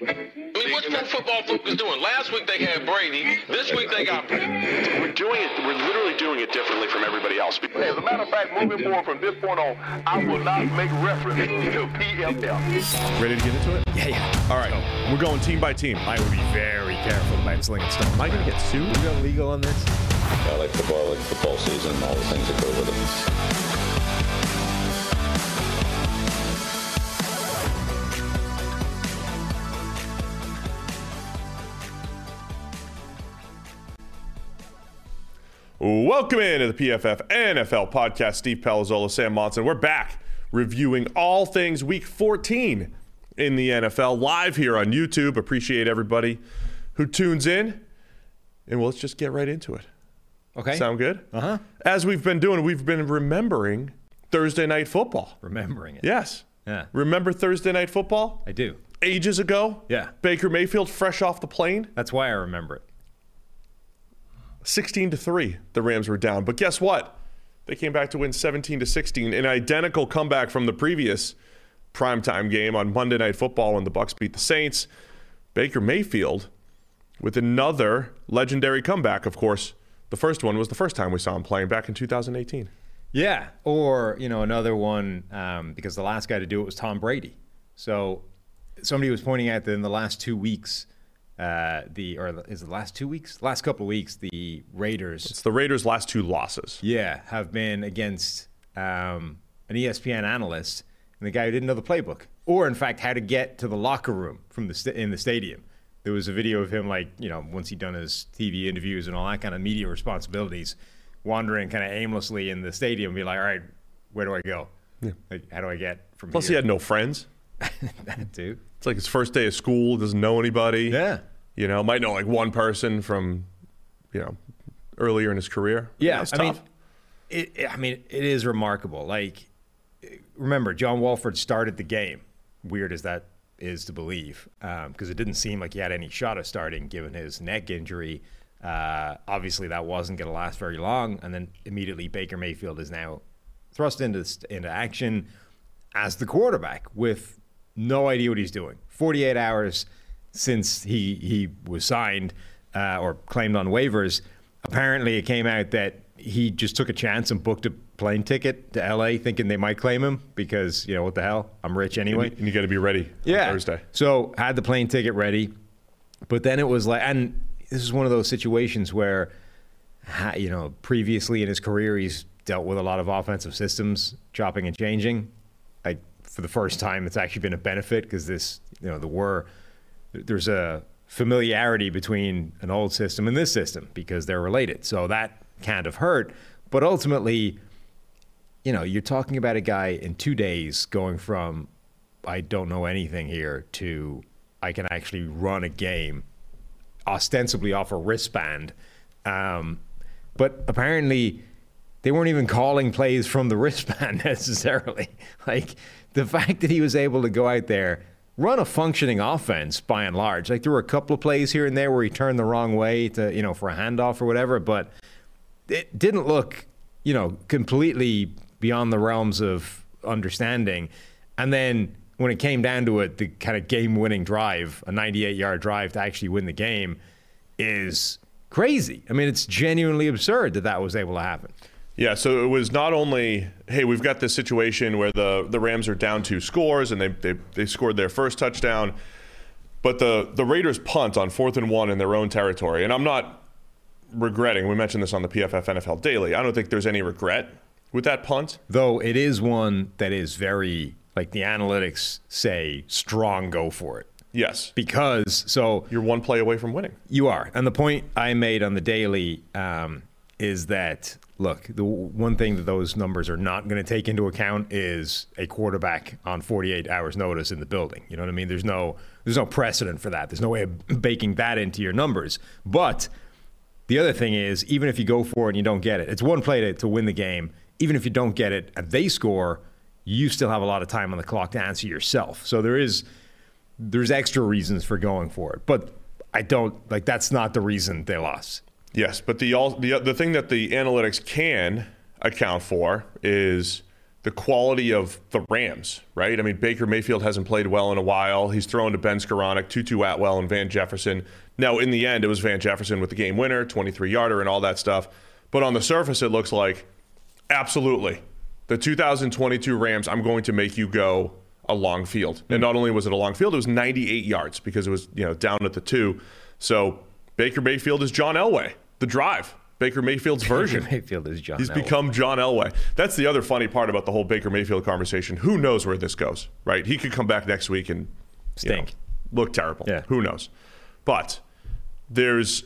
I mean, what's Pro Football Focus doing? Last week they had Brady. This week they got. We're doing it. We're literally doing it differently from everybody else. As a matter of fact, moving forward from this point on, I will not make reference to PFL. Ready to get into it? Yeah, yeah. All right. We're going team by team. I would be very careful about slinging stones. Am I going to get sued? We go legal on this? I like football, I like football season, and all the things that go with it. Welcome into the PFF NFL podcast. Steve Palazzolo, Sam Monson. We're back reviewing all things week 14 in the NFL live here on YouTube. Appreciate everybody who tunes in. And well, let's just get right into it. Okay. Sound good? Uh huh. As we've been doing, we've been remembering Thursday night football. Remembering it. Yes. Yeah. Remember Thursday night football? I do. Ages ago? Yeah. Baker Mayfield fresh off the plane? That's why I remember it. 16 to 3 the rams were down. But guess what? They came back to win 17 to 16 an identical comeback from the previous primetime game on monday night football when the bucks beat the saints. Baker mayfield with another legendary comeback. Of course the first one was the first time we saw him playing back in 2018 Yeah. Or, you know, another one, um, because the last guy to do it was Tom Brady. So somebody was pointing out that in the last two weeks, uh, the, or is it the last two weeks? Last couple of weeks, the Raiders, it's the raiders last two losses yeah, have been against um, an ESPN analyst and the guy who didn't know the playbook, or in fact, how to get to the locker room from the sta- in the stadium. There was a video of him, like you know, once he'd done his TV interviews and all that kind of media responsibilities, wandering kind of aimlessly in the stadium, be like, "All right, where do I go? Like, how do I get from plus he had no friends that too. It's like his first day of school doesn't know anybody Yeah. you know might know like one person from you know earlier in his career Yeah, it's I tough. mean, it, I mean, it is remarkable. Like, remember, John Wolford started the game. Weird as that is to believe, because it didn't seem like he had any shot of starting, given his neck injury. Uh, obviously, that wasn't going to last very long, and then immediately Baker Mayfield is now thrust into into action as the quarterback with no idea what he's doing. 48 hours since he he was signed uh, or claimed on waivers. Apparently, it came out that he just took a chance and booked a plane ticket to LA, thinking they might claim him because you know what the hell, I'm rich anyway. and you got to be ready Yeah. Thursday. So had the plane ticket ready, but then it was like, and this is one of those situations where, you know, previously in his career he's dealt with a lot of offensive systems, chopping and changing. For the first time, it's actually been a benefit because this, you know, the were there's a familiarity between an old system and this system because they're related. So that can't have hurt. But ultimately, you know, you're talking about a guy in two days going from I don't know anything here to I can actually run a game ostensibly off a wristband. Um, but apparently, they weren't even calling plays from the wristband necessarily. Like the fact that he was able to go out there, run a functioning offense by and large. Like there were a couple of plays here and there where he turned the wrong way to, you know, for a handoff or whatever, but it didn't look, you know, completely beyond the realms of understanding. And then when it came down to it, the kind of game-winning drive, a 98-yard drive to actually win the game, is crazy. I mean, it's genuinely absurd that that was able to happen. Yeah, so it was not only, hey, we've got this situation where the, the Rams are down two scores and they, they, they scored their first touchdown, but the, the Raiders punt on fourth and one in their own territory. And I'm not regretting, we mentioned this on the PFF NFL Daily, I don't think there's any regret with that punt. Though it is one that is very, like the analytics say, strong go for it. Yes, Because, so you're one play away from winning. You are. And the point I made on the daily um, is that, look, the one thing that those numbers are not going to take into account is a quarterback on 48 hours notice in the building. You know what I mean? There's no there's no precedent for that. There's no way of baking that into your numbers. But the other thing is, even if you go for it and you don't get it, it's one play to, to win the game. Even if you don't get it and they score, you still have a lot of time on the clock to answer yourself. So there is there's extra reasons for going for it. But I don't like that's not the reason they lost. Yes, but the all the the thing that the analytics can account for is the the quality of the Rams, right? I mean, Baker Mayfield hasn't played well in a while. He's thrown to Ben Skowronek, Tutu Atwell, and Van Jefferson. Now, in the end, it was Van Jefferson with the game winner, 23 yarder, and all that stuff. But on the surface, it looks like absolutely the 2022 Rams, I'm going to make you go a long field. And hmm. not only was it a long field, it was 98 yards because it was, you know, down at the two. So Baker Mayfield is John Elway, the drive. Baker Mayfield's version. Baker Mayfield is John. He's Elway. become John Elway. That's the other funny part about the whole Baker Mayfield conversation. Who knows where this goes, right? He could come back next week and you know, Stink. look terrible. Yeah. Who knows? But there's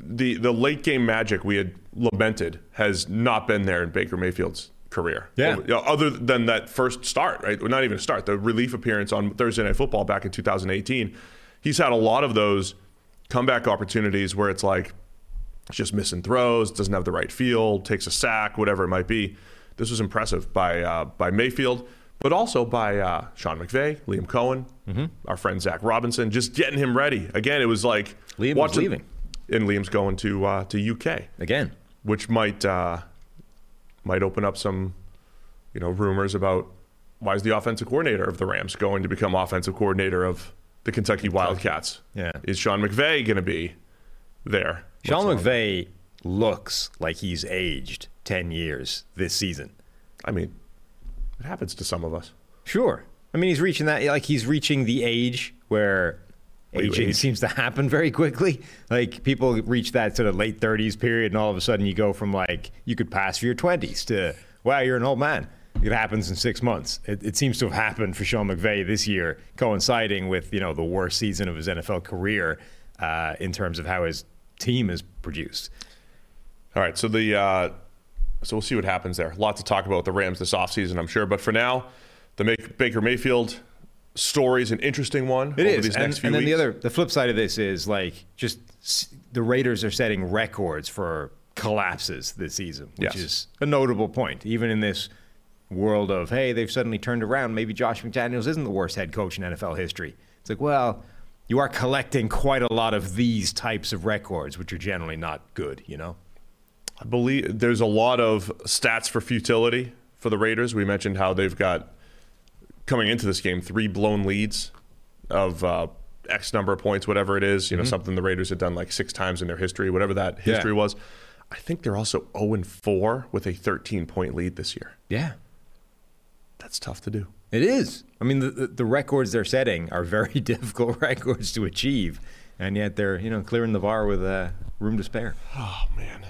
the the late game magic we had lamented has not been there in Baker Mayfield's career. Yeah. Other than that first start, right? Well, not even a start, the relief appearance on Thursday Night Football back in 2018. He's had a lot of those comeback opportunities where it's like just missing throws, doesn't have the right feel, takes a sack, whatever it might be. This was impressive by uh, by Mayfield, but also by uh, Sean McVay, Liam Coen, Mm-hmm. our friend Zach Robinson, just getting him ready. Again, it was like Liam was watching- leaving. and Liam's going to uh, to UK, again. which might uh, might open up some you know rumors about why is the offensive coordinator of the Rams going to become offensive coordinator of the Kentucky Wildcats? Yeah. is Sean McVay going to be there? Sean What's on- McVay looks like he's aged 10 years this season. I mean, it happens to some of us. Sure. I mean, he's reaching that, like, he's reaching the age where aging seems to happen very quickly. Like, people reach that sort of late 30s period, and all of a sudden you go from, like, you could pass for your 20s to, wow, you're an old man. It happens in six months. It, it seems to have happened for Sean McVay this year, coinciding with, you know, the worst season of his NFL career uh, in terms of how his team is produced. All right, so the uh, so we'll see what happens there. A lot to talk about with the Rams this offseason, I'm sure. But for now, the Make- Baker Mayfield story is an interesting one It is, and, and then weeks. the other, the flip side of this is like just the Raiders are setting records for collapses this season, which Yes. is a notable point. Even in this world of hey, they've suddenly turned around. Maybe Josh McDaniels isn't the worst head coach in NFL history. It's like, well, you are collecting quite a lot of these types of records, which are generally not good. You know, I believe there's a lot of stats for futility for the Raiders. We mentioned how they've got coming into this game three blown leads of uh, X number of points, whatever it is. You know, something the Raiders had done like six times in their history, whatever that history was. I think they're also 0 and 4 with a 13 point lead this year. yeah, That's tough to do. It is. I mean, the, the, the records they're setting are very difficult records to achieve, and yet they're you know clearing the bar with uh, room to spare. Oh man,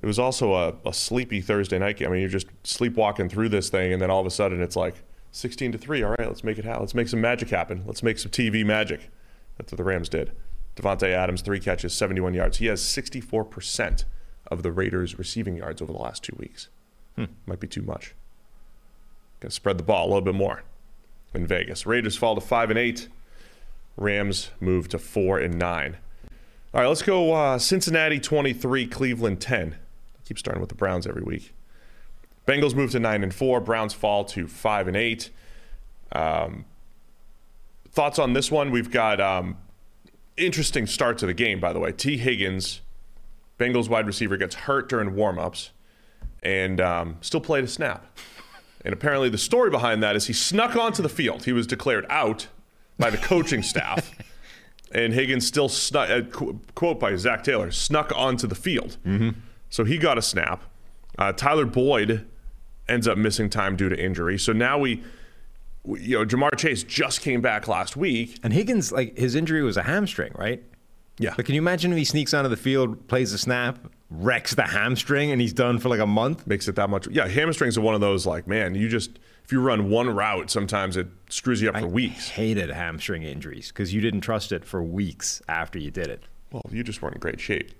it was also a, a sleepy Thursday night game. I mean, you're just sleepwalking through this thing, and then all of a sudden it's like 16 to three. All right, let's make it happen. Let's make some magic happen. Let's make some TV magic. That's what the Rams did. Davante Adams, three catches, 71 yards. He has 64 percent of the Raiders' receiving yards over the last two weeks. Might be too much. Got to spread the ball a little bit more in Vegas. Raiders fall to five and eight. Rams move to four and nine. All right, let's go uh, Cincinnati 23, Cleveland 10. keep starting with the Browns every week. Bengals move to 9 and 4, Browns fall to 5 and 8. Um, thoughts on this one? We've got um, interesting start to the game, by the way. Tee Higgins, Bengals wide receiver, gets hurt during warmups and um, still played a snap. And apparently, the story behind that is he snuck onto the field. He was declared out by the coaching staff and Higgins still snuck, uh, qu- quote by Zac Taylor, snuck onto the field. Mm-hmm. So he got a snap. Uh, Tyler Boyd ends up missing time due to injury. So now we, we, you know, Ja'Marr Chase just came back last week. And Higgins, like his injury was a hamstring, right? Yeah. But can you imagine if he sneaks onto the field, plays a snap, wrecks the hamstring, and he's done for like a month? Makes it that much. Yeah, hamstrings are one of those like, man, you just, if you run one route, sometimes it screws you up for weeks. Hated hamstring injuries because you didn't trust it for weeks after you did it. Well, you just weren't in great shape.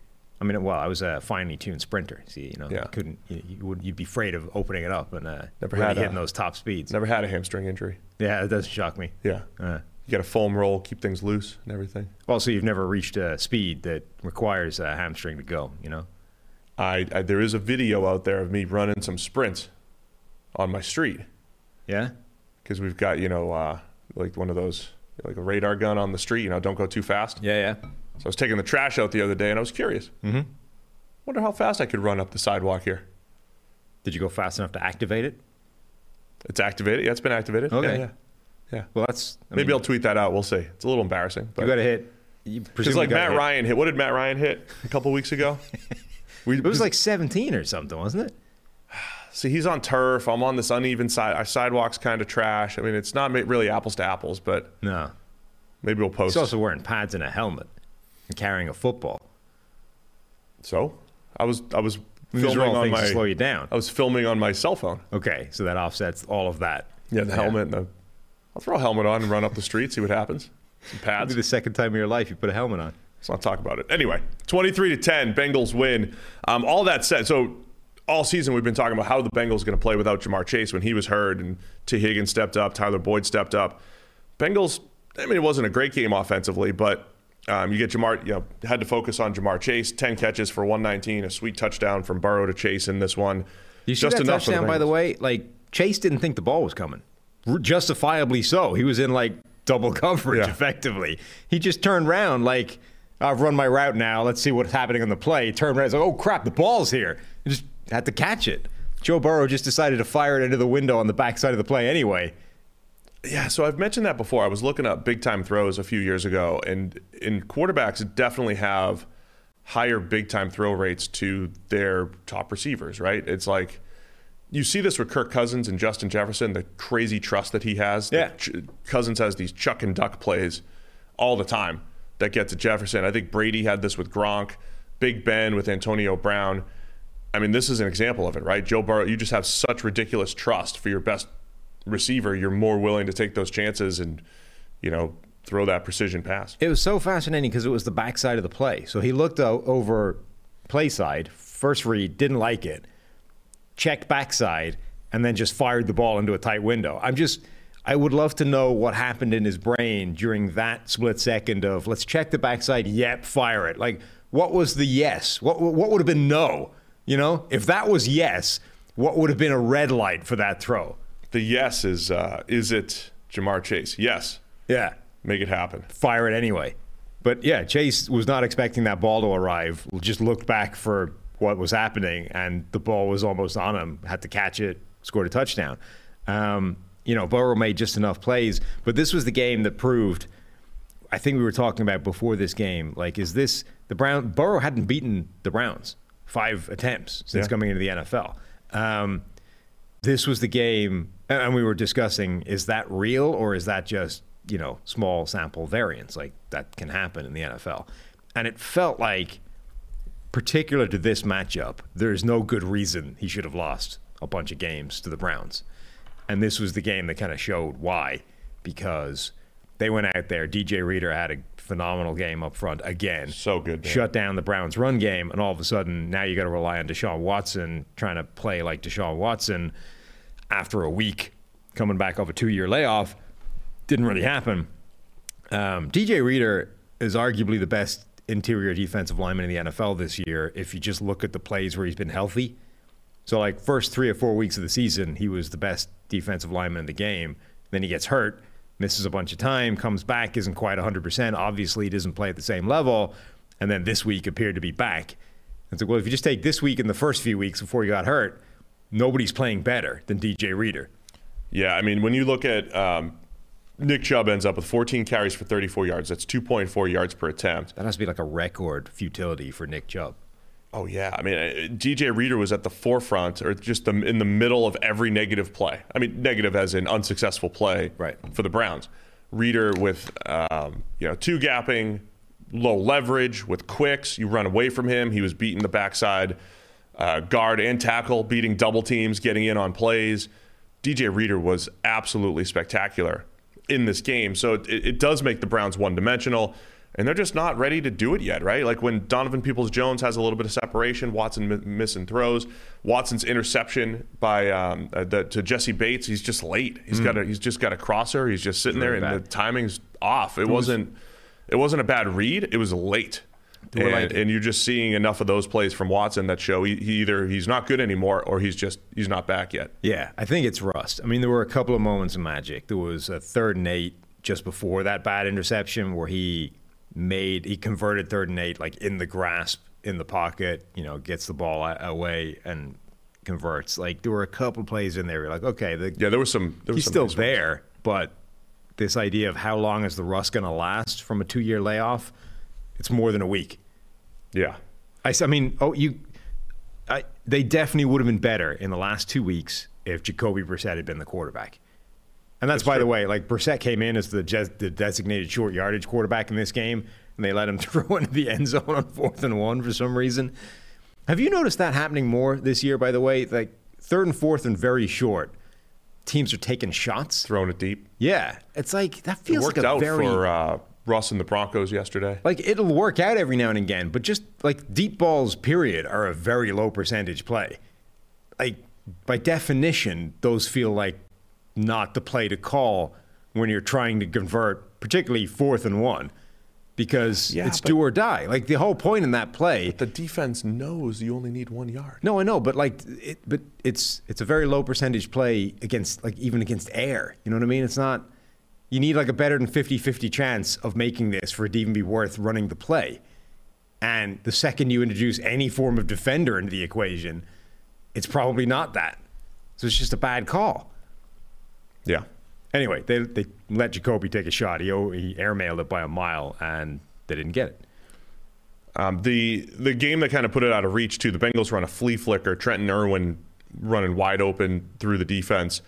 I mean, well, I was a finely tuned sprinter. See, you know, Yeah. you couldn't. You, would. You'd be afraid of opening it up and uh, Never really had a- hitting those top speeds. Never had a hamstring injury. Yeah, it doesn't shock me. Yeah. Uh, You got a foam roll, keep things loose and everything. Well, so you've never reached a speed that requires a hamstring to go. You know. I, I there is a video out there of me running some sprints on my street Yeah. because we've got you know uh, like one of those like a radar gun on the street. You know, don't go too fast. Yeah. Yeah. So I was taking the trash out the other day, and I was curious. Mm-hmm. Wonder how fast I could run up the sidewalk here. Did you go fast enough to activate it? It's activated. Yeah, it's been activated. Okay. Yeah, yeah. Well, that's I Maybe mean, I'll tweet that out. We'll see. It's a little embarrassing. But you got to hit. Because like Matt Ryan hit. What did Matt Ryan hit a couple weeks ago? we, It was like 17 or something, wasn't it? see, he's on turf. I'm on this uneven side. Our sidewalk's kind of trash. I mean, it's not really apples to apples, but No. maybe we'll post. He's also wearing pads and a helmet and carrying a football. so I was I was filming on things my to slow you down. I was filming on my cell phone. Okay, so that offsets all of that. Yeah, the helmet. And the, I'll throw a helmet on and run up the street, see what happens. Some It'll pads. be the second time in your life you put a helmet on. Let's not talk about it. Anyway, 23 to 10, Bengals win. Um, all that said, so all season we've been talking about how the Bengals are going to play without Ja'Marr Chase when he was hurt and Tee Higgins stepped up, Tyler Boyd stepped up. Bengals, I mean, it wasn't a great game offensively, but um, you get Ja'Marr, you know, had to focus on Ja'Marr Chase, 10 catches for 119, a sweet touchdown from Burrow to Chase in this one. You see that for touchdown, by the way? Like Chase didn't think the ball was coming, justifiably so. He was in like double coverage, Yeah. effectively. He just turned around like, "I've run my route now. Let's see what's happening on the play." Turned around, he's like, "Oh crap, the ball's here!" He just had to catch it. Joe Burrow just decided to fire it into the window on the backside of the play anyway. Yeah, so I've mentioned that before. I was looking up big time throws a few years ago, and in quarterbacks definitely have higher big time throw rates to their top receivers, right? It's like you see this with Kirk Cousins and Justin Jefferson, the crazy trust that he has. Yeah. Ch- Cousins has these chuck and duck plays all the time that get to Jefferson. I think Brady had this with Gronk, Big Ben with Antonio Brown. I mean, this is an example of it, right? Joe Burrow, you just have such ridiculous trust for your best receiver. You're more willing to take those chances and, you know, throw that precision pass. It was so fascinating because it was the backside of the play. So he looked over play side, first read, didn't like it, checked backside, and then just fired the ball into a tight window. I'm just, I would love to know what happened in his brain during that split second of let's check the backside, yep, fire it. Like, what was the yes? What, what would have been no? You know, if that was yes, what would have been a red light for that throw? The yes is, uh, is it Ja'Marr Chase? Yes. Yeah. Make it happen. fire it anyway. But yeah, Chase was not expecting that ball to arrive. Just looked back for what was happening, and the ball was almost on him. Had to catch it, scored a touchdown. Um, you know, Burrow made just enough plays, but this was the game that proved. I think we were talking about before this game. Like, is this the Brown? Burrow hadn't beaten the Browns five attempts since Yeah. coming into the NFL. Um, this was the game, and we were discussing: is that real or is that just you know small sample variance? Like that can happen in the NFL, and it felt like, particular to this matchup, there's no good reason he should have lost a bunch of games to the Browns, and this was the game that kind of showed why, because they went out there. DJ Reader had a phenomenal game up front again So good, man. shut down the Browns' run game, and all of a sudden now you got to rely on Deshaun Watson trying to play like Deshaun Watson after a week coming back off a two-year layoff. Didn't really happen. Um, DJ Reader is arguably the best interior defensive lineman in the NFL this year. If you just look at the plays where he's been healthy, so like first three or four weeks of the season, he was the best defensive lineman in the game. Then he gets hurt, misses a bunch of time, comes back, isn't quite 100%. Obviously, he doesn't play at the same level. And then this week appeared to be back. And so, well, if you just take this week and the first few weeks before he got hurt, nobody's playing better than DJ Reader. Yeah, I mean, when you look at um, Nick Chubb ends up with 14 carries for 34 yards. That's 2.4 yards per attempt. That has to be like a record futility for Nick Chubb. Oh yeah, I mean, uh, DJ Reader was at the forefront, or just the, in the middle of every negative play. I mean, negative as in unsuccessful play Right. for the Browns. Reader with um, you know two gapping, low leverage with quicks. You run away from him. He was beating the backside uh, guard and tackle, beating double teams, getting in on plays. DJ Reader was absolutely spectacular in this game. So it, it does make the Browns one dimensional. And they're just not ready to do it yet, right? Like when Donovan Peoples Jones has a little bit of separation, Watson mi- missing throws, Watson's interception by um, uh, the, to Jessie Bates, he's just late. He's got a, he's just got a crosser. He's just sitting there, Really and the timing's off. It wasn't it wasn't a bad read. It was late. And, and you're just seeing enough of those plays from Watson that show he, he either he's not good anymore or he's just he's not back yet. Yeah, I think it's rust. I mean, there were a couple of moments of magic. There was a third and eight just before that bad interception where he made he converted third and eight like in the grasp in the pocket. You know, gets the ball away and converts. Like there were a couple plays in there. You're like, okay, the, Yeah, there was some. There was he's some still ones. there, but this idea of how long is the rust going to last from a two-year layoff? It's more than a week. Yeah. I, I mean, oh, you, I, they definitely would have been better in the last two weeks if Jacoby Brissett had been the quarterback. And that's, by the way, like Brissett came in as the, jes- the designated short yardage quarterback in this game, and they let him throw into the end zone on fourth and one for some reason. Have you noticed that happening more this year? By the way, like third and fourth and very short, teams are taking shots. Throwing it deep. Yeah, it's like that It feels worked like a out very for uh, Russ and the Broncos yesterday. like it'll work out every now and again, but just like deep balls, period, are a very low percentage play. Like by definition, those feel like not the play to call when you're trying to convert, particularly fourth and one, because Yeah, it's do or die. Like the whole point in that play. The defense knows you only need one yard. No, I know, but like, it, but it's it's a very low percentage play against like even against air. You know what I mean? It's not. You need like a better than 50-50 chance of making this for it to even be worth running the play. And the second you introduce any form of defender into the equation, it's probably not that. So it's just a bad call. Yeah. Anyway, they they let Jacoby take a shot. He he airmailed it by a mile, and they didn't get it. Um, the the game that kind of put it out of reach too. The Bengals run a flea flicker. Trenton Irwin running wide open through the defense.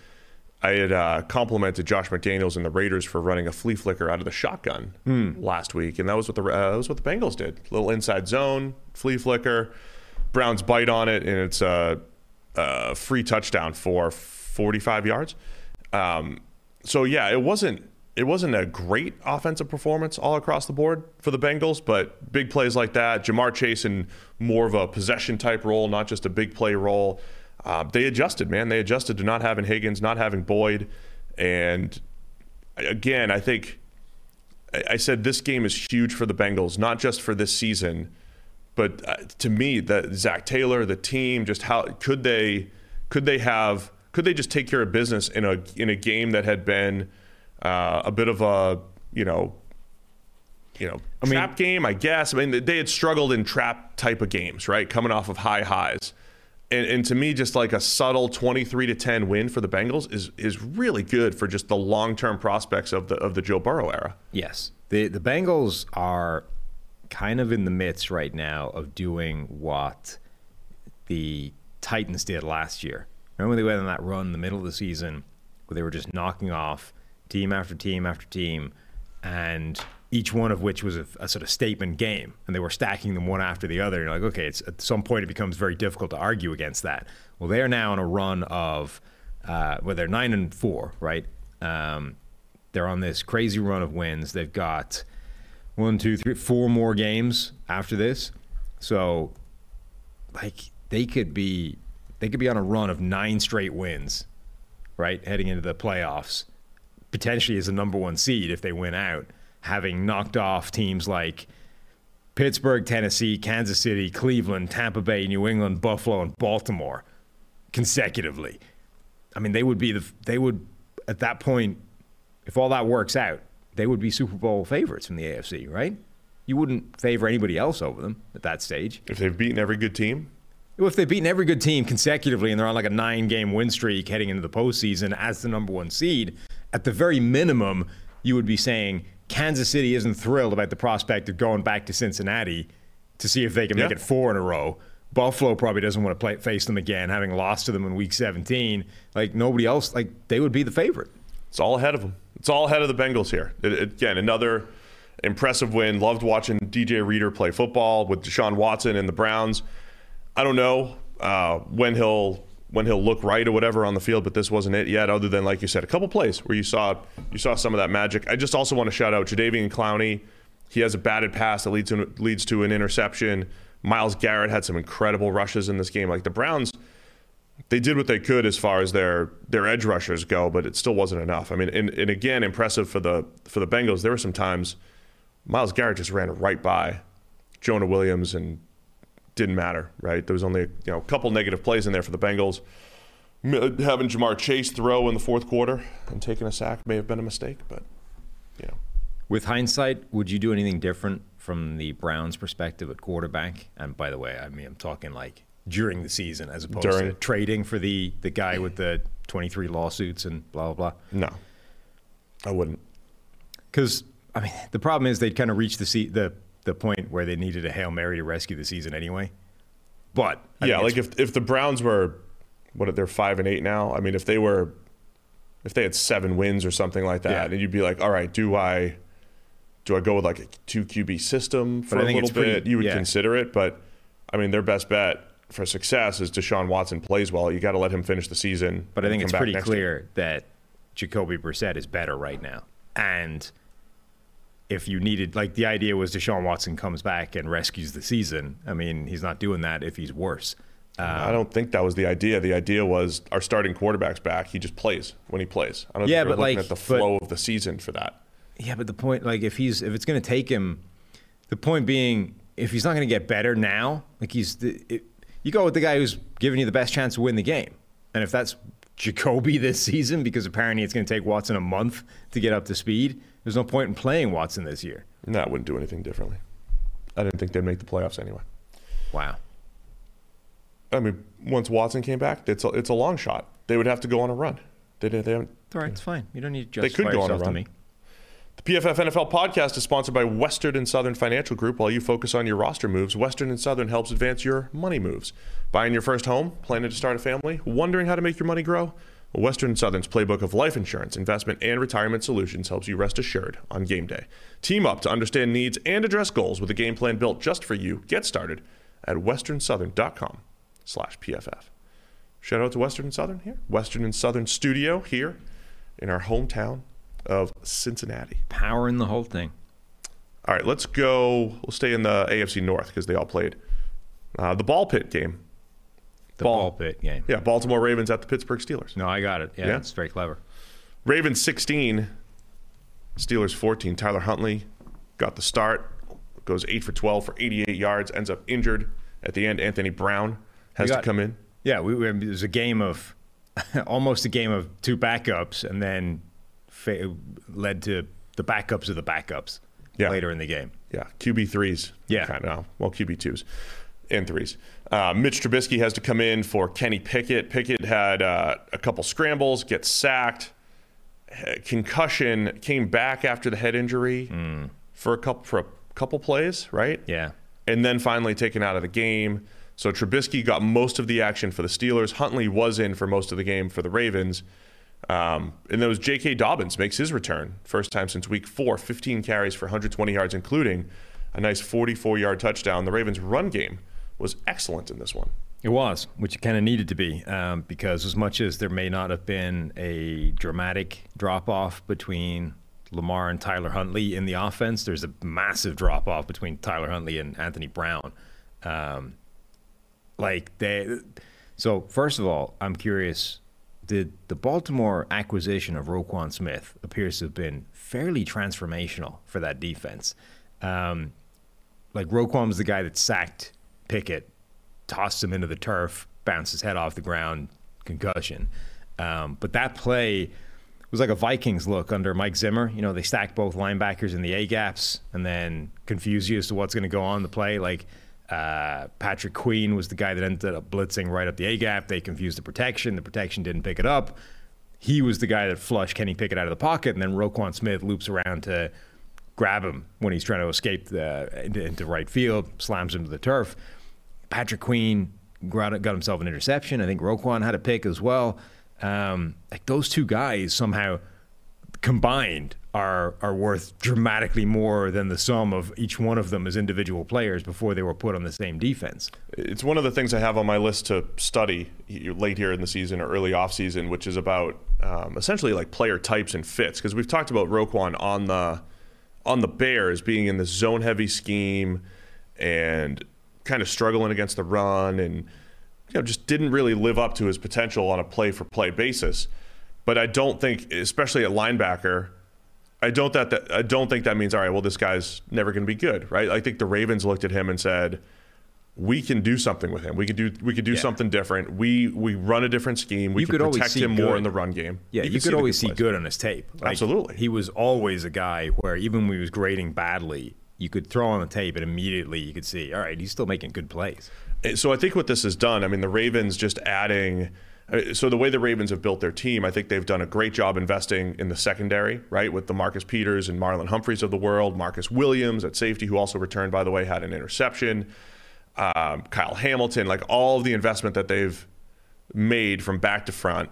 I had uh, complimented Josh McDaniels and the Raiders for running a flea flicker out of the shotgun last week, and that was what the uh, that was what the Bengals did. little inside zone flea flicker. Browns bite on it, and it's a, a free touchdown for 45 yards. Um, so yeah, it wasn't it wasn't a great offensive performance all across the board for the Bengals, but big plays like that, Ja'Marr Chase in more of a possession type role, not just a big play role. Uh, they adjusted, man. They adjusted to not having Higgins, not having Boyd, and again, I think I said this game is huge for the Bengals, not just for this season, but uh, to me, that Zac Taylor, the team, just how could they could they have could they just take care of business in a in a game that had been uh, a bit of a you know you know mean- trap game, I guess. I mean, they had struggled in trap type of games, right? Coming off of high highs. And, and to me, just like a subtle 23 to 10 win for the Bengals is is really good for just the long term prospects of the of the Joe Burrow era. Yes. The the Bengals are kind of in the midst right now of doing what the Titans did last year. Remember they went on that run in the middle of the season where they were just knocking off team after team after team and each one of which was a, a sort of statement game and they were stacking them one after the other. You're like, okay, it's at some point it becomes very difficult to argue against that. Well, they are now on a run of uh, well, they're nine and four, right? Um, they're on this crazy run of wins. They've got one, two, three, four more games after this. So, like, they could be they could be on a run of nine straight wins, right? Heading into the playoffs, potentially as the number one seed if they win out, having knocked off teams like Pittsburgh, Tennessee, Kansas City, Cleveland, Tampa Bay, New England, Buffalo, and Baltimore consecutively. I mean, they would be the they would at that point, if all that works out, they would be Super Bowl favorites from the AFC, right? You wouldn't favor anybody else over them at that stage. If they've beaten every good team, Well, if they've beaten every good team consecutively and they're on like a nine game win streak heading into the postseason as the number one seed, at the very minimum, you would be saying Kansas City isn't thrilled about the prospect of going back to Cincinnati to see if they can make it four in a row. Buffalo probably doesn't want to play, face them again, having lost to them in week 17. Like nobody else, like they would be the favorite. It's all ahead of them. It's all ahead of the Bengals here. It- it- again, another impressive win. Loved watching DJ Reader play football with Deshaun Watson and the Browns. I don't know uh, when he'll when he'll look right or whatever on the field, but this wasn't it yet. Other than like you said, a couple plays where you saw you saw some of that magic. I just also want to shout out Jadeveon Clowney. He has a batted pass that leads to leads to an interception. Myles Garrett had some incredible rushes in this game. Like the Browns, they did what they could as far as their their edge rushers go, but it still wasn't enough. I mean, and, and again, impressive for the for the Bengals. There were some times Myles Garrett just ran right by Jonah Williams and didn't matter. Right, there was only you know a couple negative plays in there for the Bengals. Having Ja'Marr Chase throw in the fourth quarter and taking a sack may have been a mistake, but you know, With hindsight, would you do anything different from the Browns' perspective at quarterback? And by the way, I mean I'm talking like during the season as opposed During. to trading for the the guy with the 23 lawsuits and blah blah blah. No, I wouldn't. Because I mean, the problem is they'd kind of reached the se- the the point where they needed a hail mary to rescue the season anyway. But I yeah, like if if the Browns were what they're five and eight now. I mean, if they were if they had seven wins or something like that, Yeah. and you'd be like, all right, do I do I go with like a two QB system for a little it's pretty- bit? you would yeah. consider it, but I mean, their best bet for success is Deshaun Watson plays well. You got to let him finish the season. But I think it's pretty next year. clear that Jacoby Brissett is better right now. And if you needed, like, the idea was Deshaun Watson comes back and rescues the season. I mean, he's not doing that if he's worse. I um, don't think that was the idea. The idea was our starting quarterback's back. He just plays when he plays. I don't Yeah, but, looking like, at the but- flow of the season for that. Yeah, but the point, like, if he's if it's going to take him, the point being, if he's not going to get better now, like he's the, it, you go with the guy who's giving you the best chance to win the game, and if that's Jacoby this season, because apparently it's going to take Watson a month to get up to speed, there's no point in playing Watson this year. No, I wouldn't do anything differently. I didn't think they'd make the playoffs anyway. Wow. I mean, once Watson came back, it's a, it's a long shot. They would have to go on a run. They, they haven't. All right, it's fine. You don't need to They justify could go on a yourself to me. The PFF NFL podcast is sponsored by Western and Southern Financial Group. While you focus on your roster moves, Western and Southern helps advance your money moves. Buying your first home, planning to start a family, wondering how to make your money grow? Well, Western Southern's playbook of life insurance, investment, and retirement solutions helps you rest assured on game day. Team up to understand needs and address goals with a game plan built just for you. Get started at westernsouthern.com slash PFF. Shout out to Western and Southern here. Western and Southern Studio here in our hometown of Cincinnati. Powering the whole thing. All right, let's go. We'll stay in the AFC North because they all played. Uh, the ball pit game. The Ball. ball, pit game. Yeah, Baltimore Ravens at the Pittsburgh Steelers. No, I got it. Yeah, Yeah? it's very clever. Ravens 16, Steelers 14. Tyler Huntley got the start, goes 8 for 12 for 88 yards, ends up injured at the end. Anthony Brown has We to come in. Yeah, we, we, it was a game of almost a game of two backups, and then fa- led to the backups of the backups Yeah. later in the game. Yeah, QB threes. Yeah. kind of. Well, QB twos and threes. Uh, Mitch Trubisky has to come in for Kenny Pickett. Pickett had uh, a couple scrambles, gets sacked, concussion, came back after the head injury for a couple for a couple plays, right? Yeah. and then finally taken out of the game. So Trubisky got most of the action for the Steelers. Huntley was in for most of the game for the Ravens. Um, and then it was J.K. Dobbins makes his return, first time since week four, 15 carries for 120 yards, including a nice 44 yard touchdown. The Ravens' run game was excellent in this one. It was, which it kind of needed to be, um, because as much as there may not have been a dramatic drop off between Lamar and Tyler Huntley in the offense, there's a massive drop off between Tyler Huntley and Anthony Brown. Um, like they, so first of all, I'm curious. Did the Baltimore acquisition of Roquan Smith appears to have been fairly transformational for that defense? Um, like Roquan was the guy that sacked Pickett, tossed him into the turf, bounced his head off the ground, concussion. Um, but that play was like a Vikings look under Mike Zimmer. You know, they stack both linebackers in the A gaps and then confuse you as to what's going to go on the play. Like uh, Patrick Queen was the guy that ended up blitzing right up the A gap. They confused the protection. The protection didn't pick it up. He was the guy that flushed Kenny Pickett out of the pocket, and then Roquan Smith loops around to grab him when he's trying to escape the, into, into right field, slams him to the turf. Patrick Queen got, got himself an interception. I think Roquan had a pick as well. Um, like those two guys somehow combined are are worth dramatically more than the sum of each one of them as individual players before they were put on the same defense. It's one of the things I have on my list to study late here in the season or early off season, which is about um, essentially like player types and fits. Because we've talked about Roquan on the on the Bears being in the zone heavy scheme and kind of struggling against the run and you know just didn't really live up to his potential on a play for play basis. But I don't think, especially at linebacker, I don't that, that I don't think that means all right. Well, this guy's never going to be good, right? I think the Ravens looked at him and said, "We can do something with him. We could do we can do Yeah. something different. We we run a different scheme. We You could always protect see him more in the run game. Yeah, you, can could the always see good on his tape. Like, Absolutely. He was always a guy where even when he was grading badly, you could throw on the tape and immediately you could see, all right, he's still making good plays. So I think what this has done, I mean, the Ravens just adding. uh, So the way the Ravens have built their team, I think they've done a great job investing in the secondary, right? With the Marcus Peters and Marlon Humphreys of the world, Marcus Williams at safety, who also returned, by the way, had an interception. Um, Kyle Hamilton, like all of the investment that they've made from back to front,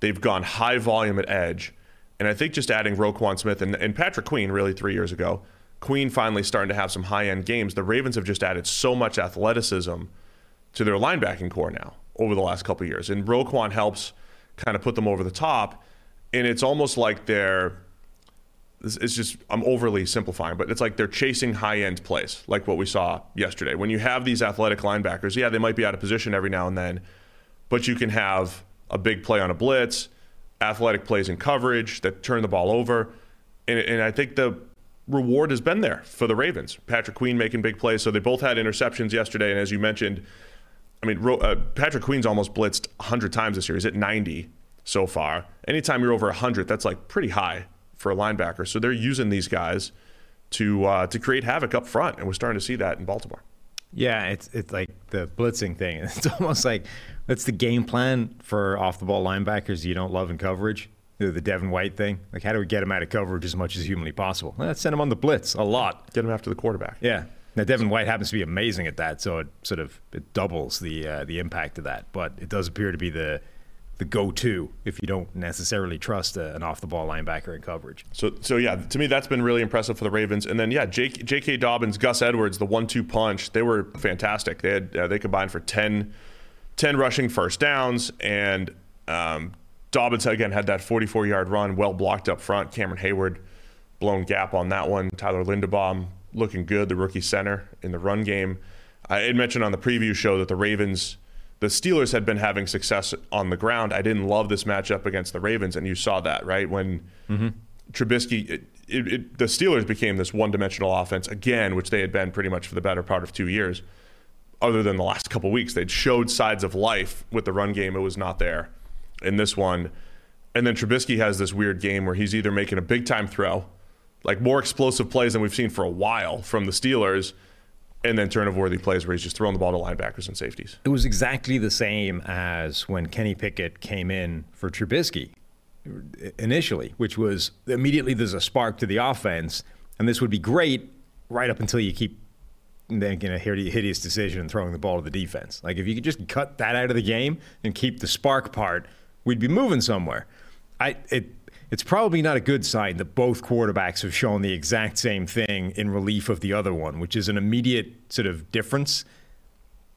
they've gone high volume at edge. And I think just adding Roquan Smith and, and Patrick Queen really three years ago, Queen finally starting to have some high end games. The Ravens have just added so much athleticism to their linebacking core now over the last couple years. And Roquan helps kind of put them over the top. And it's almost like they're, it's just, I'm overly simplifying, but it's like they're chasing high end plays, like what we saw yesterday. When you have these athletic linebackers, yeah, they might be out of position every now and then, but you can have a big play on a blitz, athletic plays in coverage that turn the ball over. And, and I think the reward has been there for the Ravens. Patrick Queen making big plays. So they both had interceptions yesterday. And as you mentioned, I mean, uh, Patrick Queen's almost blitzed 100 times this year. He's at 90 so far. Anytime you're over 100, that's like pretty high for a linebacker. So they're using these guys to uh, to create havoc up front, and we're starting to see that in Baltimore. Yeah, it's it's like the blitzing thing. It's almost like that's the game plan for off the ball linebackers you don't love in coverage. The Devin White thing. Like, how do we get him out of coverage as much as humanly possible? Let's send him on the blitz a lot. Get him after the quarterback. Yeah. Now Devin White happens to be amazing at that, so it sort of it doubles the uh, the impact of that. But it does appear to be the the go-to if you don't necessarily trust a, an off-the-ball linebacker in coverage. So, so yeah, to me that's been really impressive for the Ravens. And then yeah, Jake, J.K. Dobbins, Gus Edwards, the one-two punch, they were fantastic. They had uh, they combined for 10, 10 rushing first downs, and um, Dobbins again had that 44-yard run, well blocked up front. Cameron Heyward, blown gap on that one. Tyler Linderbaum looking good, the rookie center in the run game. I had mentioned on the preview show that the Ravens. The Steelers had been having success on the ground. I didn't love this matchup against the Ravens, and you saw that, right? When mm-hmm. Trubisky, it, it, it, the Steelers became this one dimensional offense again, which they had been pretty much for the better part of two years. Other than the last couple weeks, they'd showed sides of life with the run game. It was not there in this one. And then Trubisky has this weird game where he's either making a big time throw, like more explosive plays than we've seen for a while from the Steelers, and then turnover worthy plays where he's just throwing the ball to linebackers and safeties. It was exactly the same as when Kenny Pickett came in for Trubisky initially, which was immediately there's a spark to the offense, and this would be great right up until you keep making a hideous decision and throwing the ball to the defense. Like if you could just cut that out of the game and keep the spark part, we'd be moving somewhere. I it it's probably not a good sign that both quarterbacks have shown the exact same thing in relief of the other one, which is an immediate sort of difference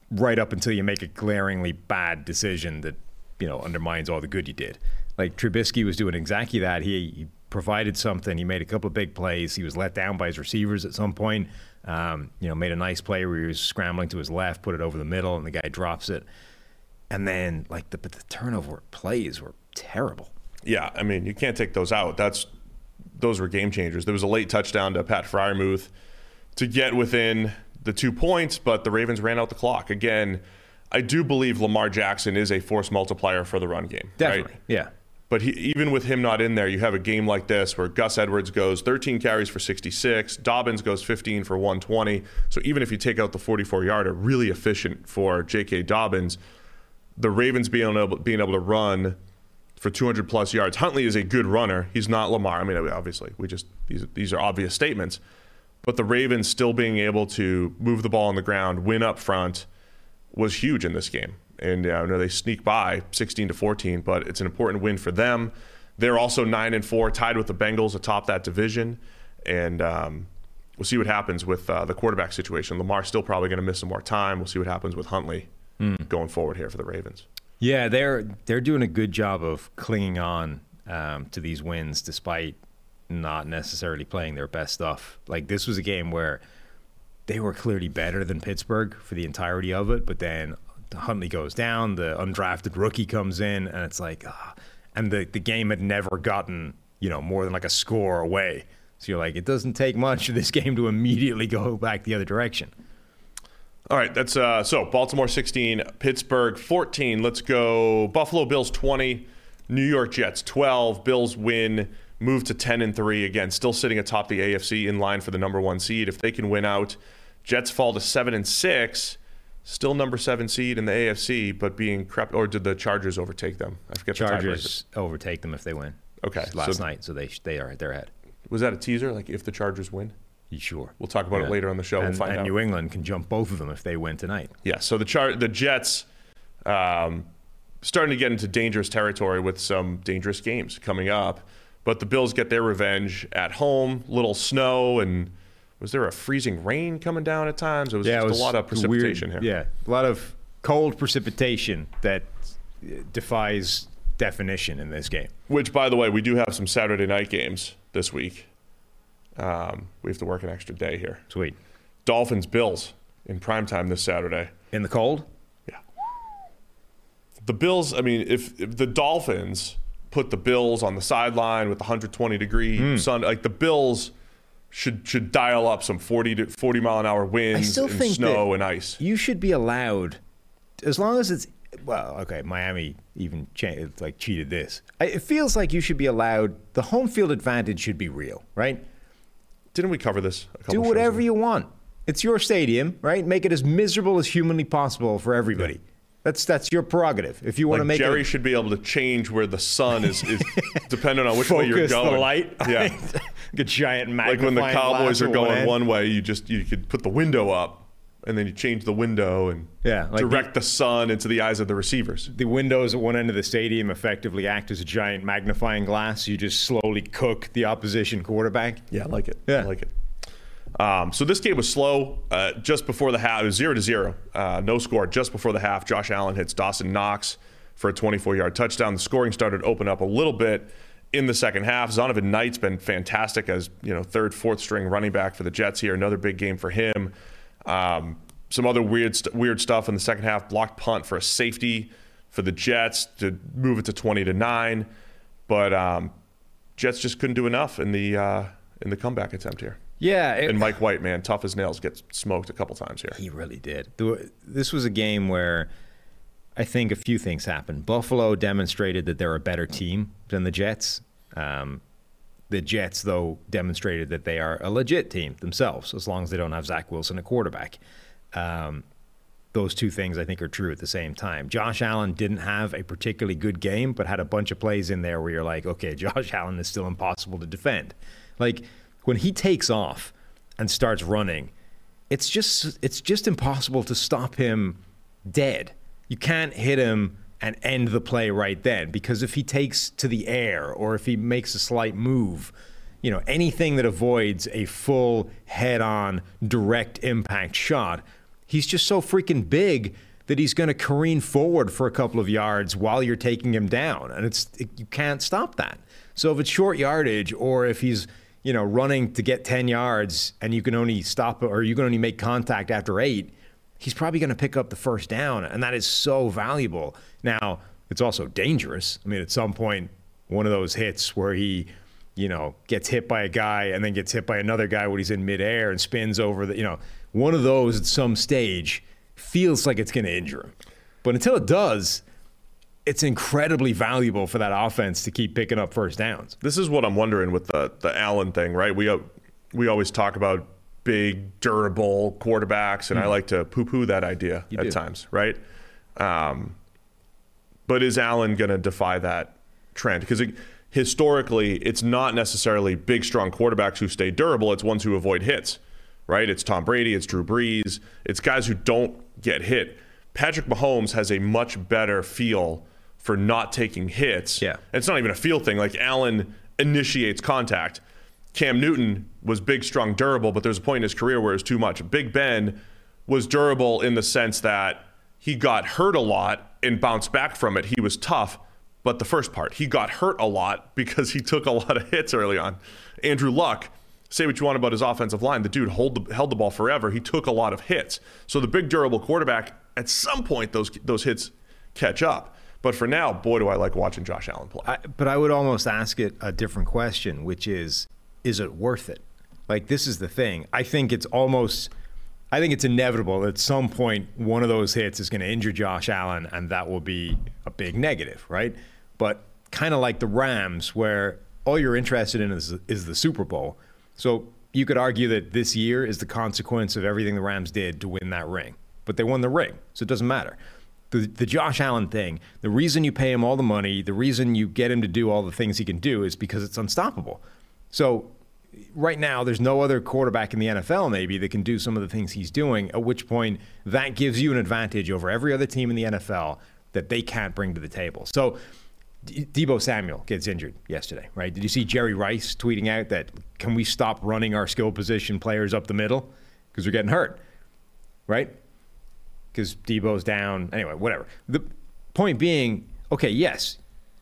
right up until you make a glaringly bad decision that you know undermines all the good you did. Like Trubisky was doing exactly that. He, he provided something. He made a couple of big plays. He was let down by his receivers at some point. Um, you know, made a nice play where he was scrambling to his left, put it over the middle, and the guy drops it. And then, like the but the turnover plays were terrible. Yeah, I mean, you can't take those out. That's those were game changers. There was a late touchdown to Pat Freiermuth to get within the two points, but the Ravens ran out the clock. Again, I do believe Lamar Jackson is a force multiplier for the run game. Definitely, right? yeah. But he, even with him not in there, you have a game like this where Gus Edwards goes 13 carries for 66, Dobbins goes 15 for 120. So even if you take out the 44 yarder, really efficient for J.K. Dobbins. The Ravens being able, being able to run for 200 plus yards. Huntley is a good runner. He's not Lamar. I mean, obviously, we just these these are obvious statements. But the Ravens still being able to move the ball on the ground, win up front, was huge in this game. And uh, I know they sneak by 16 to 14, but it's an important win for them. They're also nine and four, tied with the Bengals atop that division, and um, we'll see what happens with uh, the quarterback situation. Lamar's still probably going to miss some more time. We'll see what happens with Huntley going forward here for the Ravens. Yeah, they're they're doing a good job of clinging on um, to these wins despite not necessarily playing their best stuff. Like this was a game where they were clearly better than Pittsburgh for the entirety of it, but then Huntley goes down, the undrafted rookie comes in, and it's like, ah. and the the game had never gotten you know more than like a score away. So you're like, it doesn't take much for this game to immediately go back the other direction. All right, that's uh, so Baltimore 16, Pittsburgh 14. Let's go Buffalo Bills 20, New York Jets 12. Bills win move to 10 and 3 again, still sitting atop the AFC in line for the number 1 seed. If they can win out, Jets fall to 7 and 6, still number 7 seed in the AFC, but being crept or did the Chargers overtake them? I forget the. Chargers overtake them if they win. Okay, Last so- night, so they they are they're ahead. Was that a teaser like if the Chargers win? Sure? We'll talk about it later on the show. And, we'll find and out. New England can jump both of them if they win tonight. Yeah, so the char- the Jets um, starting to get into dangerous territory with some dangerous games coming up. But the Bills get their revenge at home. Little snow and was there a freezing rain coming down at times? It was Yeah, just it was a lot of precipitation weird, here. Yeah, a lot of cold precipitation that uh, defies definition in this game. Which, by the way, we do have some Saturday night games this week. Um, we have to work an extra day here. Sweet. Dolphins Bills in primetime this Saturday. In the cold? Yeah. The Bills, I mean, if, if the Dolphins put the Bills on the sideline with 120 degree Hmm. sun, like the Bills should should dial up some 40 to 40 mile an hour winds and snow and ice. You should be allowed, as long as it's well. Okay, Miami even cha- like cheated this. I, it feels like you should be allowed. The home field advantage should be real, right? Didn't we cover this? A couple Do whatever you want. It's your stadium, right? Make it as miserable as humanly possible for everybody. That's that's your prerogative. If you want to Like make Jerry it should be able to change where the sun is, is dependent on which way you're focus going. the light, Yeah. like a giant like when the Cowboys are going one way, you just you could put the window up and then you change the window and Yeah, like direct the sun into the eyes of the receivers. the windows at one end of the stadium effectively act as a giant magnifying glass. You just slowly cook the opposition quarterback. Yeah, I like it. Yeah. I like it. Um, so this game was slow. Uh, just before the half, it was zero to zero. Uh, no score. Just before the half, Josh Allen hits Dawson Knox for a 24-yard touchdown. The scoring started to open up a little bit in the second half. Zonovan Knight's been fantastic as you know third, fourth string running back for the Jets here. Another big game for him. Um, some other weird st- weird stuff in the second half. Blocked punt for a safety for the Jets to move it to 20 to nine, but um, Jets just couldn't do enough in the uh, in the comeback attempt here. Yeah, it- And Mike White, man, tough as nails, gets smoked a couple times here. He really did. This was a game where I think a few things happened. Buffalo demonstrated that they're a better team than the Jets. Um, the Jets, though, demonstrated that they are a legit team themselves, as long as they don't have Zach Wilson at quarterback. Um, those two things I think are true at the same time. Josh Allen didn't have a particularly good game, but had a bunch of plays in there where you're like, okay, Josh Allen is still impossible to defend. Like when he takes off and starts running, it's just it's just impossible to stop him dead. You can't hit him and end the play right then because if he takes to the air or if he makes a slight move, you know, anything that avoids a full head-on direct impact shot, he's just so freaking big that he's going to careen forward for a couple of yards while you're taking him down and it's it, you can't stop that. So if it's short yardage or if he's you know, running to get 10 yards and you can only stop or you can only make contact after eight, he's probably going to pick up the first down. And that is so valuable. Now, it's also dangerous. I mean, at some point, one of those hits where he, you know, gets hit by a guy and then gets hit by another guy when he's in midair and spins over the, you know, one of those at some stage feels like it's going to injure him. But until it does, it's incredibly valuable for that offense to keep picking up first downs. This is what I'm wondering with the the Allen thing, right? We uh, we always talk about big, durable quarterbacks, and I like to poo-poo that idea You at do. times, right? Um, but is Allen going to defy that trend? Because it, historically, it's not necessarily big, strong quarterbacks who stay durable. It's ones who avoid hits, right? It's Tom Brady, it's Drew Brees, it's guys who don't get hit. Patrick Mahomes has a much better feel for not taking hits. Yeah. And it's not even a feel thing. Like Allen initiates contact. Cam Newton was big, strong, durable, but there's a point in his career where it was too much. Big Ben was durable in the sense that he got hurt a lot and bounced back from it. He was tough, but the first part, he got hurt a lot because he took a lot of hits early on. Andrew Luck, say what you want about his offensive line, the dude the, held the ball forever. He took a lot of hits. So the big, durable quarterback, at some point, those those hits catch up. But for now, boy, do I like watching Josh Allen play. I, but I would almost ask it a different question, which is, is it worth it? Like this is the thing. I think it's almost, I think it's inevitable that at some point one of those hits is going to injure Josh Allen, and that will be a big negative, right? But kind of like the Rams, where all you're interested in is, is the Super Bowl. So you could argue that this year is the consequence of everything the Rams did to win that ring. But they won the ring, so it doesn't matter. The, the Josh Allen thing, the reason you pay him all the money, the reason you get him to do all the things he can do is because it's unstoppable. So right now, there's no other quarterback in the NFL maybe that can do some of the things he's doing, at which point that gives you an advantage over every other team in the NFL that they can't bring to the table. So Debo Samuel gets injured yesterday, right? Did you see Jerry Rice tweeting out that can we stop running our skill position players up the middle because we're getting hurt, right? Because Debo's down. Anyway, whatever. The point being, okay, yes,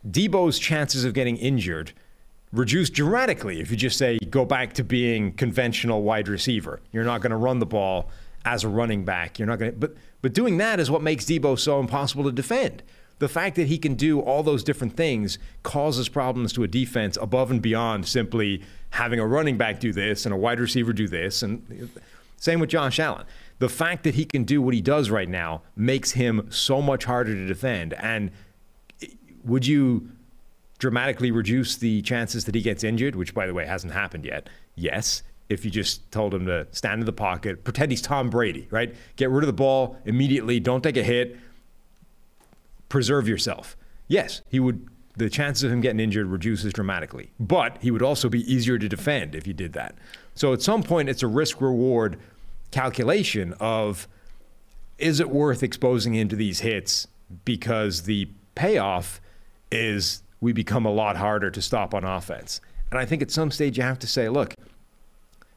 Debo's chances of getting injured reduce dramatically if you just say go back to being conventional wide receiver. You're not going to run the ball as a running back. You're not going to, but but doing that is what makes Debo so impossible to defend. The fact that he can do all those different things causes problems to a defense above and beyond simply having a running back do this and a wide receiver do this. And same with Josh Allen. The fact that he can do what he does right now makes him so much harder to defend. And eh, would you dramatically reduce the chances that he gets injured, which, by the way, hasn't happened yet? Yes. If you just told him to stand in the pocket, pretend he's Tom Brady, right? Get rid of the ball immediately, don't take a hit, preserve yourself. Yes, he would. The chances of him getting injured reduces dramatically, but he would also be easier to defend if you did that. So at some point, it's a risk reward calculation of is it worth exposing him to these hits because the payoff is we become a lot harder to stop on offense. And I think at some stage you have to say, look,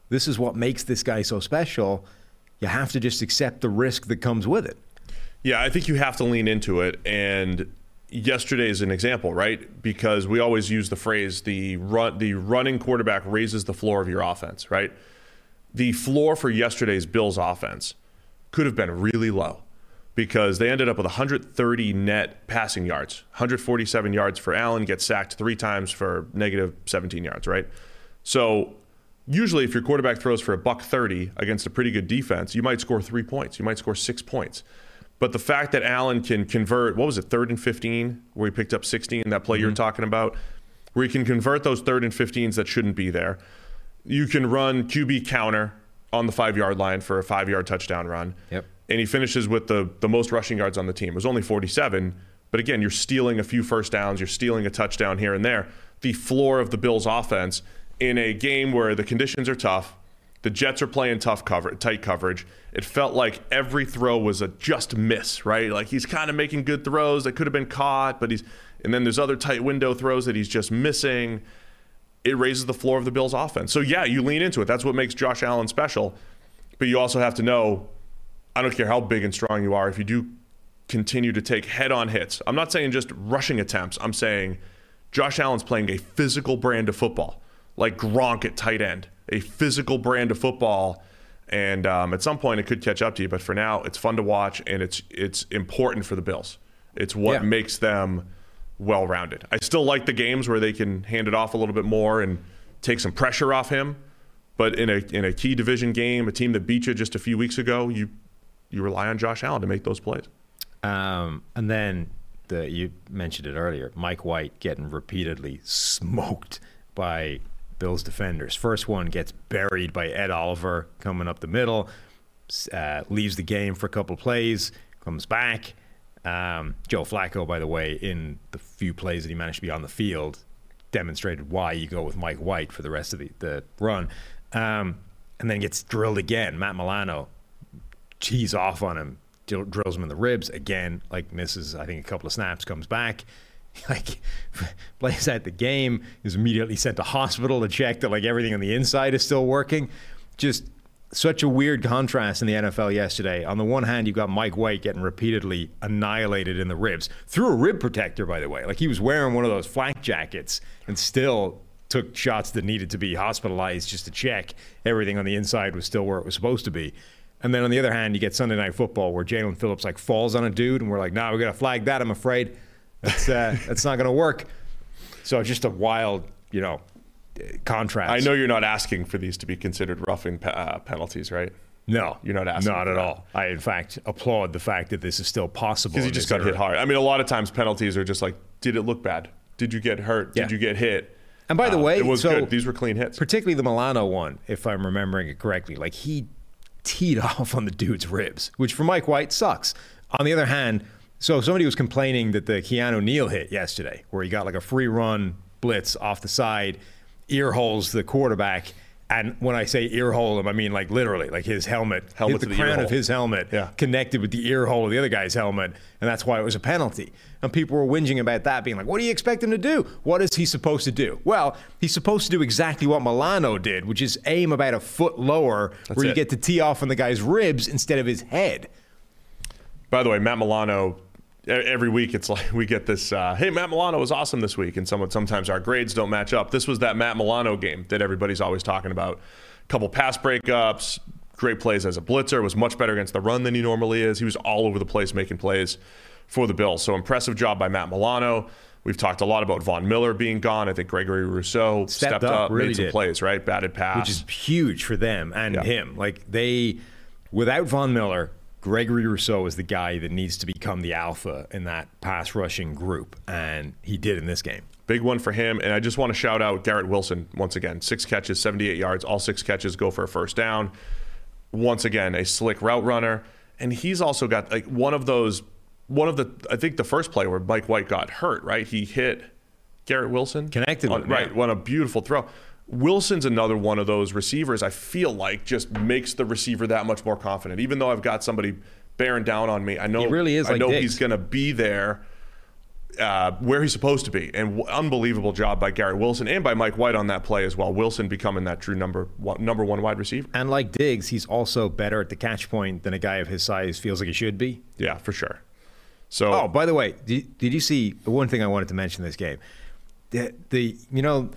this is what makes this guy so special. You have to just accept the risk that comes with it. Yeah, I think you have to lean into it. And yesterday is an example, right? Because we always use the phrase the run the running quarterback raises the floor of your offense, right? The floor for yesterday's Bills offense could have been really low because they ended up with 130 net passing yards, 147 yards for Allen, gets sacked three times for negative 17 yards, right? So usually if your quarterback throws for a buck 30 against a pretty good defense, you might score three points. You might score six points. But the fact that Allen can convert, what was it, third and 15, where he picked up 16, that play mm-hmm. you're talking about, where he can convert those third and 15s that shouldn't be there. You can run QB counter on the five yard line for a five yard touchdown run. Yep. And he finishes with the, the most rushing yards on the team. It was only 47. But again, you're stealing a few first downs, you're stealing a touchdown here and there. The floor of the Bills offense in a game where the conditions are tough, the Jets are playing tough cover, tight coverage. It felt like every throw was a just miss, right? Like he's kind of making good throws that could have been caught, but he's and then there's other tight window throws that he's just missing. It raises the floor of the Bills offense. So yeah, you lean into it. That's what makes Josh Allen special. But you also have to know I don't care how big and strong you are if you do continue to take head-on hits. I'm not saying just rushing attempts. I'm saying Josh Allen's playing a physical brand of football, like Gronk at tight end a physical brand of football. And um, at some point, it could catch up to you. But for now, it's fun to watch, and it's it's important for the Bills. It's what yeah. makes them well-rounded. I still like the games where they can hand it off a little bit more and take some pressure off him. But in a in a key division game, a team that beat you just a few weeks ago, you you rely on Josh Allen to make those plays. Um, and then the you mentioned it earlier, Mike White getting repeatedly smoked by Bills defenders. First one gets buried by Ed Oliver coming up the middle, uh, leaves the game for a couple plays, comes back. Um, Joe Flacco, by the way, in the few plays that he managed to be on the field, demonstrated why you go with Mike White for the rest of the, the run. Um, and then gets drilled again. Matt Milano cheese off on him, drills him in the ribs again, like misses, I think, a couple of snaps, comes back. like plays out the game is immediately sent to hospital to check that like everything on the inside is still working. Just such a weird contrast in the NFL yesterday. On the one hand, you've got Mike White getting repeatedly annihilated in the ribs through a rib protector, by the way. Like he was wearing one of those flak jackets and still took shots that needed to be hospitalized just to check everything on the inside was still where it was supposed to be. And then on the other hand, you get Sunday Night Football where Jaelan Phillips like falls on a dude, and we're like, "Nah, we got to flag that." I'm afraid. That's uh, that's not going to work. So just a wild, you know, contrast. I know you're not asking for these to be considered roughing uh, penalties, right? No, you're not asking. Not at that. all. I, in fact, applaud the fact that this is still possible. Because he just got era. hit hard. I mean, a lot of times penalties are just like, did it look bad? Did you get hurt? Did yeah. you get hit? And by the Uh, way, it was so good. These were clean hits. particularly the Milano one, if I'm remembering it correctly. Like he teed off on the dude's ribs, which for Mike White sucks. On the other hand, so somebody was complaining that the Keanu Neal hit yesterday, where he got like a free run blitz off the side, ear holes the quarterback. And when I say ear hole him, I mean like literally, like his helmet, Helmet the the crown of his helmet Yeah. connected with the ear hole of the other guy's helmet, and that's why it was a penalty. And people were whinging about that, being like, "What do you expect him to do? What is he supposed to do?" Well, he's supposed to do exactly what Milano did, which is aim about a foot lower, where you get to tee off on the guy's ribs instead of his head. By the way, Matt Milano. Every week, it's like we get this. Uh, hey, Matt Milano was awesome this week, and some, sometimes our grades don't match up. This was that Matt Milano game that everybody's always talking about. a Couple pass breakups, great plays as a blitzer. Was much better against the run than he normally is. He was all over the place making plays for the Bills. So impressive job by Matt Milano. We've talked a lot about Von Miller being gone. I think Gregory Rousseau Stepped stepped, up, up, really made some did. plays, right? Batted pass. which is huge for them and Yeah. him. Like they, without Von Miller, Gregory Rousseau is the guy that needs to become the alpha in that pass rushing group, and he did in this game. Big one for him. And I just want to shout out Garrett Wilson once again. Six catches, 78 yards. All six catches go for a first down. Once again, a slick route runner. And he's also got like one of those, one of the, I think the first play where Mike White got hurt, right? He hit Garrett Wilson. Connected on, him, Right. yeah. What a beautiful throw. Wilson's another one of those receivers I feel like just makes the receiver that much more confident. Even though I've got somebody bearing down on me, I know He really is I like know Diggs. he's going to be there uh, where he's supposed to be. And w- unbelievable job by Garrett Wilson and by Mike White on that play as well. Wilson becoming that true number one, number one wide receiver. And like Diggs, he's also better at the catch point than a guy of his size feels like he should be. Yeah, for sure. So Oh, by the way, did, did you see one thing I wanted to mention in this game? The, the you know,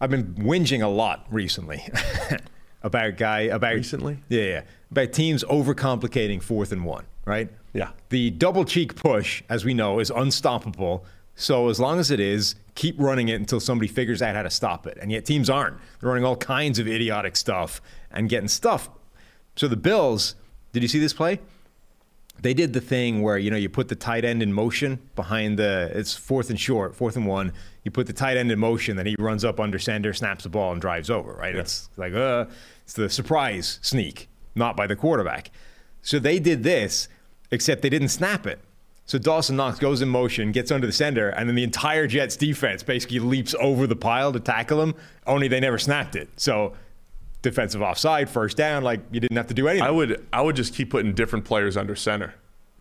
I've been whinging a lot recently about guy about Recently? Yeah, yeah, about teams overcomplicating fourth and one, right? Yeah. The double cheek push, as we know, is unstoppable. So as long as it is, keep running it until somebody figures out how to stop it. And yet teams aren't. They're running all kinds of idiotic stuff and getting stuff. So the Bills, did you see this play? They did the thing where you know you put the tight end in motion behind the it's fourth and short, fourth and one. You put the tight end in motion, then he runs up under center, snaps the ball, and drives over. Right? It's like uh, it's the surprise sneak, not by the quarterback. So they did this, except they didn't snap it. So Dawson Knox goes in motion, gets under the center, and then the entire Jets defense basically leaps over the pile to tackle him. Only they never snapped it. So defensive offside, first down, like you didn't have to do anything. I would I would just keep putting different players under center.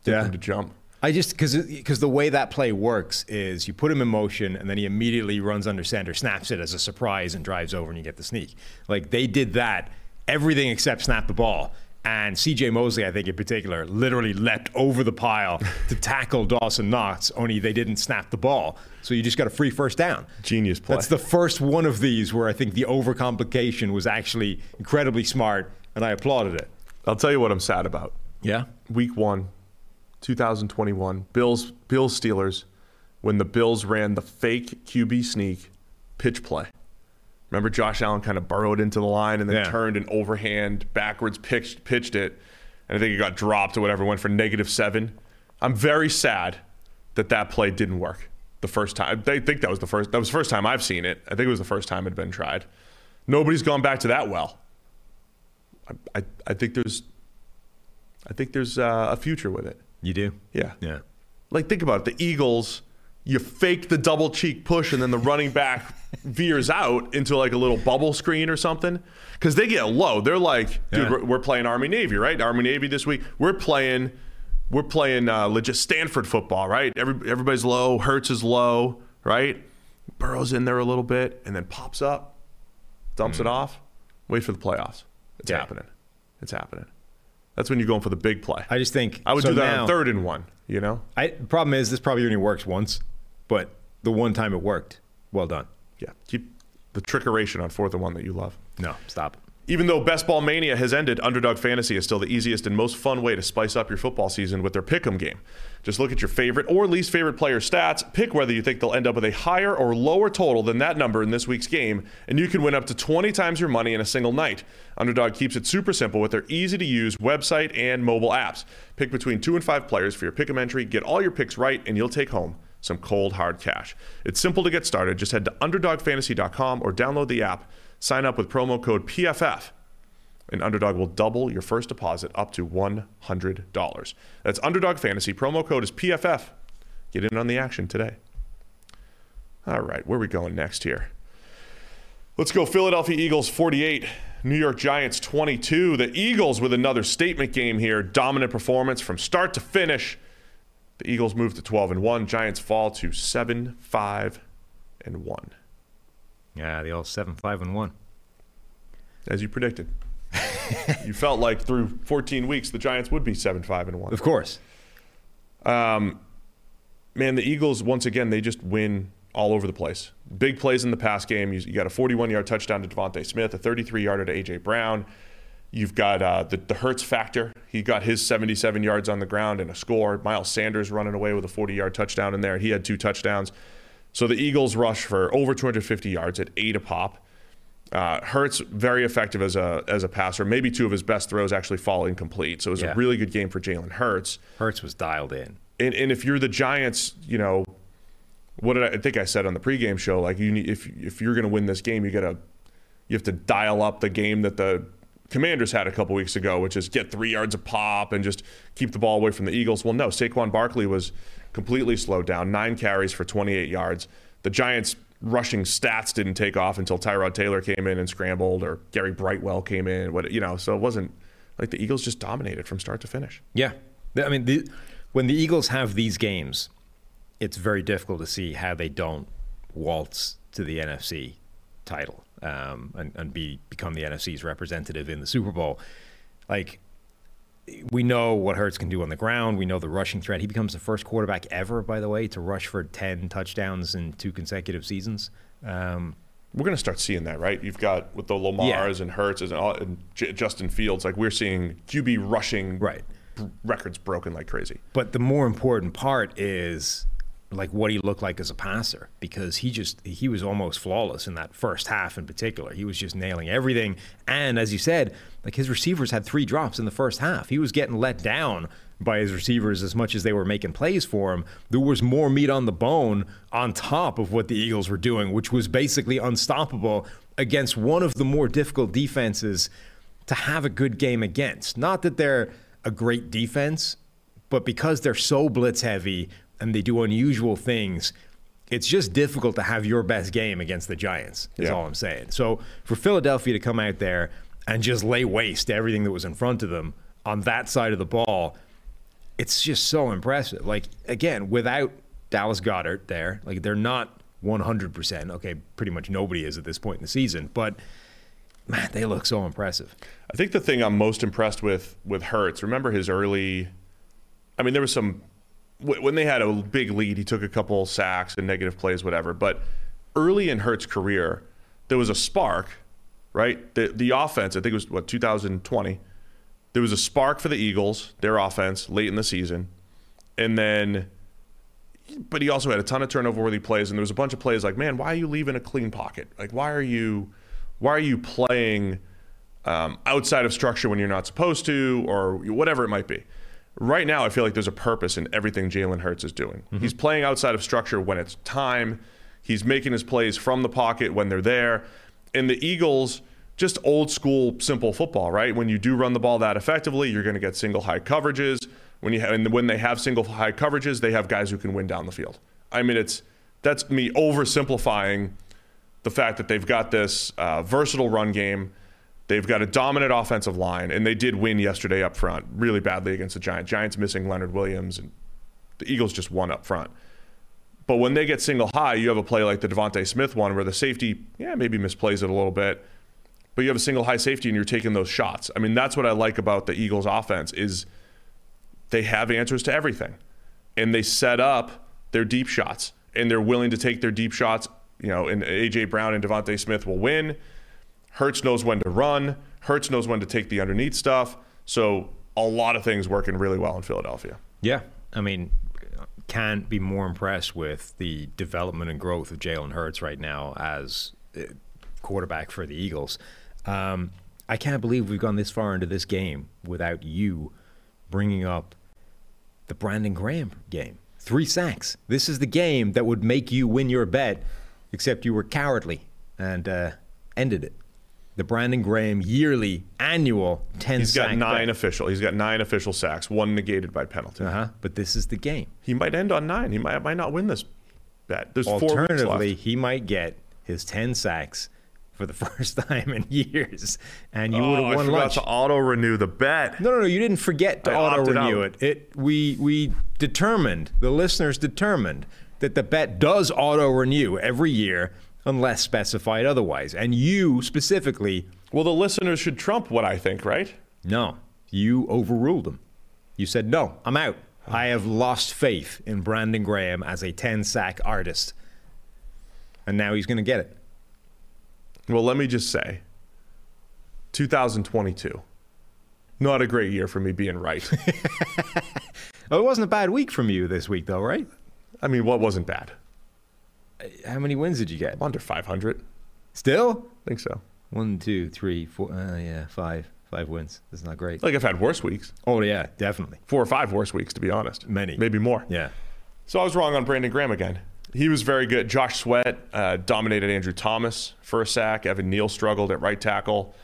Get Yeah. to jump. I just because because the way that play works is you put him in motion and then he immediately runs under center, snaps it as a surprise, and drives over and you get the sneak. Like they did that, everything except snap the ball. And C.J. Mosley, I think in particular, literally leapt over the pile to tackle Dawson Knox. Only they didn't snap the ball, so you just got a free first down. Genius play. That's the first one of these where I think the overcomplication was actually incredibly smart, and I applauded it. I'll tell you what I'm sad about. Yeah. Week one, 2021, Bills Bills Steelers, when the Bills ran the fake QB sneak pitch play. Remember Josh Allen kind of burrowed into the line and then Yeah. turned and overhand backwards pitched pitched it, and I think it got dropped or whatever. Went for negative seven. I'm very sad that that play didn't work the first time. I think that was the first. That was the first time I've seen it. I think it was the first time it had been tried. Nobody's gone back to that well. I, I, I think there's, I think there's uh, a future with it. You do? Yeah. Yeah. Like think about it. The Eagles, you fake the double cheek push, and then the running back veers out into like a little bubble screen or something. Because they get low. They're like, dude, Yeah. we're, we're playing Army Navy, right? Army Navy this week. We're playing, we're playing uh, legit Stanford football, right? Every, everybody's low. Hurts is low, right? Burrows in there a little bit, and then pops up, dumps it off. Wait for the playoffs. It's Mm. Yeah. happening. It's happening. That's when you're going for the big play. I just think I would so do that now- on third and one. You know. I, the problem is this probably only works once, but the one time it worked, well done. Yeah, keep the trickeration on fourth and one that you love. No, stop. Even though Best Ball Mania has ended, Underdog Fantasy is still the easiest and most fun way to spice up your football season with their pick'em game. Just look at your favorite or least favorite player stats, pick whether you think they'll end up with a higher or lower total than that number in this week's game, and you can win up to 20 times your money in a single night. Underdog keeps it super simple with their easy to use website and mobile apps. Pick between two and five players for your pick'em entry, get all your picks right, and you'll take home some cold hard cash. It's simple to get started. Just head to underdogfantasy.com or download the app. Sign up with promo code PFF and Underdog will double your first deposit up to $100. That's Underdog Fantasy. Promo code is PFF. Get in on the action today. All right, where are we going next here? Let's go Philadelphia Eagles 48, New York Giants 22. The Eagles with another statement game here. Dominant performance from start to finish. The Eagles move to 12 and 1. Giants fall to 7 5 and 1. Yeah, the all seven, five, and one. As you predicted. you felt like through 14 weeks the Giants would be 7 5 and 1. Of course. Um, man, the Eagles once again they just win all over the place. Big plays in the pass game. You, you got a 41-yard touchdown to DeVonta Smith, a 33-yarder to AJ Brown. You've got uh, the the Hurts factor. He got his 77 yards on the ground and a score. Miles Sanders running away with a 40-yard touchdown in there. He had two touchdowns. So the Eagles rush for over 250 yards at eight a pop. Uh, Hurts very effective as a as a passer. Maybe two of his best throws actually fall incomplete. So it was Yeah. a really good game for Jalen Hurts Hertz was dialed in. and, and if you're the Giants, you know, what did I, I think I said on the pregame show? Like you need if if you're going to win this game, you gotta you have to dial up the game that the Commanders had a couple weeks ago, which is get three yards a pop and just keep the ball away from the Eagles. Well, no, Saquon Barkley was completely slowed down, nine carries for 28 yards. The Giants rushing stats didn't take off until Tyrod Taylor came in and scrambled, or Gary Brightwell came in. What you know, so it wasn't like the Eagles just dominated from start to finish. Yeah. I mean, the, when the Eagles have these games, it's very difficult to see how they don't waltz to the NFC title um, and, and be become the NFC's representative in the Super Bowl. Like, we know what Hurts can do on the ground. We know the rushing threat. He becomes the first quarterback ever, by the way, to rush for 10 touchdowns in two consecutive seasons. Um, We're going to start seeing that, right? You've got with the Lamars and Hurts and, all, and J- Justin Fields, like we're seeing QB rushing Right. b- records broken like crazy. But the more important part is like what he looked like as a passer because he just he was almost flawless in that first half in particular. He was just nailing everything. And as you said, like his receivers had three drops in the first half. He was getting let down by his receivers as much as they were making plays for him. There was more meat on the bone on top of what the Eagles were doing, which was basically unstoppable against one of the more difficult defenses to have a good game against. Not that they're a great defense, but because they're so blitz heavy and they do unusual things, it's just difficult to have your best game against the Giants, is Yeah. all I'm saying. So for Philadelphia to come out there and just lay waste to everything that was in front of them on that side of the ball, it's just so impressive. Like, again, without Dallas Goedert there, like they're not 100%. Okay, pretty much nobody is at this point in the season, but man, they look so impressive. I think the thing I'm most impressed with with Hurts, remember his early. I mean, there was some when they had a big lead, he took a couple sacks and negative plays, whatever. But early in Hurts' career, there was a spark, right? The the offense, I think it was what 2020. There was a spark for the Eagles, their offense, late in the season, and then. But he also had a ton of turnover-worthy plays, and there was a bunch of plays like, "Man, why are you leaving a clean pocket? Like, why are you, why are you playing?" um, outside of structure when you're not supposed to, or whatever it might be. Right now, I feel like there's a purpose in everything Jalen Hurts is doing. He's playing outside of structure when it's time. He's making his plays from the pocket when they're there. And the Eagles, just old school, simple football, right? When you do run the ball that effectively, you're going to get single high coverages. When you have, and when they have single high coverages, they have guys who can win down the field. I mean, it's that's me oversimplifying the fact that they've got this uh, versatile run game. They've got a dominant offensive line, and they did win yesterday up front really badly against the Giants. Giants missing Leonard Williams, and the Eagles just won up front. But when they get single high, you have a play like the DeVonta Smith one where the safety, yeah, maybe misplays it a little bit, but you have a single high safety and you're taking those shots. I mean, that's what I like about the Eagles offense is they have answers to everything. And they set up their deep shots and they're willing to take their deep shots, you know, and AJ Brown and DeVonta Smith will win. Hurts knows when to run. Hurts knows when to take the underneath stuff. So a lot of things working really well in Philadelphia. Yeah, I mean, can't be more impressed with the development and growth of Jalen Hurts right now as uh, quarterback for the Eagles. Um, I can't believe we've gone this far into this game without you bringing up the Brandon Graham game. Three sacks. This is the game that would make you win your bet, except you were cowardly and uh, ended it. The Brandon Graham yearly annual 10 He's got nine official. He's got nine official sacks, one negated by penalty. Uh-huh. But this is the game. He might end on nine. He might might not win this bet. There's four Alternatively, he might get his 10 sacks for the first time in years, and you would Oh, have I won forgot lunch. to auto renew the bet. No, no, no. You didn't forget to auto renew it. It we we determined the listeners determined that the bet does auto renew every year unless specified otherwise. And you specifically, Well, the listeners should trump what I think, right? no, you overruled them. You said no, I'm out. Oh. I have lost faith in Brandon Graham as a 10 sack artist. And now he's going to get it. Well, let me just say 2022. Not a great year for me being right. Oh, it wasn't a bad week from you this week, though, right? I mean, what wasn't bad? How many wins did you get? Under 500. Still? I think so. One, two, three, four. Uh, yeah, five. Five wins. That's not great. Like I've had worse weeks. Oh, yeah, definitely. Four or five worse weeks, to be honest. Many. Maybe more. Yeah. So I was wrong on Brandon Graham again. He was very good. Josh Sweat uh, dominated Andrew Thomas for a sack. Evan Neal struggled at right tackle.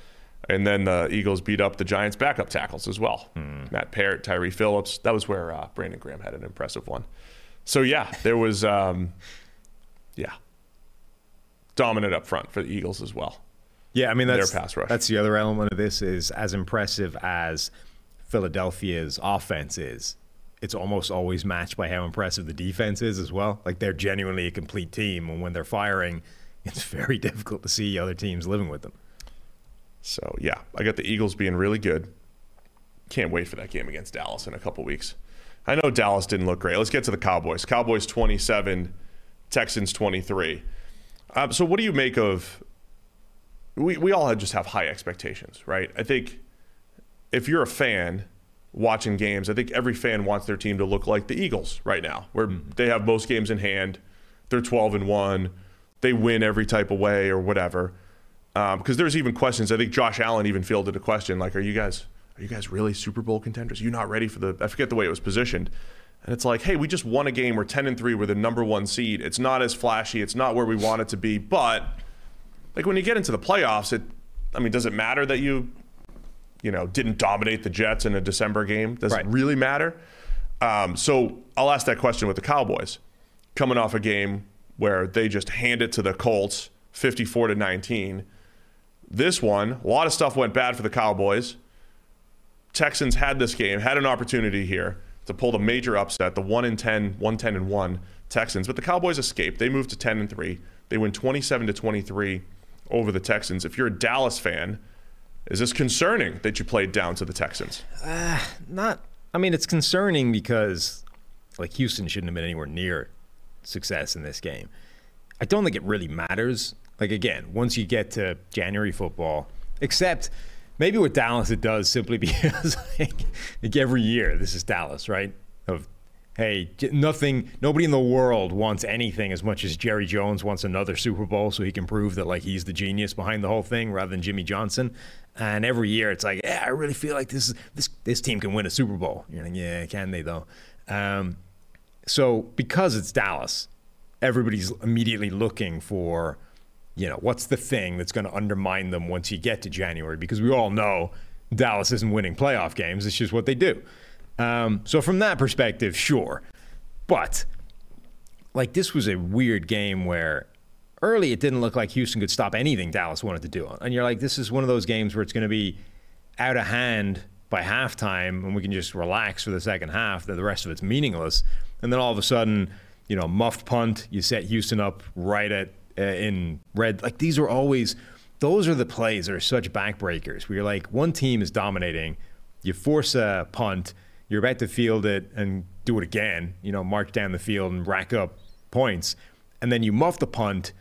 And then the Eagles beat up the Giants' backup tackles as well. Matt Peart, Tyree Phillips. That was where uh, Brandon Graham had an impressive one. So, yeah, there was, um, yeah, dominant up front for the Eagles as well. Yeah, I mean that's Their pass rush. that's the other element of this is as impressive as Philadelphia's offense is. It's almost always matched by how impressive the defense is as well. Like they're genuinely a complete team, and when they're firing, it's very difficult to see other teams living with them. So, yeah, I got the Eagles being really good. Can't wait for that game against Dallas in a couple weeks. I know Dallas didn't look great. Let's get to the Cowboys. Cowboys 27, Texans 23. Um, so, what do you make of? We, we all just have high expectations, right? I think if you're a fan watching games, I think every fan wants their team to look like the Eagles right now, where they have most games in hand. They're 12 and 1. They win every type of way or whatever. Because there's even questions. I think Josh Allen even fielded a question like, "Are you guys are you guys really Super Bowl contenders? Are you not ready for the?" I forget the way it was positioned. And it's like, hey, we just won a game. We're 10 and 3. We're the number one seed. It's not as flashy. It's not where we want it to be. But like when you get into the playoffs, it I mean, does it matter that you you know didn't dominate the Jets in a December game? Does Right. it really matter? Um, so I'll ask that question with the Cowboys, coming off a game where they just hand it to the Colts, 54 to 19. This one, a lot of stuff went bad for the Cowboys. Texans had this game, had an opportunity here to pull the major upset, the 1 in 10, 110 and 1 Texans, but the Cowboys escaped. They moved to 10 and 3. They win 27 to 23 over the Texans. If you're a Dallas fan, is this concerning that you played down to the Texans? Uh, not, I mean, it's concerning because like Houston shouldn't have been anywhere near success in this game. I don't think it really matters. Like again, once you get to January football, except maybe with Dallas it does simply because like, like every year this is Dallas, right? Of hey, nothing, nobody in the world wants anything as much as Jerry Jones wants another Super Bowl so he can prove that like he's the genius behind the whole thing rather than Jimmy Johnson. And every year it's like, yeah, I really feel like this is this this team can win a Super Bowl. You're like, yeah, can they though? Um, so because it's Dallas, everybody's immediately looking for, you know, what's the thing that's going to undermine them once you get to January? Because we all know Dallas isn't winning playoff games. It's just what they do. Um, so from that perspective, sure. But like this was a weird game where early it didn't look like Houston could stop anything Dallas wanted to do. And you're like, this is one of those games where it's going to be out of hand by halftime and we can just relax for the second half, that the rest of it's meaningless. And then all of a sudden, you know, muffed punt, you set Houston up right at uh, in red. Like these are always those are the plays that are such backbreakers where you're like one team is dominating, you force a punt, you're about to field it and do it again, you know, march down the field and rack up points, and then you muff the punt,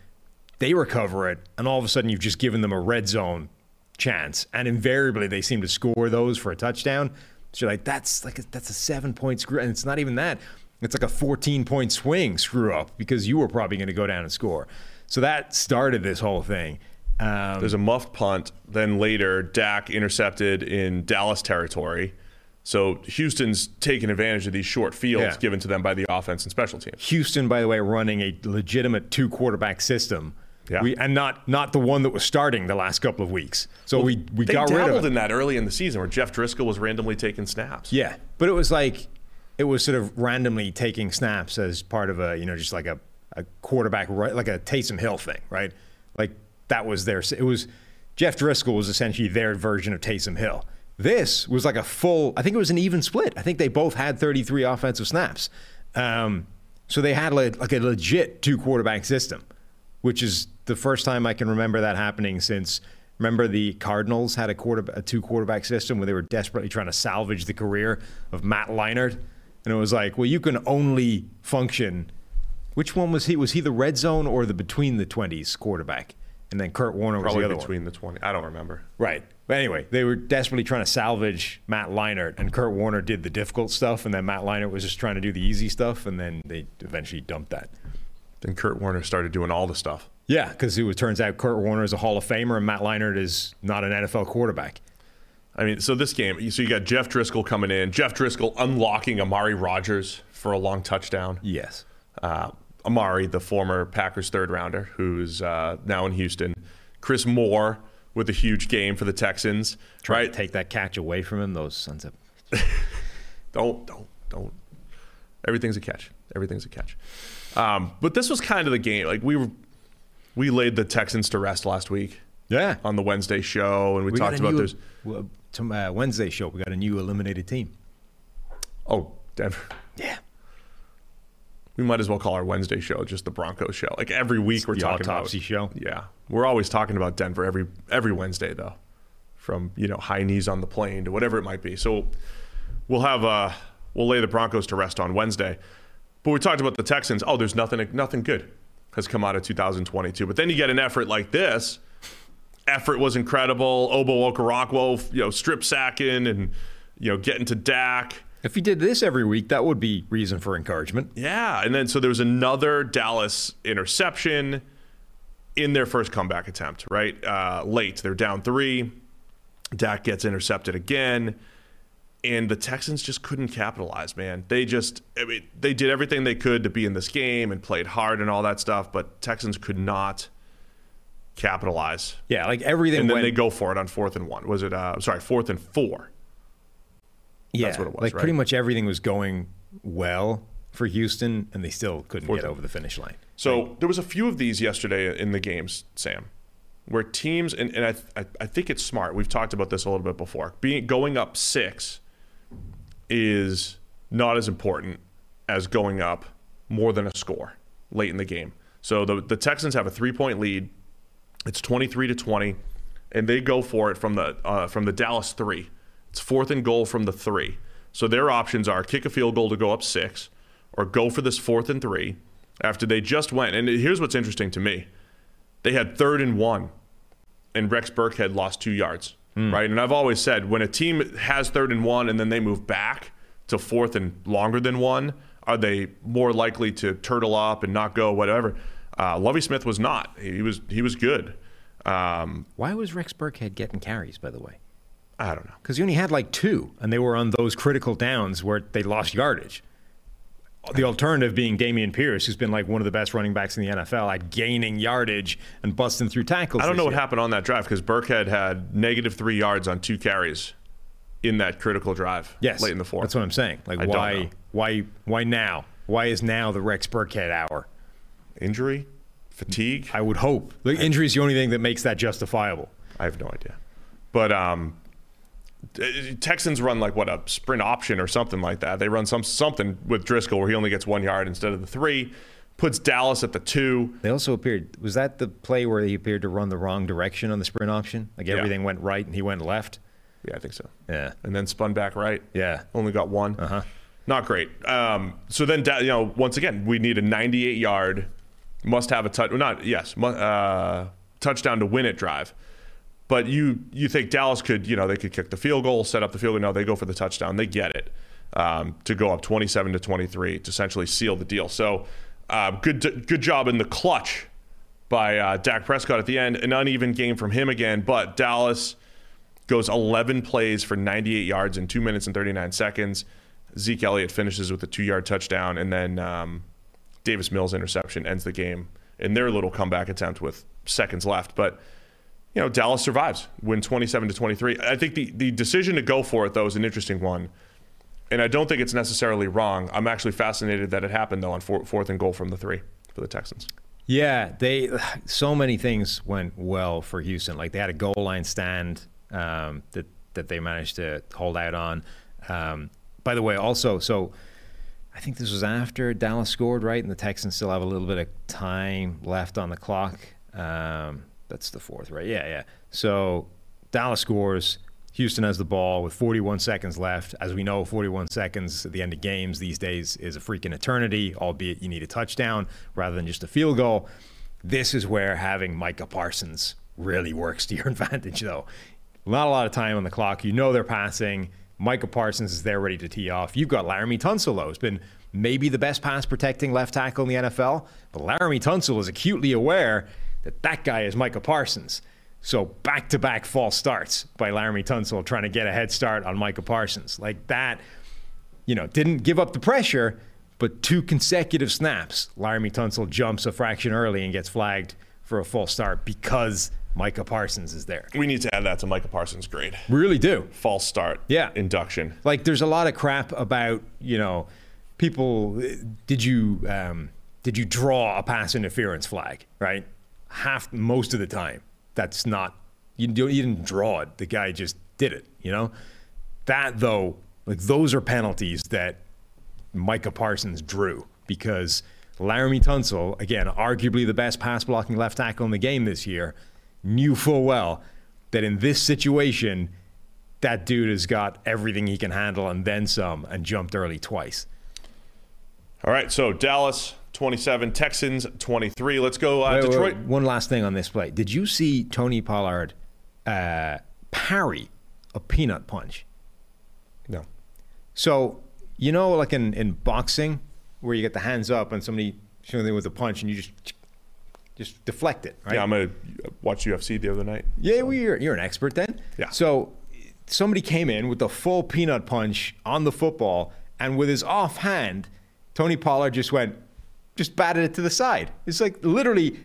they recover it, and all of a sudden you've just given them a red zone chance, and invariably they seem to score those for a touchdown. So you're like, that's like a, that's a seven point screw, and it's not even that. It's like a 14 point swing screw up because you were probably going to go down and score. So that started this whole thing. Um, There's a muffed punt. Then later, Dak intercepted in Dallas territory. So Houston's taking advantage of these short fields Yeah. given to them by the offense and special teams. Houston, by the way, running a legitimate two quarterback system. Yeah. We, and not not the one that was starting the last couple of weeks. So we, we They got rid dabbled of it. in that early in the season where Jeff Driskel was randomly taking snaps. Yeah, but it was like it was sort of randomly taking snaps as part of a you know just like a, a quarterback right like a Taysom Hill thing, right? Like that was their it was Jeff Driskel was essentially their version of Taysom Hill. This was like a full. I think it was an even split. I think they both had 33 offensive snaps. Um, so they had like, like a legit two quarterback system, which is the first time I can remember that happening since. Remember the Cardinals had a quarter a two quarterback system where they were desperately trying to salvage the career of Matt Leinart, and it was like, well, you can only function. Which one was he? Was he the red zone or the between the twenties quarterback? And then Kurt Warner was the other one. between the 20. I don't remember. Right. But anyway, they were desperately trying to salvage Matt Leinart, and Kurt Warner did the difficult stuff, and then Matt Leinart was just trying to do the easy stuff, and then they eventually dumped that. Then Kurt Warner started doing all the stuff. Yeah, because it turns out Kurt Warner is a Hall of Famer, and Matt Leinart is not an NFL quarterback. I mean, so this game, so you got Jeff Driskel coming in, Jeff Driskel unlocking Amari Rogers for a long touchdown. Yes. Uh, Amari, the former Packers third rounder, who's uh, now in Houston. Chris Moore with a huge game for the Texans. Trying right? to take that catch away from him, those sons of. Don't, don't, don't. Everything's a catch. Everything's a catch. Um, but this was kind of the game. Like we were, we laid the Texans to rest last week Yeah. on the Wednesday show, and we, We talked about new- there's. well, tom- uh, Wednesday show, we got a new eliminated team. Oh, Denver. Yeah. We might as well call our Wednesday show just the Broncos show. Like every week we're the talking autopsy about show. Yeah, we're always talking about Denver every every Wednesday though, from you know high knees on the plane to whatever it might be. So we'll have uh we'll lay the Broncos to rest on Wednesday. But we talked about the Texans. Oh, there's nothing nothing good has come out of 2022. But then you get an effort like this. Effort was incredible. Ogbo Okoronkwo, you know, strip sacking and you know getting to Dak. If he did this every week, that would be reason for encouragement. Yeah, and then so there was another Dallas interception in their first comeback attempt, right? Uh, late, they're down three. Dak gets intercepted again, and the Texans just couldn't capitalize. Man, they just I mean, they did everything they could to be in this game and played hard and all that stuff, but Texans could not capitalize. Yeah, like everything And then went. they go for it on fourth and one. Was it? Uh, sorry, fourth and four. Yeah, That's what it was, Like right? pretty much everything was going well for Houston, and they still couldn't Fourth get over the finish line. So there was a few of these yesterday in the games, Sam, where teams and, and I, I I think it's smart. We've talked about this a little bit before. Being going up six is not as important as going up more than a score late in the game. So the the Texans have a three point lead. It's twenty three to twenty, and they go for it from the uh, from the Dallas three. It's fourth and goal from the three. So their options are kick a field goal to go up six, or go for this fourth and three after they just went. And here's what's interesting to me: they had third and one, and Rex Burkhead lost two yards. Right, and I've always said when a team has third and one and then they move back to fourth and longer than one, are they more likely to turtle up and not go whatever? Uh, Lovie Smith was not. He was he was good. Um, Why was Rex Burkhead getting carries, by the way? I don't know. Because you only had like two, and they were on those critical downs where they lost yardage. The alternative being Dameon Pierce, who's been like one of the best running backs in the NFL at gaining yardage and busting through tackles. I don't know what happened on that drive because Burkhead had negative three yards on two carries in that critical drive Yes, late in the fourth. That's what I'm saying. Like, I why, why, why now? Why is now the Rex Burkhead hour? Injury, fatigue. I would hope. The injury is the only thing that makes that justifiable. I have no idea. But um, Texans run like what a sprint option or something like that. They run some something with Driskel where he only gets one yard instead of the three. Puts Dallas at the two. They also appeared. Was that the play where he appeared to run the wrong direction on the sprint option? Like Yeah. everything went right and he went left. Yeah, I think so. Yeah. And then spun back right. Yeah. Only got one. Uh-huh. Not great. Um, so then, you know, once again, we need a 98 yard, must have a touch. Not yes, uh, touchdown to win it drive. But you you think Dallas could you know they could kick the field goal, set up the field goal. No, they go for the touchdown. They get it um, to go up 27 to 23 to essentially seal the deal. So uh, good good job in the clutch by uh, Dak Prescott at the end. An uneven game from him again, but Dallas goes 11 plays for 98 yards in two minutes and 39 seconds. Zeke Elliott finishes with a two yard touchdown, and then um, Davis Mills interception ends the game in their little comeback attempt with seconds left. But you know, Dallas survives, win 27 to 23. I think the, the decision to go for it, though, is an interesting one. And I don't think it's necessarily wrong. I'm actually fascinated that it happened, though, on four, fourth and goal from the three for the Texans. Yeah, they so many things went well for Houston. Like they had a goal line stand um, that that they managed to hold out on. Um, by the way, also, so I think this was after Dallas scored, right? And the Texans still have a little bit of time left on the clock. Um, that's the fourth, right? Yeah, yeah. So Dallas scores. Houston has the ball with 41 seconds left. As we know, 41 seconds at the end of games these days is a freaking eternity, albeit you need a touchdown rather than just a field goal. This is where having Micah Parsons really works to your advantage, though. Not a lot of time on the clock. You know they're passing. Micah Parsons is there ready to tee off. You've got Laremy Tunsil, who's been maybe the best pass protecting left tackle in the NFL. But Laremy Tunsil is acutely aware that that guy is Micah Parsons. So back to back false starts by Laremy Tunsil trying to get a head start on Micah Parsons. Like that, you know, didn't give up the pressure, but two consecutive snaps. Laremy Tunsil jumps a fraction early and gets flagged for a false start because Micah Parsons is there. We need to add that to Micah Parsons' grade. We really do. False start. Yeah. Induction. Like there's a lot of crap about, you know, people did you um, did you draw a pass interference flag, right? Half most of the time that's not you, you didn't draw it. The guy just did it. You know that though. Like those are penalties that Micah Parsons drew because Laremy Tunsil, again, arguably the best pass blocking left tackle in the game this year, knew full well that in this situation, that dude has got everything he can handle and then some and jumped early twice. All right, so Dallas 27, Texans 23. Let's go uh, Wait, wait, Detroit. wait. One last thing on this play. Did you see Tony Pollard uh, parry a peanut punch? No. So, you know, like in, in boxing, where you get the hands up and somebody shooting them with a punch and you just just deflect it, right? Yeah, I'm gonna watch UFC the other night. Yeah, well, you're, you're an expert then. Yeah. So somebody came in with the full peanut punch on the football, and with his offhand, Tony Pollard just went, just batted it to the side. It's like literally,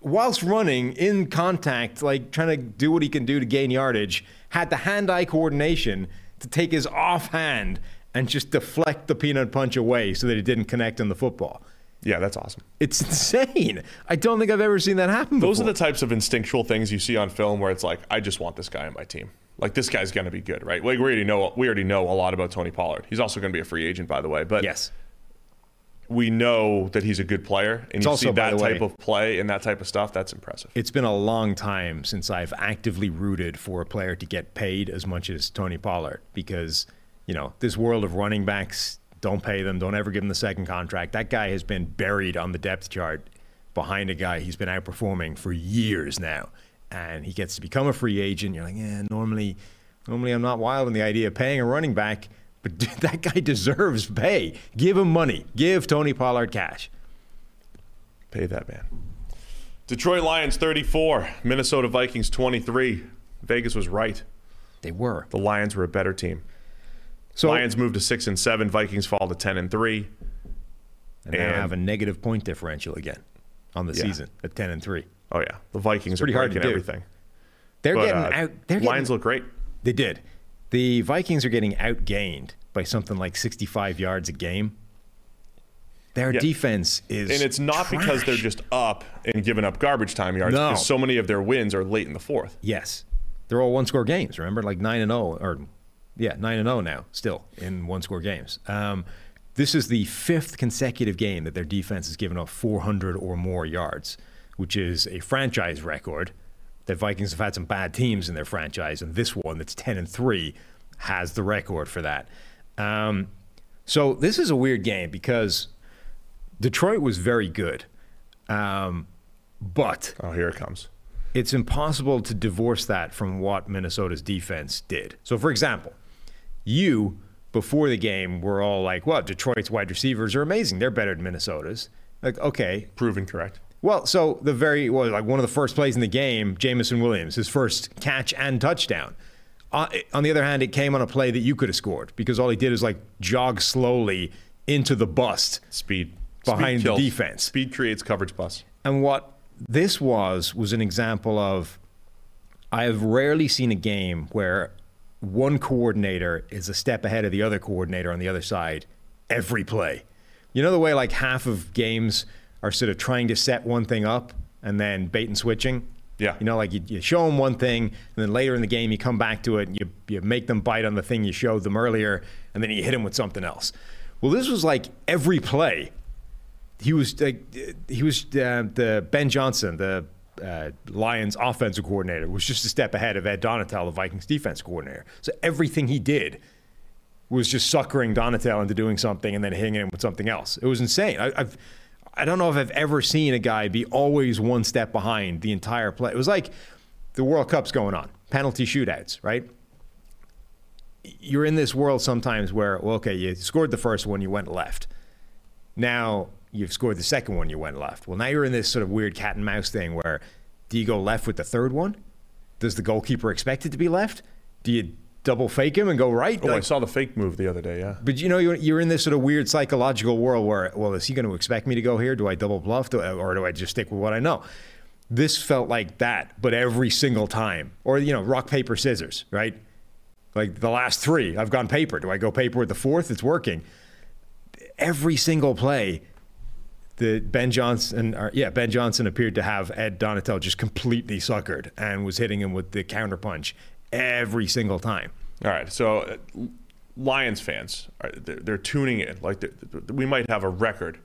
whilst running in contact, like trying to do what he can do to gain yardage, had the hand-eye coordination to take his offhand and just deflect the peanut punch away so that it didn't connect on the football. Yeah, that's awesome. It's insane. I don't think I've ever seen that happen before. Those are the types of instinctual things you see on film where it's like, I just want this guy on my team. Like this guy's gonna be good, right? Like we already know we already know a lot about Tony Pollard. He's also gonna be a free agent, by the way. But yes. We know that he's a good player, and It's you also, see that type way- of play and that type of stuff. That's impressive. It's been a long time since I've actively rooted for a player to get paid as much as Tony Pollard because, you know, this world of running backs, don't pay them, don't ever give them the second contract. That guy has been buried on the depth chart behind a guy he's been outperforming for years now. And he gets to become a free agent. You're like, yeah, normally, normally I'm not wild on the idea of paying a running back, but dude, that guy deserves pay. Give him money. Give Tony Pollard cash. Pay that man. Detroit Lions 34, Minnesota Vikings 23. Vegas was right. They were. The Lions were a better team. So Lions moved to six and seven. Vikings fall to ten and three. and now and- have a negative point differential again on the Yeah. season at 10 and 3. Oh yeah, the Vikings are pretty hard to do. everything. They're But, getting uh, out. They're Lions getting, look great. They did. The Vikings are getting outgained by something like 65 yards a game. Their Yeah. defense is And it's not because they're just up and giving up garbage time yards. No. Because so many of their wins are late in the fourth. Yes. They're all one score games, remember? Like 9 and 0 or yeah, 9 and 0 now still in one score games. Um, this is the fifth consecutive game that their defense has given up 400 or more yards, which is a franchise record. The Vikings have had some bad teams in their franchise, and this one that's 10 and 3 has the record for that. Um, so this is a weird game because Detroit was very good. Um, but Oh, here it comes. it's impossible to divorce that from what Minnesota's defense did. So, for example, you before the game were all like, "Well, Detroit's wide receivers are amazing. They're better than Minnesota's." Like, okay, Proven correct. Well, so the very well, like one of the first plays in the game, Jameson Williams, his first catch and touchdown. uh, on the other hand, it came on a play that you could have scored because all he did is like jog slowly into the bust. Speed. Behind Speed the defense. Speed creates coverage bus. And what this was was an example of I have rarely seen a game where one coordinator is a step ahead of the other coordinator on the other side every play. You know the way like half of games are sort of trying to set one thing up and then bait and switching? Yeah. You know, like you, you show them one thing, and then later in the game you come back to it and you, you make them bite on the thing you showed them earlier, and then you hit them with something else. Well, this was like every play he was like he was uh, the Ben Johnson, the uh, Lions offensive coordinator, was just a step ahead of Ed Donatell, the Vikings defense coordinator. So everything he did was just suckering Donatell into doing something and then hitting him with something else. It was insane. I, I've I don't know if I've ever seen a guy be always one step behind the entire play. It was like the World Cup's going on, penalty shootouts, right? You're in this world sometimes where, well, okay, you scored the first one, you went left. Now you've scored the second one, you went left. Well, now you're in this sort of weird cat and mouse thing where do you go left with the third one? Does the goalkeeper expect it to be left? Do you double fake him and go right? Oh, I saw the fake move the other day. Yeah. but you know, you're, you're in this sort of weird psychological world where, well, is he going to expect me to go here? Do I double bluff, do I, or do I just stick with what I know? This felt like that, but every single time, or you know, rock paper scissors, right? Like the last three, I've gone paper. Do I go paper with the fourth? It's working. Every single play, the Ben Johnson, or, yeah, Ben Johnson appeared to have Ed Donatell just completely suckered and was hitting him with the counterpunch every single time. All right. So, uh, Lions fans, they're, they're tuning in. Like they're- we might have a record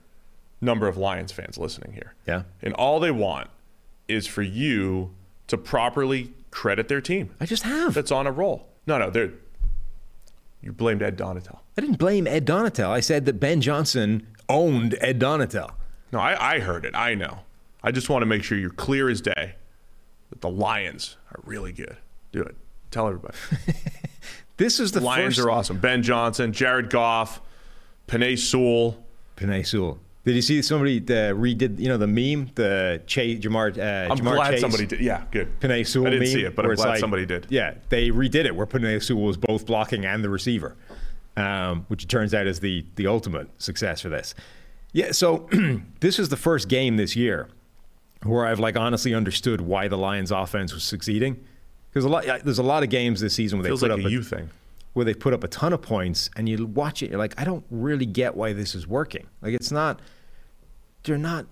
number of Lions fans listening here. Yeah. And all they want is for you to properly credit their team I just have. that's on a roll. No, no, they're. You blamed Ed Donatell. I didn't blame Ed Donatell. I said that Ben Johnson owned Ed Donatell. No, I, I heard it. I know. I just want to make sure you're clear as day that the Lions are really good. Do it. Tell everybody. This is the Lions first. are awesome. Ben Johnson, Jared Goff, Penei Sewell. Penei Sewell. Did you see somebody uh, redid? You know the meme, the Chase Ja'Marr. Uh, I'm Ja'Marr glad Chase, somebody did. Yeah, good. Penei Sewell I didn't meme, see it, but I'm glad like- somebody did. Yeah, they redid it where Penei Sewell was both blocking and the receiver, um, which it turns out is the the ultimate success for this. Yeah, so this is the first game this year where I've like honestly understood why the Lions' offense was succeeding. Because a lot, there's a lot of games this season where Feels they put like up a you thing. where they put up a ton of points and you watch it, you're like, I don't really get why this is working. Like it's not they're not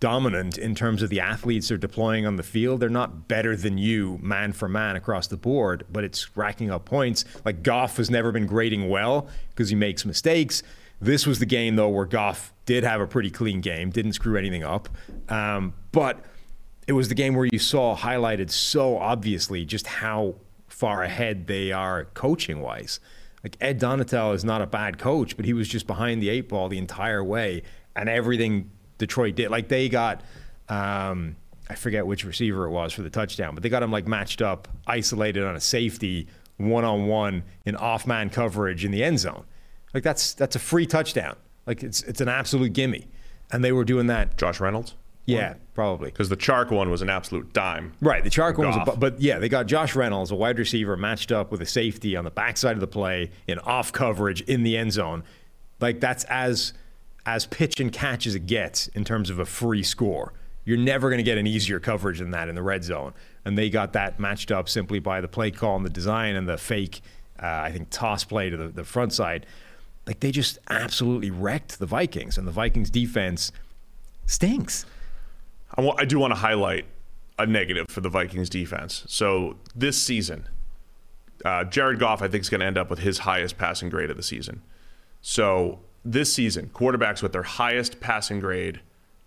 dominant in terms of the athletes they're deploying on the field. They're not better than you man for man across the board, but it's racking up points. Like Goff has never been grading well because he makes mistakes. This was the game though where Goff did have a pretty clean game, didn't screw anything up. Um, but it was the game where you saw highlighted so obviously just how far ahead they are coaching wise. Like Ed Donatel is not a bad coach, but he was just behind the eight ball the entire way, and everything Detroit did. Like they got, um, I forget which receiver it was for the touchdown, but they got him like matched up, isolated on a safety, one on one in off man coverage in the end zone. Like that's that's a free touchdown. Like it's it's an absolute gimme, and they were doing that. Josh Reynolds? Yeah, probably. Because the Chark one was an absolute dime. Right, the Chark one was, a, bu- but yeah, they got Josh Reynolds, a wide receiver, matched up with a safety on the backside of the play in off coverage in the end zone. Like that's as as pitch and catch as it gets in terms of a free score. You're never going to get an easier coverage than that in the red zone, and they got that matched up simply by the play call and the design and the fake, uh, I think, toss play to the, the front side. Like they just absolutely wrecked the Vikings, and the Vikings defense stinks. I, do want to highlight a negative for the Vikings defense. So this season, uh, Jared Goff, I think, is going to end up with his highest passing grade of the season. So this season, quarterbacks with their highest passing grade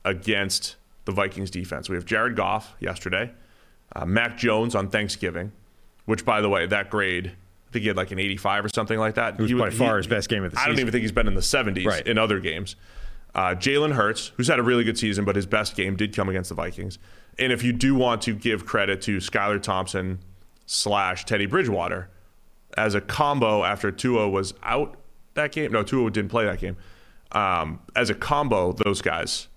against the Vikings defense. We have Jared Goff yesterday, uh, Mac Jones on Thanksgiving, which, by the way, that grade, I think he had like an 85 or something like that. It was He by he- far his best game of the season? I don't even think he's been in the 70s Right. in other games. Uh, Jalen Hurts, who's had a really good season, but his best game did come against the Vikings. And if you do want to give credit to Skylar Thompson slash Teddy Bridgewater as a combo after Tua was out that game, no, Tua didn't play that game. Um, as a combo, those guys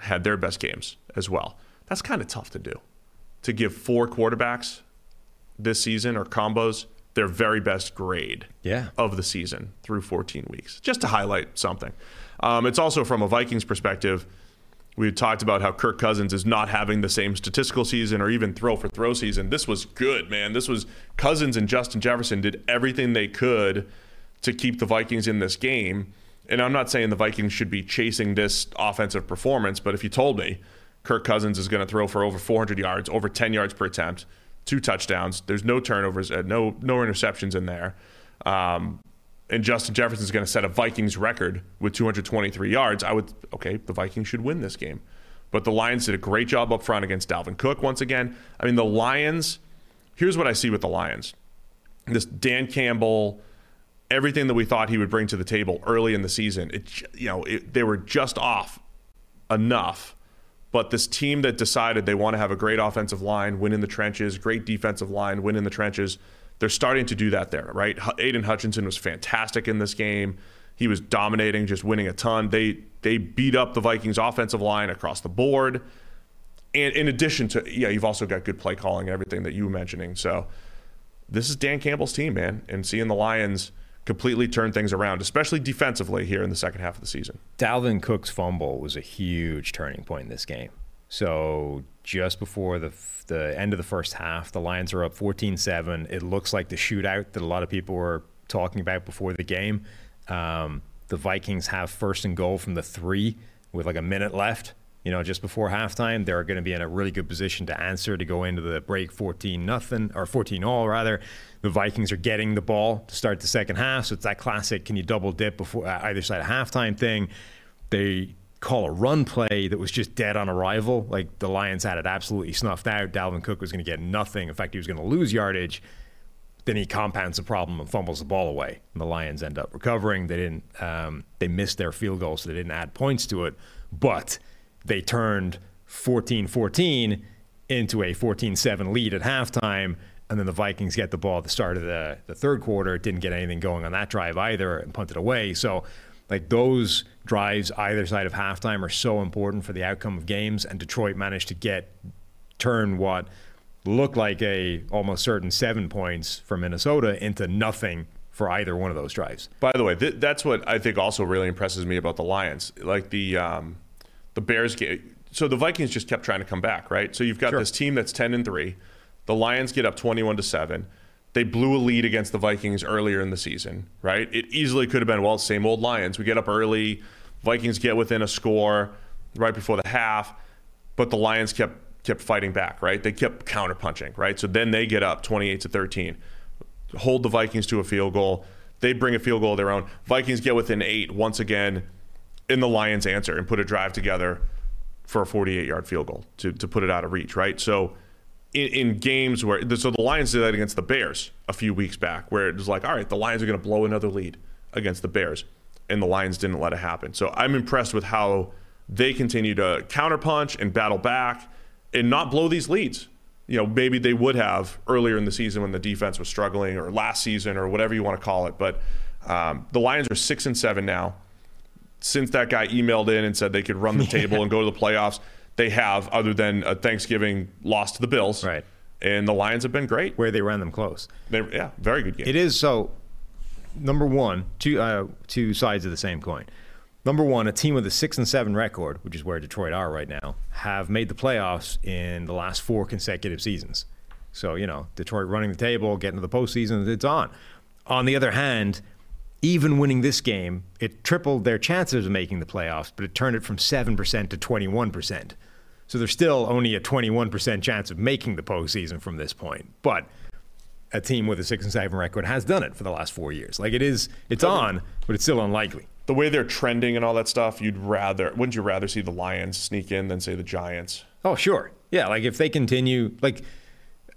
had their best games as well. That's kind of tough to do. To give four quarterbacks this season or combos their very best grade Yeah. of the season through 14 weeks, just to highlight something. Um, it's also from a Vikings perspective. We talked about how Kirk Cousins is not having the same statistical season or even throw for throw season. This was good, man. This was Cousins and Justin Jefferson did everything they could to keep the Vikings in this game. And I'm not saying the Vikings should be chasing this offensive performance, but if you told me Kirk Cousins is going to throw for over 400 yards, over 10 yards per attempt, two touchdowns, there's no turnovers, uh, no no interceptions in there. Um, and Justin Jefferson is going to set a Vikings record with 223 yards, I would okay, the Vikings should win this game. But the Lions did a great job up front against Dalvin Cook once again. I mean, the Lions. Here's what I see with the Lions: this Dan Campbell, everything that we thought he would bring to the table early in the season. It, you know, it, they were just off enough. But this team that decided they want to have a great offensive line, win in the trenches, great defensive line, win in the trenches, they're starting to do that there, right? Aidan Hutchinson was fantastic in this game. He was dominating, just winning a ton. They they beat up the Vikings offensive line across the board. And in addition to, yeah, you've also got good play calling and everything that you were mentioning. So this is Dan Campbell's team, man. And seeing the Lions completely turn things around, especially defensively here in the second half of the season. Dalvin Cook's fumble was a huge turning point in this game. So just before the the end of the first half, the Lions are up 14-7. It looks like the shootout that a lot of people were talking about before the game. Um, the Vikings have first and goal from the three with like a minute left. You know, just before halftime, they're going to be in a really good position to answer to go into the break 14 nothing or 14 all rather. The Vikings are getting the ball to start the second half, so it's that classic can you double dip before uh, either side of halftime thing. They call a run play that was just dead on arrival. Like the Lions had it absolutely snuffed out. Dalvin Cook was going to get nothing. In fact, he was going to lose yardage. Then he compounds the problem and fumbles the ball away. And the Lions end up recovering. They didn't. Um, they missed their field goal, so they didn't add points to it. But they turned 14-14 into a 14-7 lead at halftime. And then the Vikings get the ball at the start of the, the third quarter. Didn't get anything going on that drive either and punted away. So, like those drives either side of halftime are so important for the outcome of games. And Detroit managed to get turn what looked like a almost certain seven points for Minnesota into nothing for either one of those drives. By the way, th- that's what I think also really impresses me about the Lions. Like the um, the Bears game. So the Vikings just kept trying to come back, right? So you've got Sure. this team that's ten and three. The Lions get up twenty-one to seven. They blew a lead against the Vikings earlier in the season, right? It easily could have been well, same old Lions. We get up early. Vikings get within a score right before the half, but the Lions kept kept fighting back, right? They kept counterpunching, right? So then they get up 28 to 13 hold the Vikings to a field goal. They bring a field goal of their own. Vikings get within eight once again, in the Lions answer and put a drive together for a 48 yard field goal to, to put it out of reach, right? So in, in games where, so the Lions did that against the Bears a few weeks back, where it was like, all right, the Lions are going to blow another lead against the Bears. And the Lions didn't let it happen. So I'm impressed with how they continue to counterpunch and battle back and not blow these leads you know, maybe they would have earlier in the season when the defense was struggling, or last season, or whatever you want to call it. But um, the Lions are six and seven now. Since that guy emailed in and said they could run the table and go to the playoffs, they have, other than a Thanksgiving loss to the Bills. Right. And the Lions have been great. Where they ran them close. They, yeah, very good game. It is so. Number one, two uh, two sides of the same coin. Number one, a team with a six and seven record, which is where Detroit are right now, have made the playoffs in the last four consecutive seasons. So you know, Detroit running the table, getting to the postseason, it's on. On the other hand, even winning this game, it tripled their chances of making the playoffs, but it turned it from seven percent to twenty-one percent. So there's still only a twenty-one percent chance of making the postseason from this point, but a team with a six and seven record has done it for the last four years. Like it is, it's on, but it's still unlikely. the way they're trending and all that stuff, you'd rather, wouldn't you rather see the Lions sneak in than say the Giants? Oh, sure, yeah. Like if they continue, like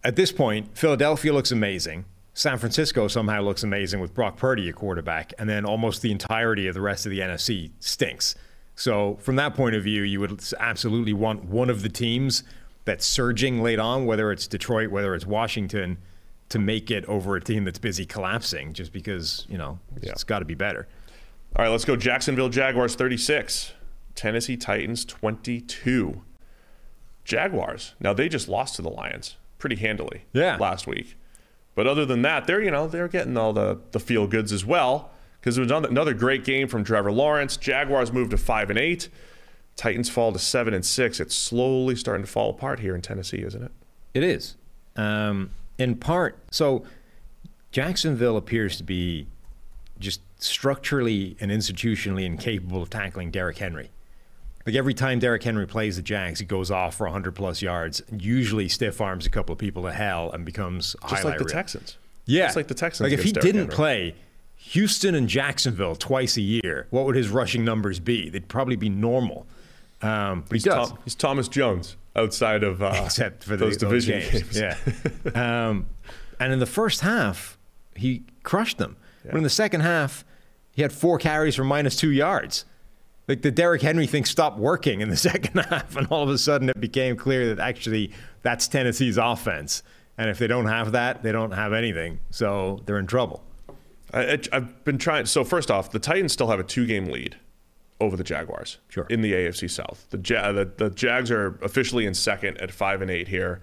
at this point, Philadelphia looks amazing. San Francisco somehow looks amazing with Brock Purdy a quarterback, and then almost the entirety of the rest of the NFC stinks. So from that point of view, you would absolutely want one of the teams that's surging late on, whether it's Detroit, whether it's Washington, to make it over a team that's busy collapsing, just because you know it's got to be better. All right, let's go. Jacksonville Jaguars 36, Tennessee Titans 22. Jaguars. Now they just lost to the Lions pretty handily Yeah. last week. But other than that, they're you know they're getting all the the feel goods as well because it was another, great game from Trevor Lawrence. Jaguars move to five and eight. Titans fall to seven and six. It's slowly starting to fall apart here in Tennessee, isn't it? It is. Um, in part, so Jacksonville appears to be just structurally and institutionally incapable of tackling Derrick Henry. Like every time Derrick Henry plays the Jags, he goes off for 100 plus yards, usually stiff arms a couple of people to hell and becomes Just like the reel. Texans. Yeah, Just like the Texans. Like if he Derrick didn't Henry. play Houston and Jacksonville twice a year, what would his rushing numbers be? They'd probably be normal. Um, but he he's, does. Tom- he's Thomas Jones outside of uh, except for the, those division games. games. Yeah. um, and in the first half, he crushed them. But in the second half, he had four carries for minus two yards. Like the Derrick Henry thing stopped working in the second half, and all of a sudden it became clear that actually that's Tennessee's offense. And if they don't have that, they don't have anything. So they're in trouble. I, I've been trying. So first off, the Titans still have a two-game lead over the Jaguars Sure. in the AFC South. The, ja- the the Jags are officially in second at five and eight here.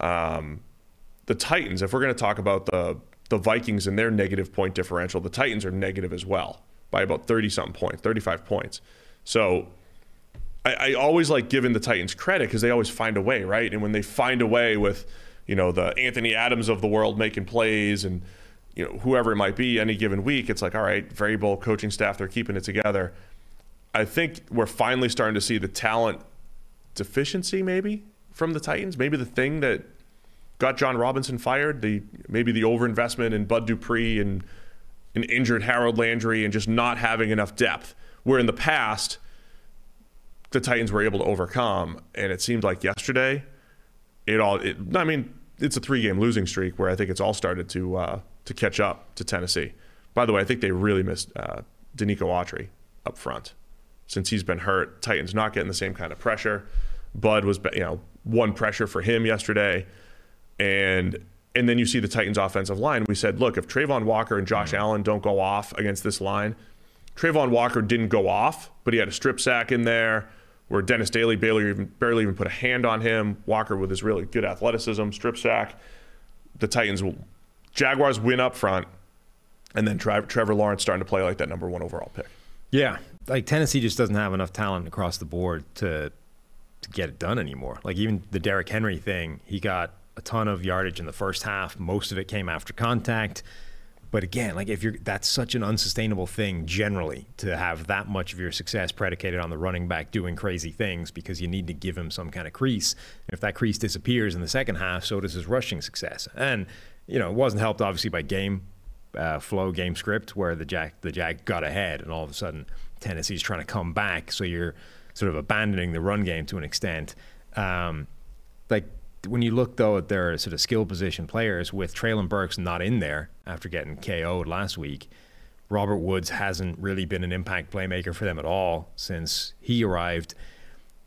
Um, the Titans, if we're going to talk about the the Vikings and their negative point differential, the Titans are negative as well by about thirty something points, thirty five points. So I, I always like giving the Titans credit because they always find a way, right? And when they find a way with, you know, the Anthony Adams of the world making plays and, you know, whoever it might be any given week, it's like, all right, variable coaching staff, they're keeping it together. I think we're finally starting to see the talent deficiency maybe from the Titans. Maybe the thing that got Jon Robinson fired, the maybe the overinvestment in Bud Dupree and an injured Harold Landry and just not having enough depth. Where in the past, the Titans were able to overcome, and it seemed like yesterday, it all. It, I mean, it's a three-game losing streak where I think it's all started to uh, to catch up to Tennessee. By the way, I think they really missed uh, Denico Autry up front since he's been hurt. Titans not getting the same kind of pressure. Bud was, you know, one pressure for him yesterday, and and then you see the Titans' offensive line. We said, look, if Travon Walker and Josh mm-hmm. Allen don't go off against this line, Travon Walker didn't go off, but he had a strip sack in there where Dennis Daley barely even, barely even put a hand on him. Walker with his really good athleticism, strip sack. The Titans, will, Jaguars win up front, and then Tre- Trevor Lawrence starting to play like that number one overall pick. Yeah, like Tennessee just doesn't have enough talent across the board to to get it done anymore. Like even the Derrick Henry thing, he got a ton of yardage in the first half. Most of it came after contact. But again, like if you're that's such an unsustainable thing generally to have that much of your success predicated on the running back doing crazy things because you need to give him some kind of crease. And if that crease disappears in the second half, so does his rushing success. And you know, it wasn't helped obviously by game uh, flow, game script where the jack the Jag got ahead, and all of a sudden Tennessee's trying to come back. So you're sort of abandoning the run game to an extent. Um, like when you look though at their sort of skill position players with Treylon Burks not in there after getting KO'd last week, Robert Woods hasn't really been an impact playmaker for them at all since he arrived.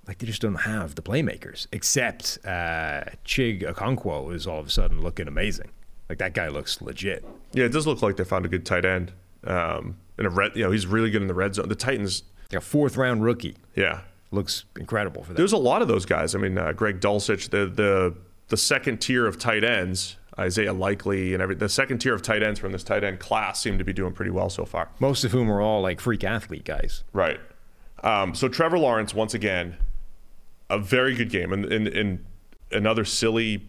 Like they just don't have the playmakers, except uh, Chig Okonkwo is all of a sudden looking amazing. Like that guy looks legit. Yeah, it does look like they found a good tight end. Um, in a red, you know, he's really good in the red zone. The Titans, Like a fourth round rookie yeah, looks incredible for them. There's a lot of those guys. I mean, uh, Greg Dulcich, the the the second tier of tight ends, Isaiah Likely, and every the second tier of tight ends from this tight end class seem to be doing pretty well so far. Most of whom are all like freak athlete guys. Right. Um, so Trevor Lawrence, once again, a very good game, and, and, and another silly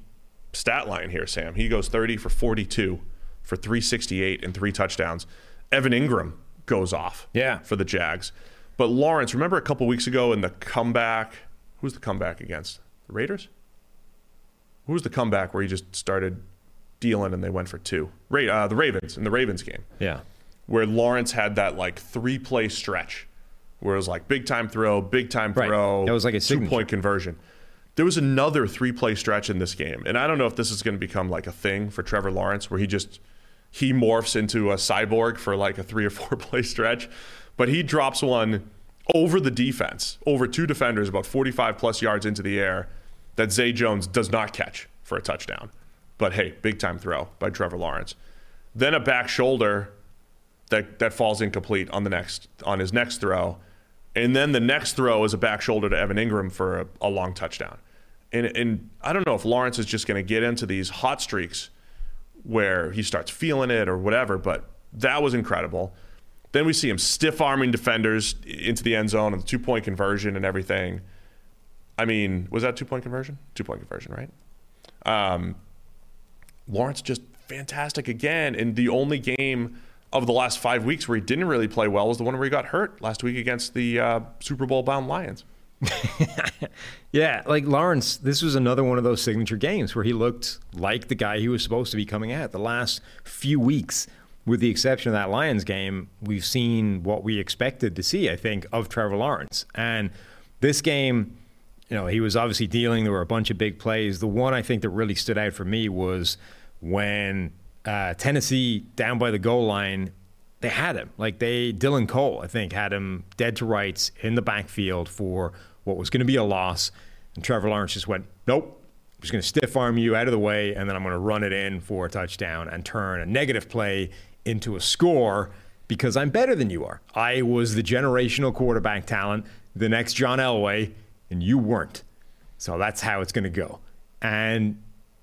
stat line here, Sam. He goes 30 for 42 for 368 and three touchdowns. Evan Engram goes off Yeah. for the Jags. But Lawrence, remember a couple weeks ago in the comeback? Who's the comeback against? The Raiders? Who was the comeback where he just started dealing and they went for two? Ra- uh, the Ravens in the Ravens game Yeah. where Lawrence had that like three play stretch where it was like big time throw, big time Right. throw, That was like a two point conversion. There was another three play stretch in this game, and I don't know if this is going to become like a thing for Trevor Lawrence, where he just he morphs into a cyborg for like a three or four play stretch, but he drops one over the defense, over two defenders, about 45 plus yards into the air, that Zay Jones does not catch for a touchdown. But hey, big time throw by Trevor Lawrence. Then a back shoulder that that falls incomplete on the next on his next throw, and then the next throw is a back shoulder to Evan Engram for a, a long touchdown. And and I don't know if Lawrence is just going to get into these hot streaks where he starts feeling it or whatever. But that was incredible. Then we see him stiff arming defenders into the end zone and the two point conversion and everything. I mean, was that two point conversion? Two point conversion, right? Um, Lawrence just fantastic again. And the only game of the last five weeks where he didn't really play well was the one where he got hurt last week against the uh, Super Bowl bound Lions. Yeah, like Lawrence, this was another one of those signature games where he looked like the guy he was supposed to be coming at. The last few weeks, with the exception of that Lions game, we've seen what we expected to see, I think, of Trevor Lawrence. And this game, you know, he was obviously dealing. There were a bunch of big plays. The one I think that really stood out for me was when uh, Tennessee, down by the goal line, they had him. Like they, Dylan Cole, I think, had him dead to rights in the backfield for what was going to be a loss. And Trevor Lawrence just went, nope. I'm just going to stiff arm you out of the way, and then I'm going to run it in for a touchdown and turn a negative play into a score because I'm better than you are. I was the generational quarterback talent, the next John Elway, and you weren't. So that's how it's going to go. And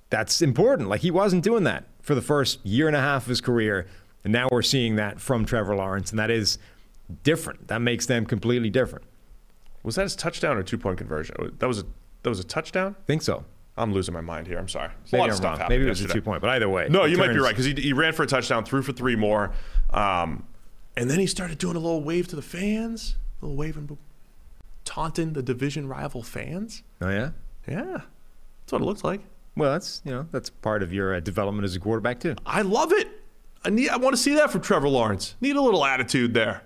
that's important. Like he wasn't doing that for the first year and a half of his career. And now we're seeing that from Trevor Lawrence, and that is different. That makes them completely different. Was that his touchdown or two point conversion? That was a that was a touchdown. think so. I'm losing my mind here. I'm sorry. A Maybe of I'm stuff wrong. Maybe it was a two point, but either way. No, you might be right because he, he ran for a touchdown, threw for three more, um, and then he started doing a little wave to the fans, a little wave and boom, taunting the division rival fans. Oh yeah. Yeah, that's what it looks like. Well, that's you know that's part of your uh, development as a quarterback too. I love it. I need. I want to see that from Trevor Lawrence. Need a little attitude there.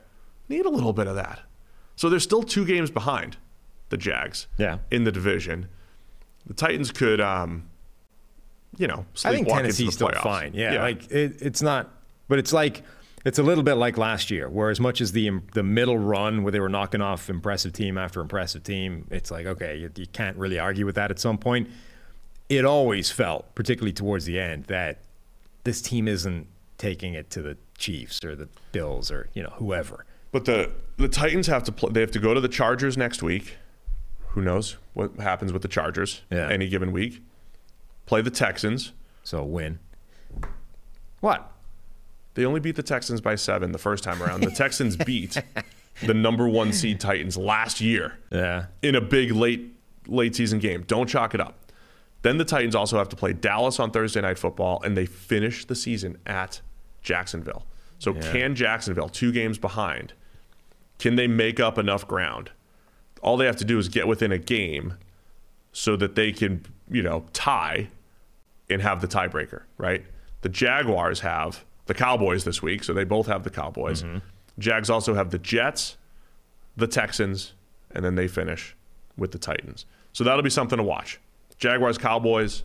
Need a little bit of that. So they're still two games behind the Jags. Yeah. In the division, the Titans could, um, you know, I think Tennessee's still fine. Yeah, like it, it's not, but it's like it's a little bit like last year, where as much as the the middle run where they were knocking off impressive team after impressive team, it's like okay, you, you can't really argue with that at some point. It always felt, particularly towards the end, that this team isn't taking it to the Chiefs or the Bills or you know whoever. But the the Titans have to play. They have to go to the Chargers next week. Who knows what happens with the Chargers Yeah. any given week? Play the Texans. So win. What? They only beat the Texans by seven the first time around. The Texans beat the number one seed Titans last year Yeah. in a big late late season game. Don't chalk it up. Then the Titans also have to play Dallas on Thursday night football, and they finish the season at Jacksonville. So can Jacksonville, two games behind, can they make up enough ground? All they have to do is get within a game so that they can, you know, tie and have the tiebreaker, right? The Jaguars have the Cowboys this week, so they both have the Cowboys. Mm-hmm. Jags also have the Jets, the Texans, and then they finish with the Titans. So that'll be something to watch. Jaguars, Cowboys.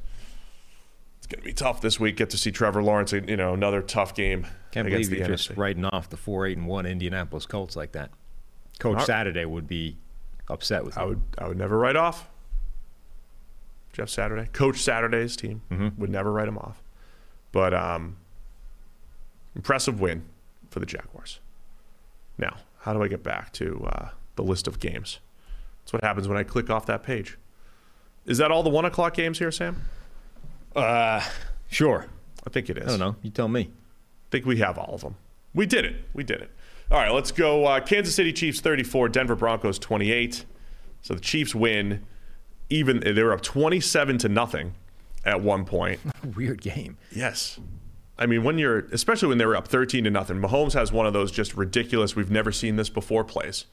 It's going to be tough this week. Get to see Trevor Lawrence, you know, another tough game Can't against believe the you're just writing off the four eight and one Indianapolis Colts like that. Coach Saturday would be upset with you. I would I would never write off Jeff Saturday, Coach Saturday's team Mm-hmm. would never write him off. But um, impressive win for the Jaguars. Now, how do I get back to uh, the list of games? That's what happens when I click off that page. Is that all the one o'clock games here, Sam? Uh, Sure. I think it is. I don't know. You tell me. I think we have all of them. We did it. We did it. All right, let's go. Uh, Kansas City Chiefs 34, Denver Broncos 28. So the Chiefs win. Even they were up 27 to nothing at one point. Weird game. Yes. I mean, when you're, especially when they were up 13 to nothing, Mahomes has one of those just ridiculous, we've never seen this before plays.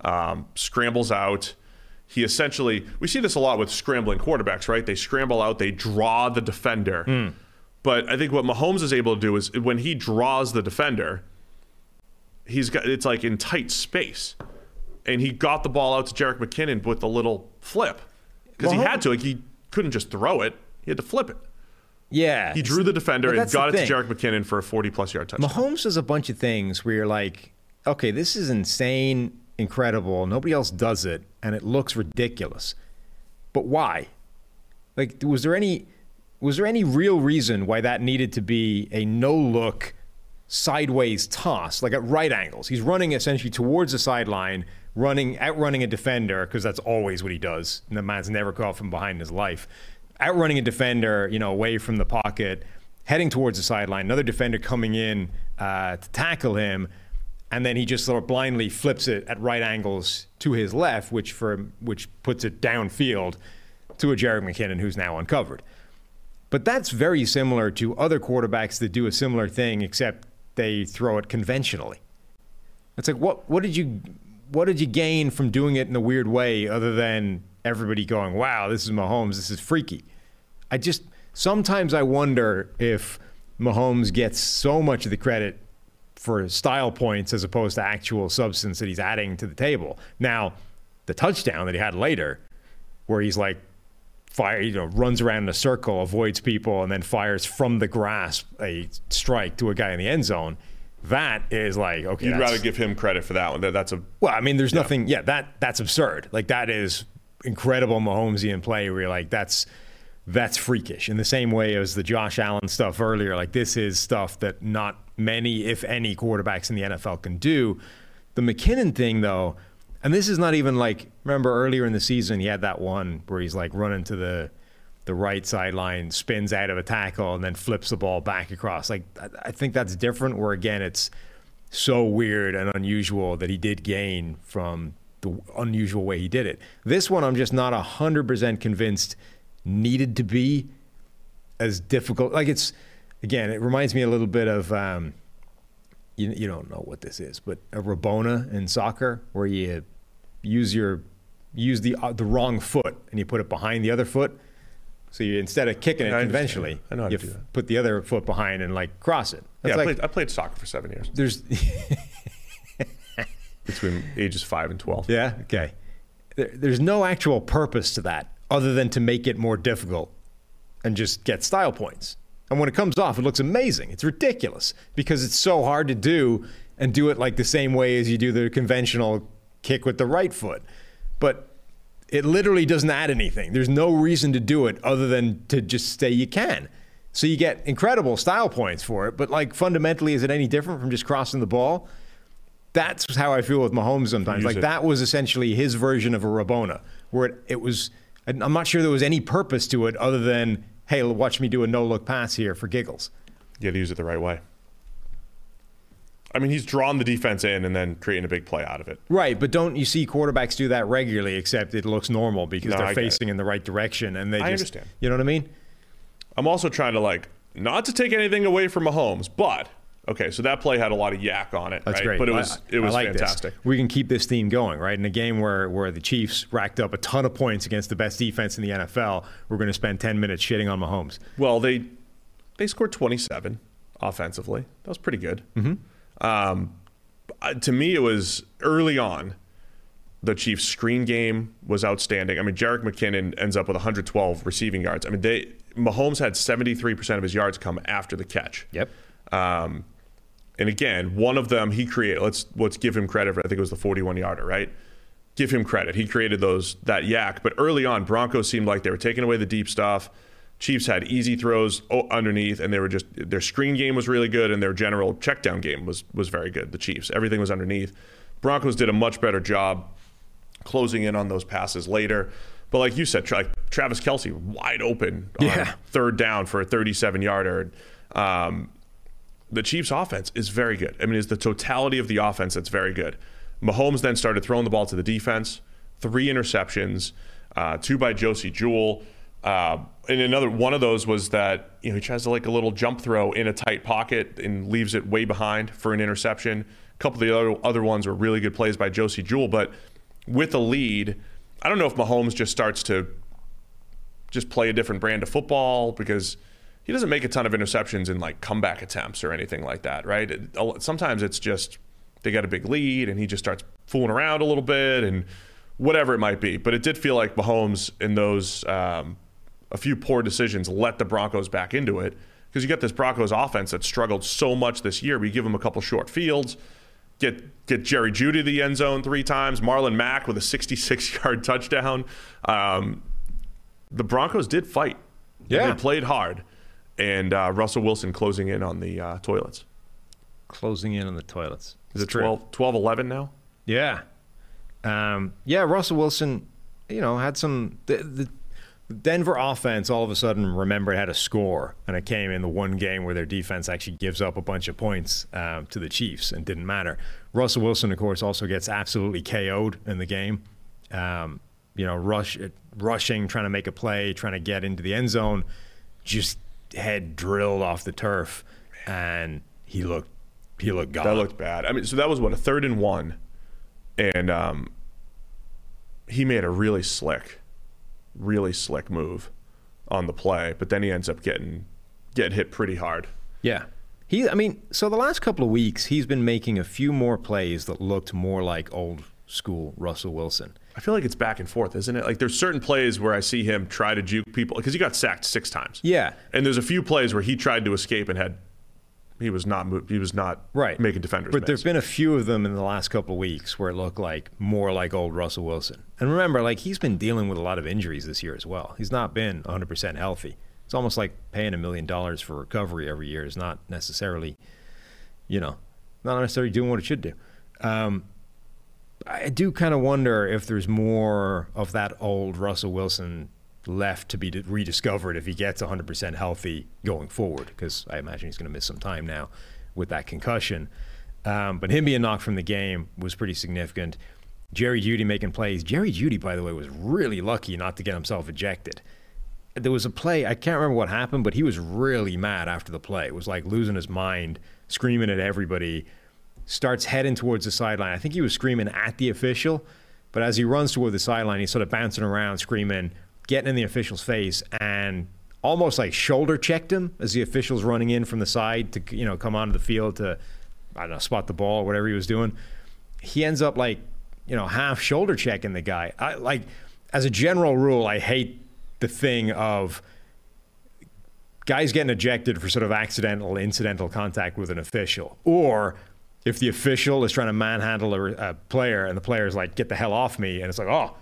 Um, scrambles out. He essentially, we see this a lot with scrambling quarterbacks, right? They scramble out, they draw the defender. But I think what Mahomes is able to do is when he draws the defender, he's got, it's like in tight space. And he got the ball out to Jerick McKinnon with a little flip because he had to. Like, he couldn't just throw it, he had to flip it. Yeah. He drew the defender and got it to. Jerick McKinnon for a 40 plus yard touchdown. Mahomes does a bunch of things where you're like, okay, this is insane, incredible. Nobody else does it, and it looks ridiculous. But why? Like, was there any was there any real reason why that needed to be a no look sideways toss, like at right angles? He's running essentially towards the sideline, running outrunning a defender because that's always what he does. And the man's never caught from behind in his life. Outrunning a defender, you know, away from the pocket heading towards the sideline, another defender coming in uh, to tackle him, and then he just sort of blindly flips it at right angles to his left, which for which puts it downfield to a Jerick McKinnon who's now uncovered. But that's very similar to other quarterbacks that do a similar thing, except they throw it conventionally. It's like what what did you what did you gain from doing it in a weird way other than everybody going, "Wow, this is Mahomes, this is freaky." I just sometimes I wonder if Mahomes gets so much of the credit for style points as opposed to actual substance that he's adding to the table. Now, the touchdown that he had later, where he's like fire, you know, runs around in a circle, avoids people, and then fires from the grasp a strike to a guy in the end zone. That is like okay. You'd rather give him credit for that one. That- That's a well, I mean, there's nothing. Yeah, that that's absurd. Like that is incredible Mahomesian play. Where you're like, that's that's freakish. In the same way as the Josh Allen stuff earlier, like this is stuff that not many, if any, quarterbacks in the NFL can do. The McKinnon thing, though, and this is not even like remember earlier in the season he had that one where he's like running to the the right sideline, spins out of a tackle, and then flips the ball back across. Like I- I think that's different. Where again, it's so weird and unusual that he did gain from the unusual way he did it. This one, I'm just not hundred percent convinced needed to be as difficult. Like it's again, it reminds me a little bit of. Um, you, you don't know what this is, but a rabona in soccer, where you use your use the uh, the wrong foot and you put it behind the other foot. So you instead of kicking it I conventionally, I know you put the other foot behind and like cross it. yeah. That's I, like, played, I played soccer for seven years there's between ages five and twelve. Yeah. Okay. There, there's no actual purpose to that other than to make it more difficult and just get style points. And when it comes off, it looks amazing. It's ridiculous because it's so hard to do and do it like the same way as you do the conventional kick with the right foot. But it literally doesn't add anything. There's no reason to do it other than to just say you can. So you get incredible style points for it, but like fundamentally, is it any different from just crossing the ball? That's how I feel with Mahomes sometimes. Use Like it. that was essentially his version of a Rabona, where it, it was. I'm not sure there was any purpose to it other than, hey, watch me do a no look pass here for giggles. You got to use it the right way. I mean, he's drawn the defense in and then creating a big play out of it. Right, but don't you see quarterbacks do that regularly? Except it looks normal because No, they're I facing in the right direction and they I just. understand. You know what I mean? I'm also trying to like not to take anything away from Mahomes, but okay, so that play had a lot of YAC on it, That's right? great. But it was it was like this. fantastic. We can keep this theme going, right? In a game where where the Chiefs racked up a ton of points against the best defense in the NFL, we're going to spend 10 minutes shitting on Mahomes. Well, they they scored 27 offensively. That was pretty good. Mm-hmm. Um, to me, it was early on. The Chiefs' screen game was outstanding. I mean, Jerick McKinnon ends up with 112 receiving yards. I mean, they Mahomes had 73% of his yards come after the catch. Yep. Um, and again, one of them he created. Let's let's give him credit for. I think it was the 41 yarder, right? Give him credit. He created those that YAC. But early on, Broncos seemed like they were taking away the deep stuff. Chiefs had easy throws underneath, and they were just their screen game was really good, and their general check down game was was very good. The Chiefs, everything was underneath. Broncos did a much better job closing in on those passes later. But like you said, like Travis Kelce wide open on Yeah. third down for a 37 yarder. Um, the Chiefs' offense is very good. I mean, it's the totality of the offense that's very good. Mahomes then started throwing the ball to the defense, three interceptions, uh, two by Josey Jewell. Uh, and another one of those was that you know he tries to like a little jump throw in a tight pocket and leaves it way behind for an interception. A couple of the other other ones were really good plays by Josey Jewell, but with a lead, I don't know if Mahomes just starts to just play a different brand of football because he doesn't make a ton of interceptions in like comeback attempts or anything like that, right? It- Sometimes it's just they got a big lead and he just starts fooling around a little bit and whatever it might be. But it did feel like Mahomes in those um, a few poor decisions let the Broncos back into it because you got this Broncos offense that struggled so much this year. We give them a couple short fields. Get get Jerry Jeudy to the end zone three times. Marlon Mack with a 66 yard touchdown. Um, the Broncos did fight. Yeah. They played hard. And uh, Russell Wilson closing in on the uh, toilets. Closing in on the toilets. Is it It's true. 12, 12 11 now? Yeah. Um, yeah, Russell Wilson, you know, had some. The, the, Denver offense all of a sudden remembered how to score, and it came in the one game where their defense actually gives up a bunch of points um, to the Chiefs and didn't matter. Russell Wilson, of course, also gets absolutely KO'd in the game. Um, you know, rush, rushing, trying to make a play, trying to get into the end zone, just head drilled off the turf, and he looked he looked gone. That looked bad. I mean, so that was what a third and one, and um, he made a really slick, really slick move on the play, but then he ends up getting getting hit pretty hard. Yeah. He I mean, so the last couple of weeks he's been making a few more plays that looked more like old school Russell Wilson. I feel like it's back and forth, isn't it? Like there's certain plays where I see him try to juke people because he got sacked six times. Yeah. And there's a few plays where he tried to escape and had he was not he was not Right. making defenders. But miss. there's been a few of them in the last couple of weeks where it looked like more like old Russell Wilson. And remember, like he's been dealing with a lot of injuries this year as well. He's not been 100% healthy. It's almost like paying a million dollars for recovery every year is not necessarily, you know, not necessarily doing what it should do. Um, I do kind of wonder if there's more of that old Russell Wilson left to be rediscovered if he gets 100% healthy going forward, because I imagine he's going to miss some time now with that concussion. Um, but him being knocked from the game was pretty significant. Jerry Jeudy making plays. Jerry Jeudy, by the way, was really lucky not to get himself ejected. There was a play, I can't remember what happened, but he was really mad after the play. It was like losing his mind, screaming at everybody starts heading towards the sideline. I think he was screaming at the official, but as he runs toward the sideline, he's sort of bouncing around, screaming, getting in the official's face, and almost like shoulder checked him as the official's running in from the side to you know come onto the field to I don't know spot the ball or whatever he was doing. He ends up like you know half shoulder checking the guy. I like as a general rule, I hate the thing of guys getting ejected for sort of accidental, incidental contact with an official, or if the official is trying to manhandle a, a player and the player is like, "Get the hell off me," and it's like, "Oh,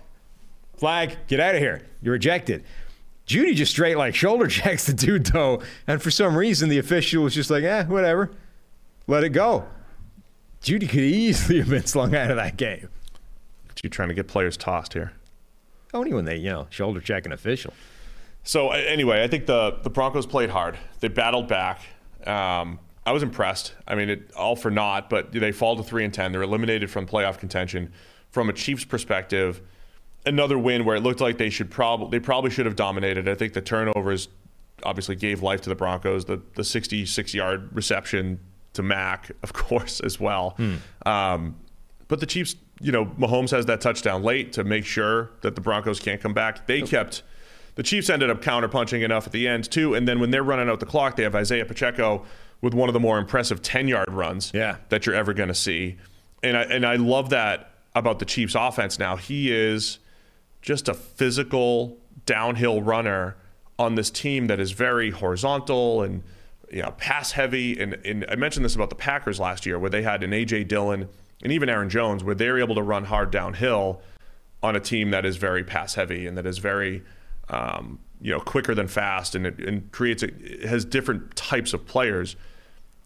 flag, get out of here, you're ejected." Jeudy just straight like shoulder checks the dude though, and for some reason the official was just like, "Eh, whatever, let it go." Jeudy could easily have been slung out of that game. you trying to get players tossed here. Only when they, you know, shoulder check an official. So anyway, I think the the Broncos played hard. They battled back. Um, I was impressed. I mean, it, all for naught, but they fall to three and ten. They're eliminated from playoff contention. From a Chiefs perspective, another win where it looked like they should probably they probably should have dominated. I think the turnovers obviously gave life to the Broncos. The the 66 yard reception to Mac, of course, as well. Um, but the Chiefs, you know, Mahomes has that touchdown late to make sure that the Broncos can't come back. They kept the Chiefs ended up counterpunching enough at the end too, and then when they're running out the clock, they have Isaiah Pacheco with one of the more impressive 10 yard runs Yeah. that you're ever going to see. And I and I love that about the Chiefs offense now. He is just a physical downhill runner on this team that is very horizontal and you know, pass heavy. And, and I mentioned this about the Packers last year, where they had an AJ Dillon and even Aaron Jones, where they're able to run hard downhill on a team that is very pass heavy and that is very um, you know quicker than fast and it and creates a, it has different types of players.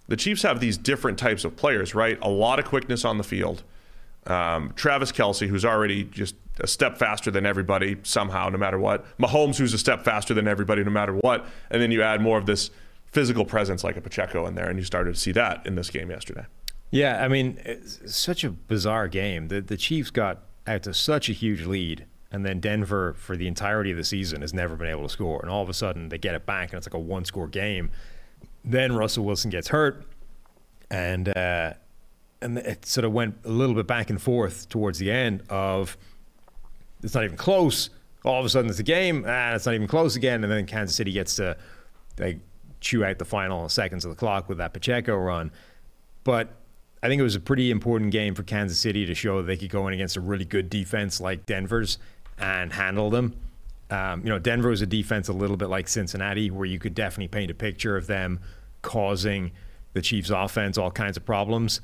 The Chiefs have these different types of players, right? A lot of quickness on the field. Um, Travis Kelce, who's already just a step faster than everybody somehow, no matter what. Mahomes, who's a step faster than everybody, no matter what. And then you add more of this physical presence like a Pacheco in there, and you started to see that in this game yesterday. Yeah, I mean, such a bizarre game. The the Chiefs got out to such a huge lead, and then Denver for the entirety of the season has never been able to score. And all of a sudden they get it back, and it's like a one score game. Then Russell Wilson gets hurt, and uh, and it sort of went a little bit back and forth towards the end of it's not even close. All of a sudden it's a game, and it's not even close again, and then Kansas City gets to they chew out the final seconds of the clock with that Pacheco run. But I think it was a pretty important game for Kansas City to show that they could go in against a really good defense like Denver's and handle them. Um, you know, Denver was a defense a little bit like Cincinnati, where you could definitely paint a picture of them causing the Chiefs' offense all kinds of problems.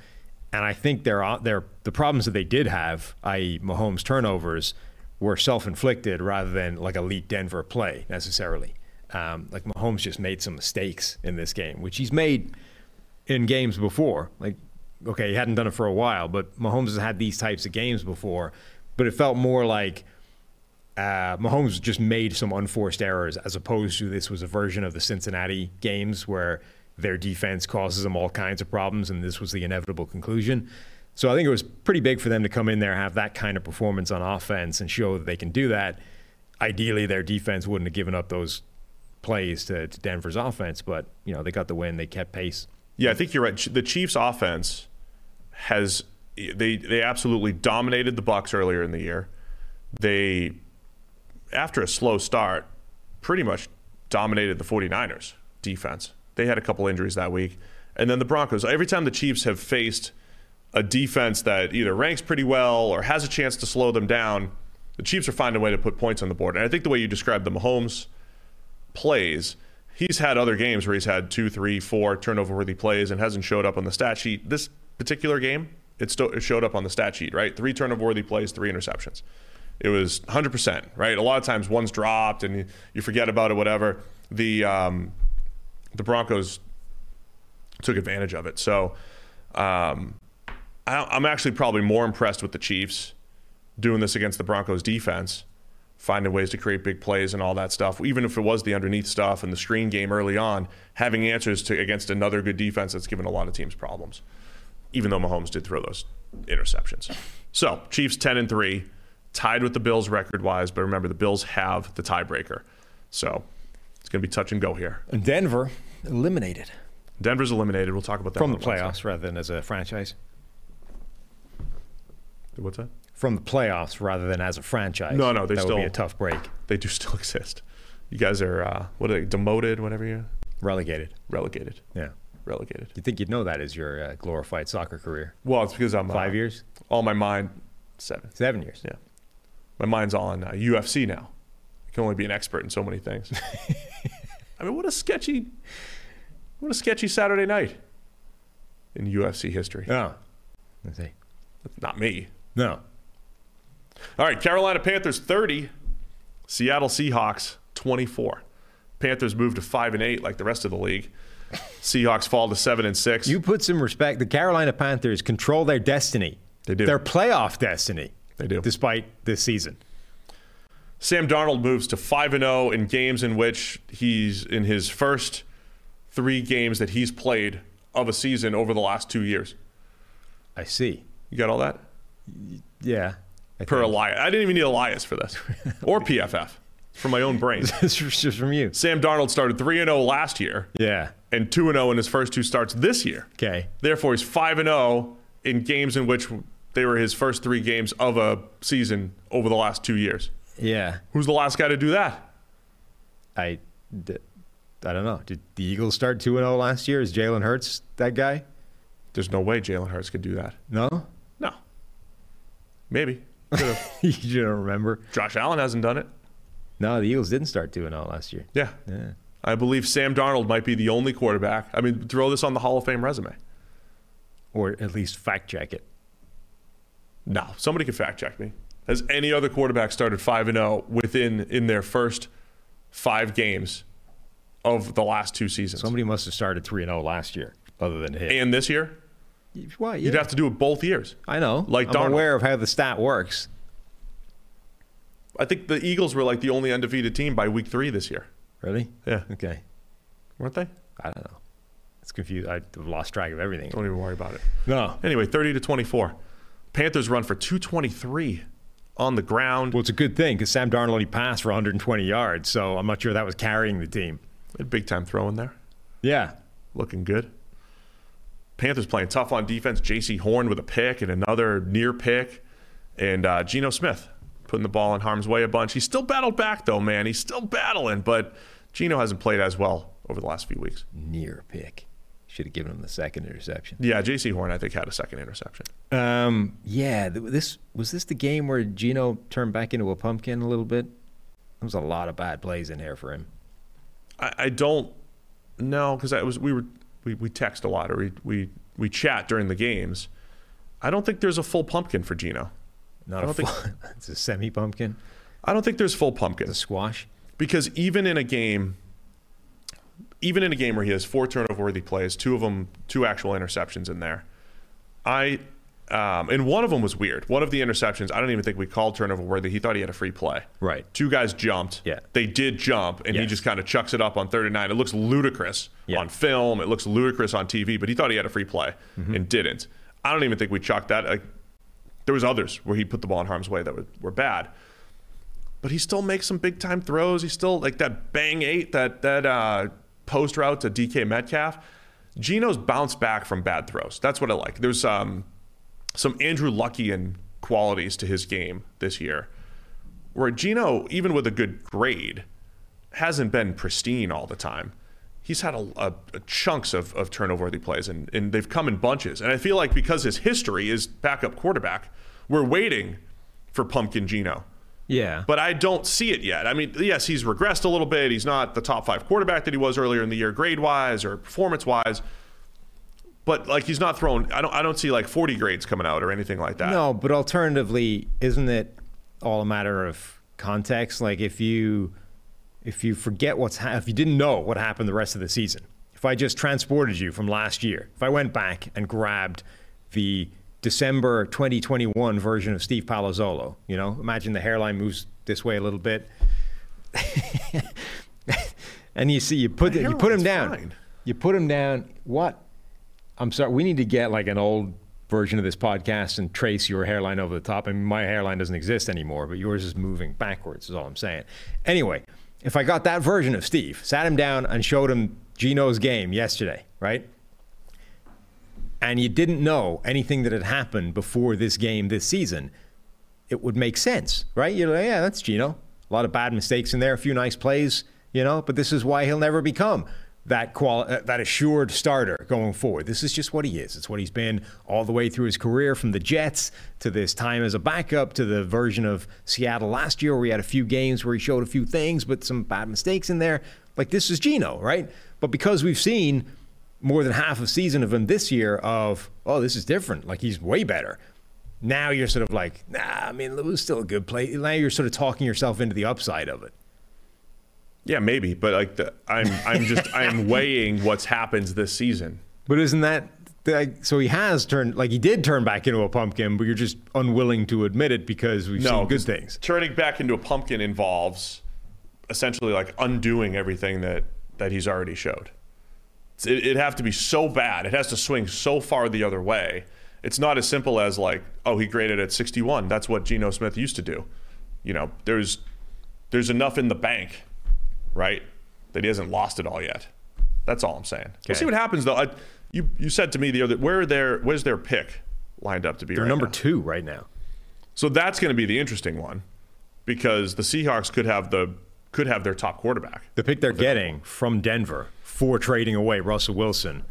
And I think they're, they're, the problems that they did have, i.e., Mahomes' turnovers, were self-inflicted rather than like elite Denver play necessarily. Um, like Mahomes just made some mistakes in this game, which he's made in games before. Like, okay, he hadn't done it for a while, but Mahomes has had these types of games before. But it felt more like uh, Mahomes just made some unforced errors, as opposed to this was a version of the Cincinnati games where their defense causes them all kinds of problems, and this was the inevitable conclusion. So I think it was pretty big for them to come in there, have that kind of performance on offense, and show that they can do that. Ideally, their defense wouldn't have given up those plays to, to Denver's offense, but you know they got the win, they kept pace. Yeah, I think you're right. The Chiefs' offense has they they absolutely dominated the Bucks earlier in the year. They after a slow start, pretty much dominated the 49ers defense. They had a couple injuries that week. And then the Broncos, every time the Chiefs have faced a defense that either ranks pretty well or has a chance to slow them down, the Chiefs are finding a way to put points on the board. And I think the way you described the Mahomes plays, he's had other games where he's had two, three, four turnover worthy plays and hasn't showed up on the stat sheet. This particular game, it, sto- it showed up on the stat sheet, right? Three turnover worthy plays, three interceptions. It was 100%, right? A lot of times one's dropped and you, you forget about it, whatever. The, um, the Broncos took advantage of it. So um, I, I'm actually probably more impressed with the Chiefs doing this against the Broncos defense, finding ways to create big plays and all that stuff. Even if it was the underneath stuff and the screen game early on, having answers to against another good defense that's given a lot of teams problems. Even though Mahomes did throw those interceptions. So Chiefs 10 and 3, tied with the Bills record wise, but remember the Bills have the tiebreaker. So it's going to be touch and go here. And Denver eliminated Denver's eliminated. We'll talk about that from the on Wednesday. playoffs rather than as a franchise. What's that? From the playoffs rather than as a franchise. No, no, they that would be a tough break. They do still exist. You guys are uh, what are they demoted? Whatever you Relegated. relegated. Yeah. Relegated. You think you'd know that as your uh, glorified soccer career? Well, it's because I'm uh, Five years? All my mind seven. Seven years. Yeah, my mind's on uh, UFC now. I can only be an expert in so many things. I mean, what a sketchy, what a sketchy Saturday night in UFC history. Oh. Let's see. Not me. No. All right, Carolina Panthers 30, Seattle Seahawks 24. Panthers move to 5 and 8 like the rest of the league. Seahawks fall to 7 and 6. You put some respect. The Carolina Panthers control their destiny. They do. Their playoff destiny. They do. Despite this season. Sam Darnold moves to 5 and 0 in games in which he's in his first 3 games that he's played of a season over the last 2 years. I see. You got all that? Yeah. I Per think. Elias. I didn't even need Elias for this. or PFF. From my own brain. This is just from you. Sam Darnold started 3 and 0 last year Yeah. and 2 and 0 in his first two starts this year. Okay. Therefore, he's 5 and 0 in games in which they were his first 3 games of a season over the last 2 years. Yeah. Who's the last guy to do that? I, I don't know. Did the Eagles start 2 0 last year? Is Jalen Hurts that guy? There's no way Jalen Hurts could do that. No? No. Maybe. You don't remember? Josh Allen hasn't done it. No, the Eagles didn't start 2 0 last year. Yeah. Yeah. I believe Sam Darnold might be the only quarterback. I mean, throw this on the Hall of Fame resume. Or at least fact check it. No, somebody could fact check me. Has any other quarterback started 5 and 0 within in their first 5 games of the last two seasons? Somebody must have started 3 and 0 last year, other than him. and this year, Why? you'd have to do it both years. I know. like I'm Darnold. aware of how the stat works. I think the Eagles were like the only undefeated team by week 3 this year. Really? Yeah. Okay. Weren't they? I don't know. It's confused. I've lost track of everything. Don't even worry about it. No. Anyway, 30 to 24. Panthers run for 223 on the ground. Well, it's a good thing because Sam Darnold only passed for 120 yards, so I'm not sure that was carrying the team. Big time throw in there. Yeah. Looking good. Panthers playing tough on defense. Jaycee Horn with a pick and another near pick. And uh, Geno Smith putting the ball in harm's way a bunch. He's still battled back, though, man. He's still battling, but Geno hasn't played as well over the last few weeks. Near pick. Should have given him the second interception. Yeah, Jaycee Horn, I think, had a second interception. Um, yeah, this was this the game where Geno turned back into a pumpkin a little bit. There was a lot of bad plays in here for him. I, I don't know because I was we were we, we text a lot or we, we we chat during the games. I don't think there's a full pumpkin for Geno. Not I a don't think- full, it's a semi pumpkin, I don't think there's full pumpkin a squash. because even in a game, even in a game where he has four turnover worthy plays, two of them two actual interceptions in there, I Um, and one of them was weird. One of the interceptions, I don't even think we called turnover worthy. He thought he had a free play. Right. Two guys jumped. Yeah. They did jump, and he just kind of chucks it up on third and nine. It looks ludicrous Yeah. on film. It looks ludicrous on TV, but he thought he had a free play Mm-hmm. and didn't. I don't even think we chalked that. Like, there was others where he put the ball in harm's way that were, were bad. But he still makes some big time throws. He still like that bang eight, that that uh, post route to DK Metcalf. Geno's bounced back from bad throws. That's what I like. There's um, some Andrew Luckian qualities to his game this year, where Geno, even with a good grade, hasn't been pristine all the time. He's had a, a, a chunks of, of turnover-worthy plays, and, and they've come in bunches. And I feel like because his history is backup quarterback, we're waiting for Pumpkin Geno. Yeah. But I don't see it yet. I mean, yes, he's regressed a little bit. He's not the top five quarterback that he was earlier in the year, grade wise or performance wise. But like, he's not throwing. I don't. I don't see like 40 grades coming out or anything like that. No, but alternatively, isn't it all a matter of context? Like if you if you forget what's ha- if you didn't know what happened the rest of the season, if I just transported you from last year, if I went back and grabbed the December 2021 version of Steve Palazzolo, you know, imagine the hairline moves this way a little bit, and you see you put My you put him down, fine. you put him down. What I'm sorry, we need to get like an old version of this podcast and trace your hairline over the top. I mean, my hairline doesn't exist anymore, but yours is moving backwards, is all I'm saying. Anyway, if I got that version of Steve, sat him down and showed him Geno's game yesterday, right? And you didn't know anything that had happened before this game this season, it would make sense, right? You're like, yeah, that's Geno. A lot of bad mistakes in there, a few nice plays, you know, but this is why he'll never become that quali- uh, that assured starter going forward. This is just what he is. It's what he's been all the way through his career from the Jets to this time as a backup to the version of Seattle last year where he had a few games where he showed a few things but some bad mistakes in there. Like this is Geno, right? But because we've seen more than half a season of him this year of, oh, this is different. Like he's way better. Now you're sort of like, nah, I mean, it was still a good play. Now you're sort of talking yourself into the upside of it. Yeah, maybe. But like, the, I'm I'm just I'm weighing what's happened this season. But isn't that like, so? He has turned like he did turn back into a pumpkin, but you're just unwilling to admit it because we've No, seen good things. Turning back into a pumpkin involves essentially like undoing everything that that he's already showed. It, it'd have to be so bad. It has to swing so far the other way. It's not as simple as like, oh, he graded at 61. That's what Geno Smith used to do. You know, there's there's enough in the bank, right, that he hasn't lost it all yet. That's all I'm saying. We'll Okay. see what happens though. I, you you said to me the other where are their where's their pick lined up to be? They're right number now? two right now. So that's going to be the interesting one because the Seahawks could have the could have their top quarterback. The pick they're getting from Denver for trading away Russell Wilson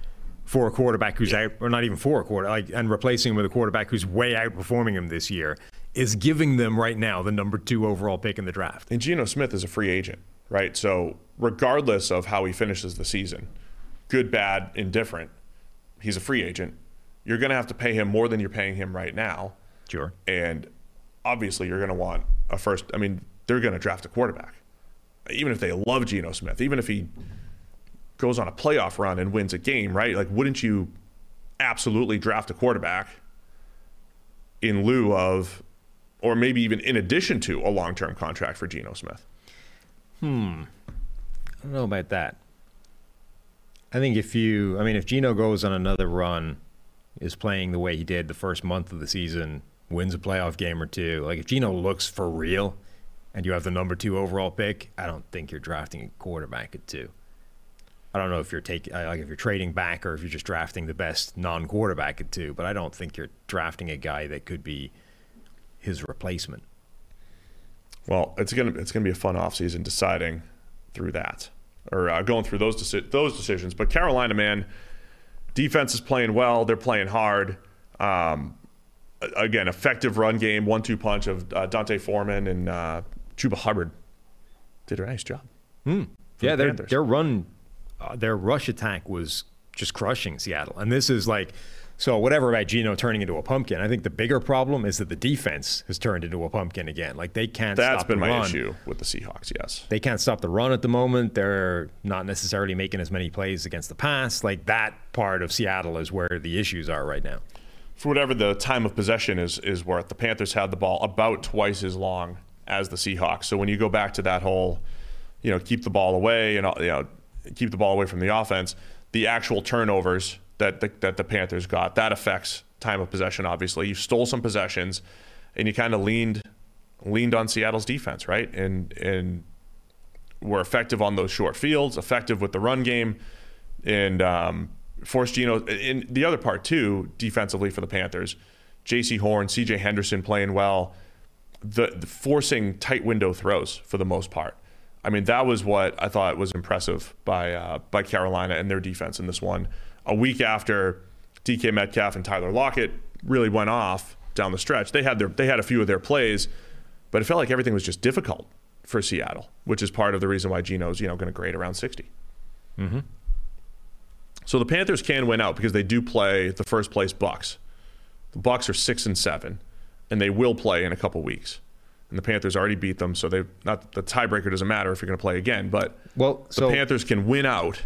for a quarterback who's out, or not even for a quarter, like, and replacing him with a quarterback who's way outperforming him this year, is giving them right now the number two overall pick in the draft. And Geno Smith is a free agent, right? So regardless of how he finishes the season, good, bad, indifferent, he's a free agent. You're going to have to pay him more than you're paying him right now, Sure. and obviously you're going to want a first. I mean, they're going to draft a quarterback, even if they love Geno Smith, even if he goes on a playoff run and wins a game, right? Like, wouldn't you absolutely draft a quarterback in lieu of, or maybe even in addition to, a long-term contract for Geno Smith? Hmm. I don't know about that. I think if you, I mean, if Geno goes on another run, is playing the way he did the first month of the season, wins a playoff game or two, like if Geno looks for real and you have the number two overall pick, I don't think you're drafting a quarterback at two. I don't know if you're taking, like if you're trading back or if you're just drafting the best non-quarterback at two, but I don't think you're drafting a guy that could be his replacement. Well, it's gonna it's gonna be a fun offseason deciding through that or uh, going through those deci- those decisions. But Carolina, man, defense is playing well. They're playing hard. Um, again, effective run game, one-two punch of uh, D'Onta Foreman and uh, Chuba Hubbard did a nice job. for Yeah, the their Panthers. their run, uh, their rush attack was just crushing Seattle, and this is like, so whatever about Geno turning into a pumpkin. I think the bigger problem is that the defense has turned into a pumpkin again. Like they can't. That's stop been the my run. issue with the Seahawks. Yes. They can't stop the run at the moment. They're not necessarily making as many plays against the pass. Like that part of Seattle is where the issues are right now. for whatever the time of possession is is worth, the Panthers had the ball about twice as long as the Seahawks. So when you go back to that whole, you know, keep the ball away and you know, keep the ball away from the offense, the actual turnovers that the, that the Panthers got that affects time of possession. Obviously, you stole some possessions, and you kind of leaned leaned on Seattle's defense, right? And and were effective on those short fields, effective with the run game, and um, forced Geno. In the other part too, defensively for the Panthers, Jaycee Horn, C.J. Henderson playing well, the, the forcing tight window throws for the most part. I mean, that was what I thought was impressive by uh, by Carolina and their defense in this one. A week after DK Metcalf and Tyler Lockett really went off down the stretch, they had their they had a few of their plays, but it felt like everything was just difficult for Seattle, which is part of the reason why Geno's you know going to grade around 60. Mm-hmm. So the Panthers can win out because they do play the first place Bucks. The Bucks are six and seven, and they will play in a couple weeks. And the Panthers already beat them, so they not the tiebreaker doesn't matter if you're going to play again. But Well, the Panthers can win out,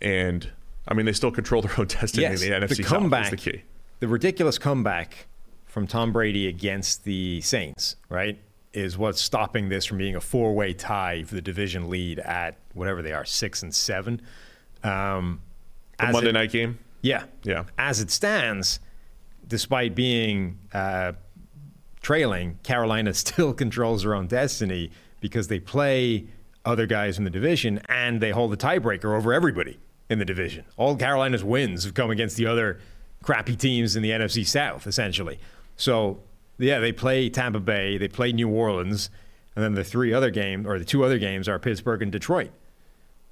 and I mean they still control their own destiny Yes, in the NFC the South comeback, is the key. the ridiculous comeback from Tom Brady against the Saints, right, is what's stopping this from being a four-way tie for the division lead at whatever they are, six and seven. Um, The Monday it- night game. Yeah. Yeah. As it stands, despite being uh, trailing, Carolina still controls their own destiny because they play other guys in the division and they hold the tiebreaker over everybody in the division. All Carolina's wins have come against the other crappy teams in the NFC South, essentially. So, yeah, they play Tampa Bay, they play New Orleans, and then the three other games, or the two other games, are Pittsburgh and Detroit,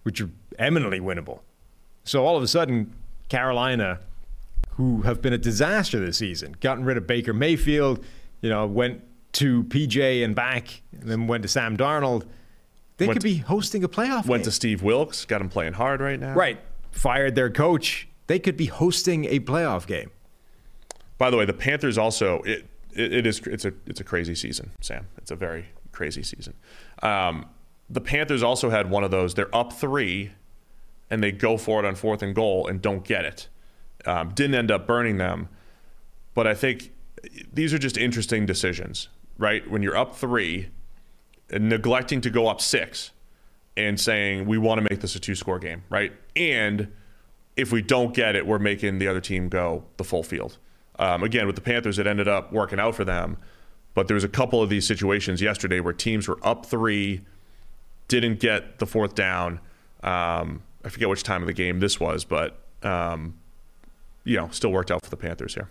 which are eminently winnable. So all of a sudden, Carolina, who have been a disaster this season, gotten rid of Baker Mayfield, you know, went to PJ and back, and then went to Sam Darnold. They Went could be hosting a playoff Went to. Steve Wilks, got him playing hard right now. right. Fired their coach. They could be hosting a playoff game. By the way, the Panthers also it, it, it is it's a it's a crazy season, Sam. It's a very crazy season. Um, the Panthers also had one of those. They're up three, and they go for it on fourth and goal and don't get it. Um, didn't end up burning them, but I think these are just interesting decisions, right? When you're up three, and neglecting to go up six, and saying we want to make this a two-score game, right? And if we don't get it, we're making the other team go the full field. Um, again, with the Panthers, it ended up working out for them. But there was a couple of these situations yesterday where teams were up three, didn't get the fourth down. Um, I forget which time of the game this was, but um, you know, still worked out for the Panthers here.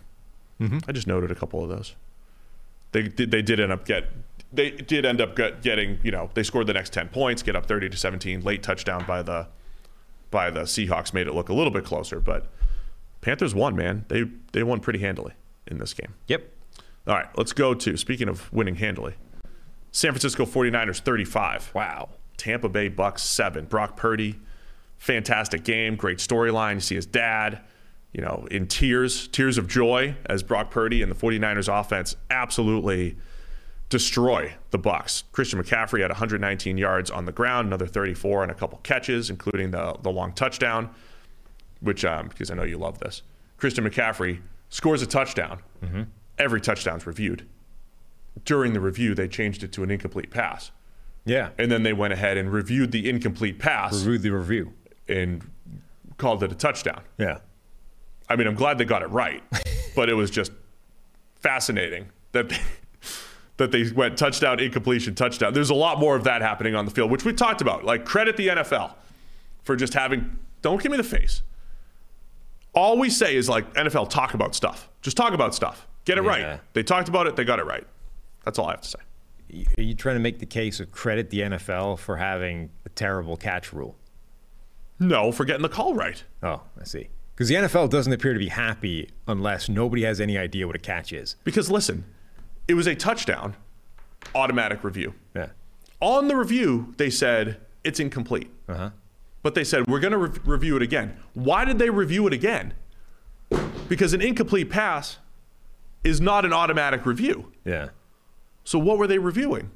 Mm-hmm. I just noted a couple of those. They did. They did end up get. They did end up get, getting. You know, they scored the next ten points, get up thirty to seventeen. Late touchdown by the by the Seahawks made it look a little bit closer, but Panthers won, man. They they won pretty handily in this game. Yep. All right, let's go to speaking of winning handily. San Francisco 49ers 35. Wow. Tampa Bay Bucks 7. Brock Purdy, fantastic game, great storyline. You see his dad, you know, in tears, tears of joy as Brock Purdy and the 49ers offense absolutely destroy the Bucks. Christian McCaffrey had 119 yards on the ground, another 34 and a couple catches, including the the long touchdown, which um, because I know you love this. Christian McCaffrey scores a touchdown. Every touchdown's reviewed. During the review, they changed it to an incomplete pass, Yeah. and then they went ahead and reviewed the incomplete pass Reviewed the review. and called it a touchdown. Yeah. I mean, I'm glad they got it right, but it was just fascinating that they, that they went touchdown, incompletion, touchdown. There's a lot more of that happening on the field, which we talked about. Like credit the NFL for just having. Don't give me the face. All we say is like NFL talk about stuff. Just talk about stuff. Get it Yeah. right. They talked about it. They got it right. That's all I have to say. Are you trying to make the case of credit the NFL for having a terrible catch rule? No, for getting the call right. Oh, I see. Because the NFL doesn't appear to be happy unless nobody has any idea what a catch is. Because listen, it was a touchdown, automatic review. Yeah. On the review, they said it's incomplete. Uh-huh. But they said, we're going to re- review it again. Why did they review it again? Because an incomplete pass is not an automatic review. Yeah. So what were they reviewing?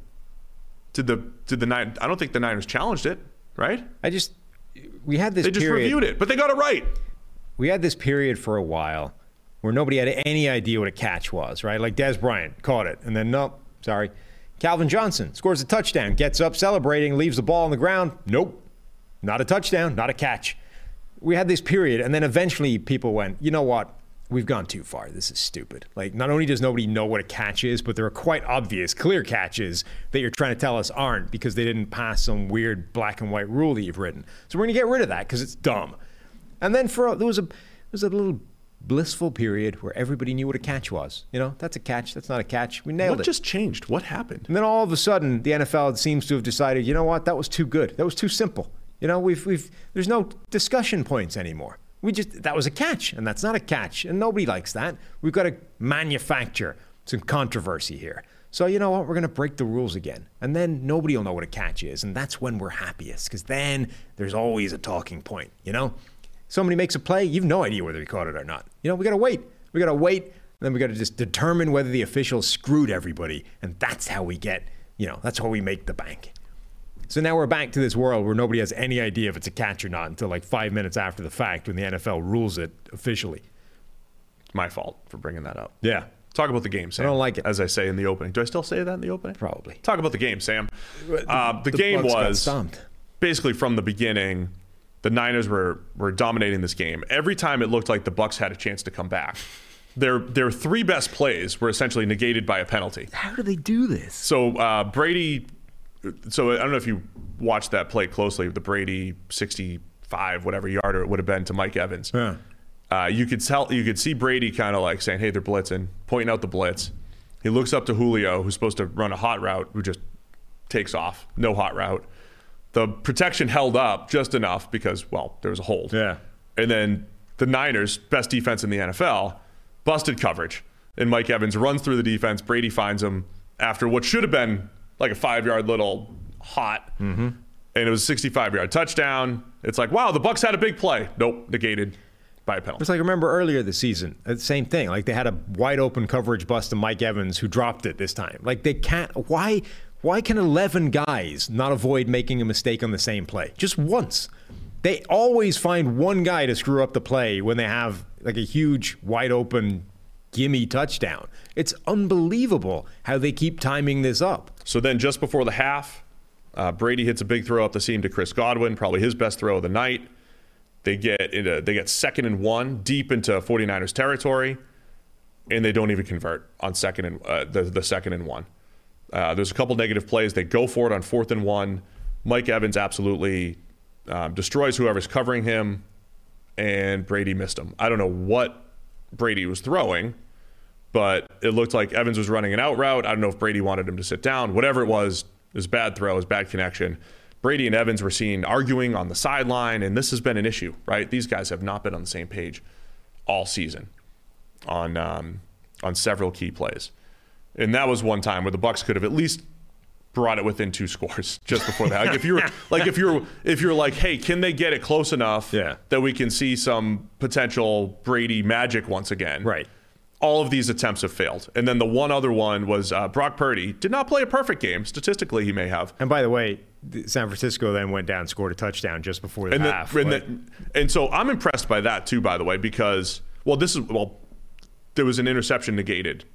Did the did the nine? I don't think the Niners challenged it, right? I just we had this They just period. reviewed it, but they got it right. We had this period for a while where nobody had any idea what a catch was, right? Like Dez Bryant caught it, and then nope, sorry. Calvin Johnson scores a touchdown, gets up celebrating, leaves the ball on the ground. Nope, not a touchdown, not a catch. We had this period, and then eventually people went, you know what? We've gone too far. This is stupid. Like, not only does nobody know what a catch is, but there are quite obvious, clear catches that you're trying to tell us aren't because they didn't pass some weird black and white rule that you've written. So we're going to get rid of that because it's dumb. And then for there was a there was a little blissful period where everybody knew what a catch was. You know, that's a catch. That's not a catch. We nailed it. What just changed? What happened? And then all of a sudden, the NFL seems to have decided, you know what, that was too good. That was too simple. You know, we've we've there's no discussion points anymore. We just that was a catch, and that's not a catch, and nobody likes that. We've got to manufacture some controversy here. So you know what, we're going to break the rules again, and then nobody will know what a catch is, and that's when we're happiest, because then there's always a talking point. You know, somebody makes a play, you've no idea whether he caught it or not. You know, we got to wait. We got to wait, and then we got to just determine whether the officials screwed everybody, and that's how we get. You know, that's how we make the bank. So now we're back to this world where nobody has any idea if it's a catch or not until like five minutes after the fact when the NFL rules it officially. It's my fault for bringing that up. Yeah. Talk about the game, Sam. I don't like it. As I say in the opening. Do I still say that in the opening? Probably. Talk about the game, Sam. Uh, the, game Bucks was basically from the beginning. The Niners were were dominating this game. Every time it looked like the Bucks had a chance to come back, their their three best plays were essentially negated by a penalty. How do they do this? So uh, Brady. So I don't know if you watched that play closely. The Brady sixty-five, whatever yarder it would have been to Mike Evans. Yeah. Uh, you could tell. You could see Brady kind of like saying, "Hey, they're blitzing," pointing out the blitz. He looks up to Julio, who's supposed to run a hot route, who just takes off. No hot route. The protection held up just enough because, well, there was a hold. Yeah. And then the Niners, best defense in the NFL, busted coverage. And Mike Evans runs through the defense. Brady finds him after what should have been like a five yard little hot. Mm-hmm. And it was a 65 yard touchdown. It's like, wow, the Bucks had a big play. Nope, negated by a penalty. It's like remember earlier this season, uh, same thing. Like they had a wide open coverage bust to Mike Evans who dropped it this time. Like they can't. Why? Why can eleven guys not avoid making a mistake on the same play just once? They always find one guy to screw up the play when they have like a huge wide open gimme touchdown. It's unbelievable how they keep timing this up. So then, just before the half, uh, Brady hits a big throw up the seam to Chris Godwin, probably his best throw of the night. They get into, they get second and one deep into 49ers territory, and they don't even convert on second and uh, the, the second and one. Uh, there's a couple negative plays. They go for it on fourth and one. Mike Evans absolutely um, destroys whoever's covering him, and Brady missed him. I don't know what Brady was throwing, but it looked like Evans was running an out route. I don't know if Brady wanted him to sit down. Whatever it was, it was bad throw, it was bad connection. Brady and Evans were seen arguing on the sideline, and this has been an issue, right? These guys have not been on the same page all season on um, on several key plays, and that was one time where the Bucks could have at least brought it within two scores just before that. Like if you're like if you're if you're like, hey, can they get it close enough Yeah. that we can see some potential Brady magic once again? Right. all of these attempts have failed. And then the one other one was uh, Brock Purdy did not play a perfect game. Statistically, he may have. And by the way, San Francisco then went down, scored a touchdown just before the And, the- half. and, the- and so I'm impressed by that too, by the way, because well, this is well, there was an interception negated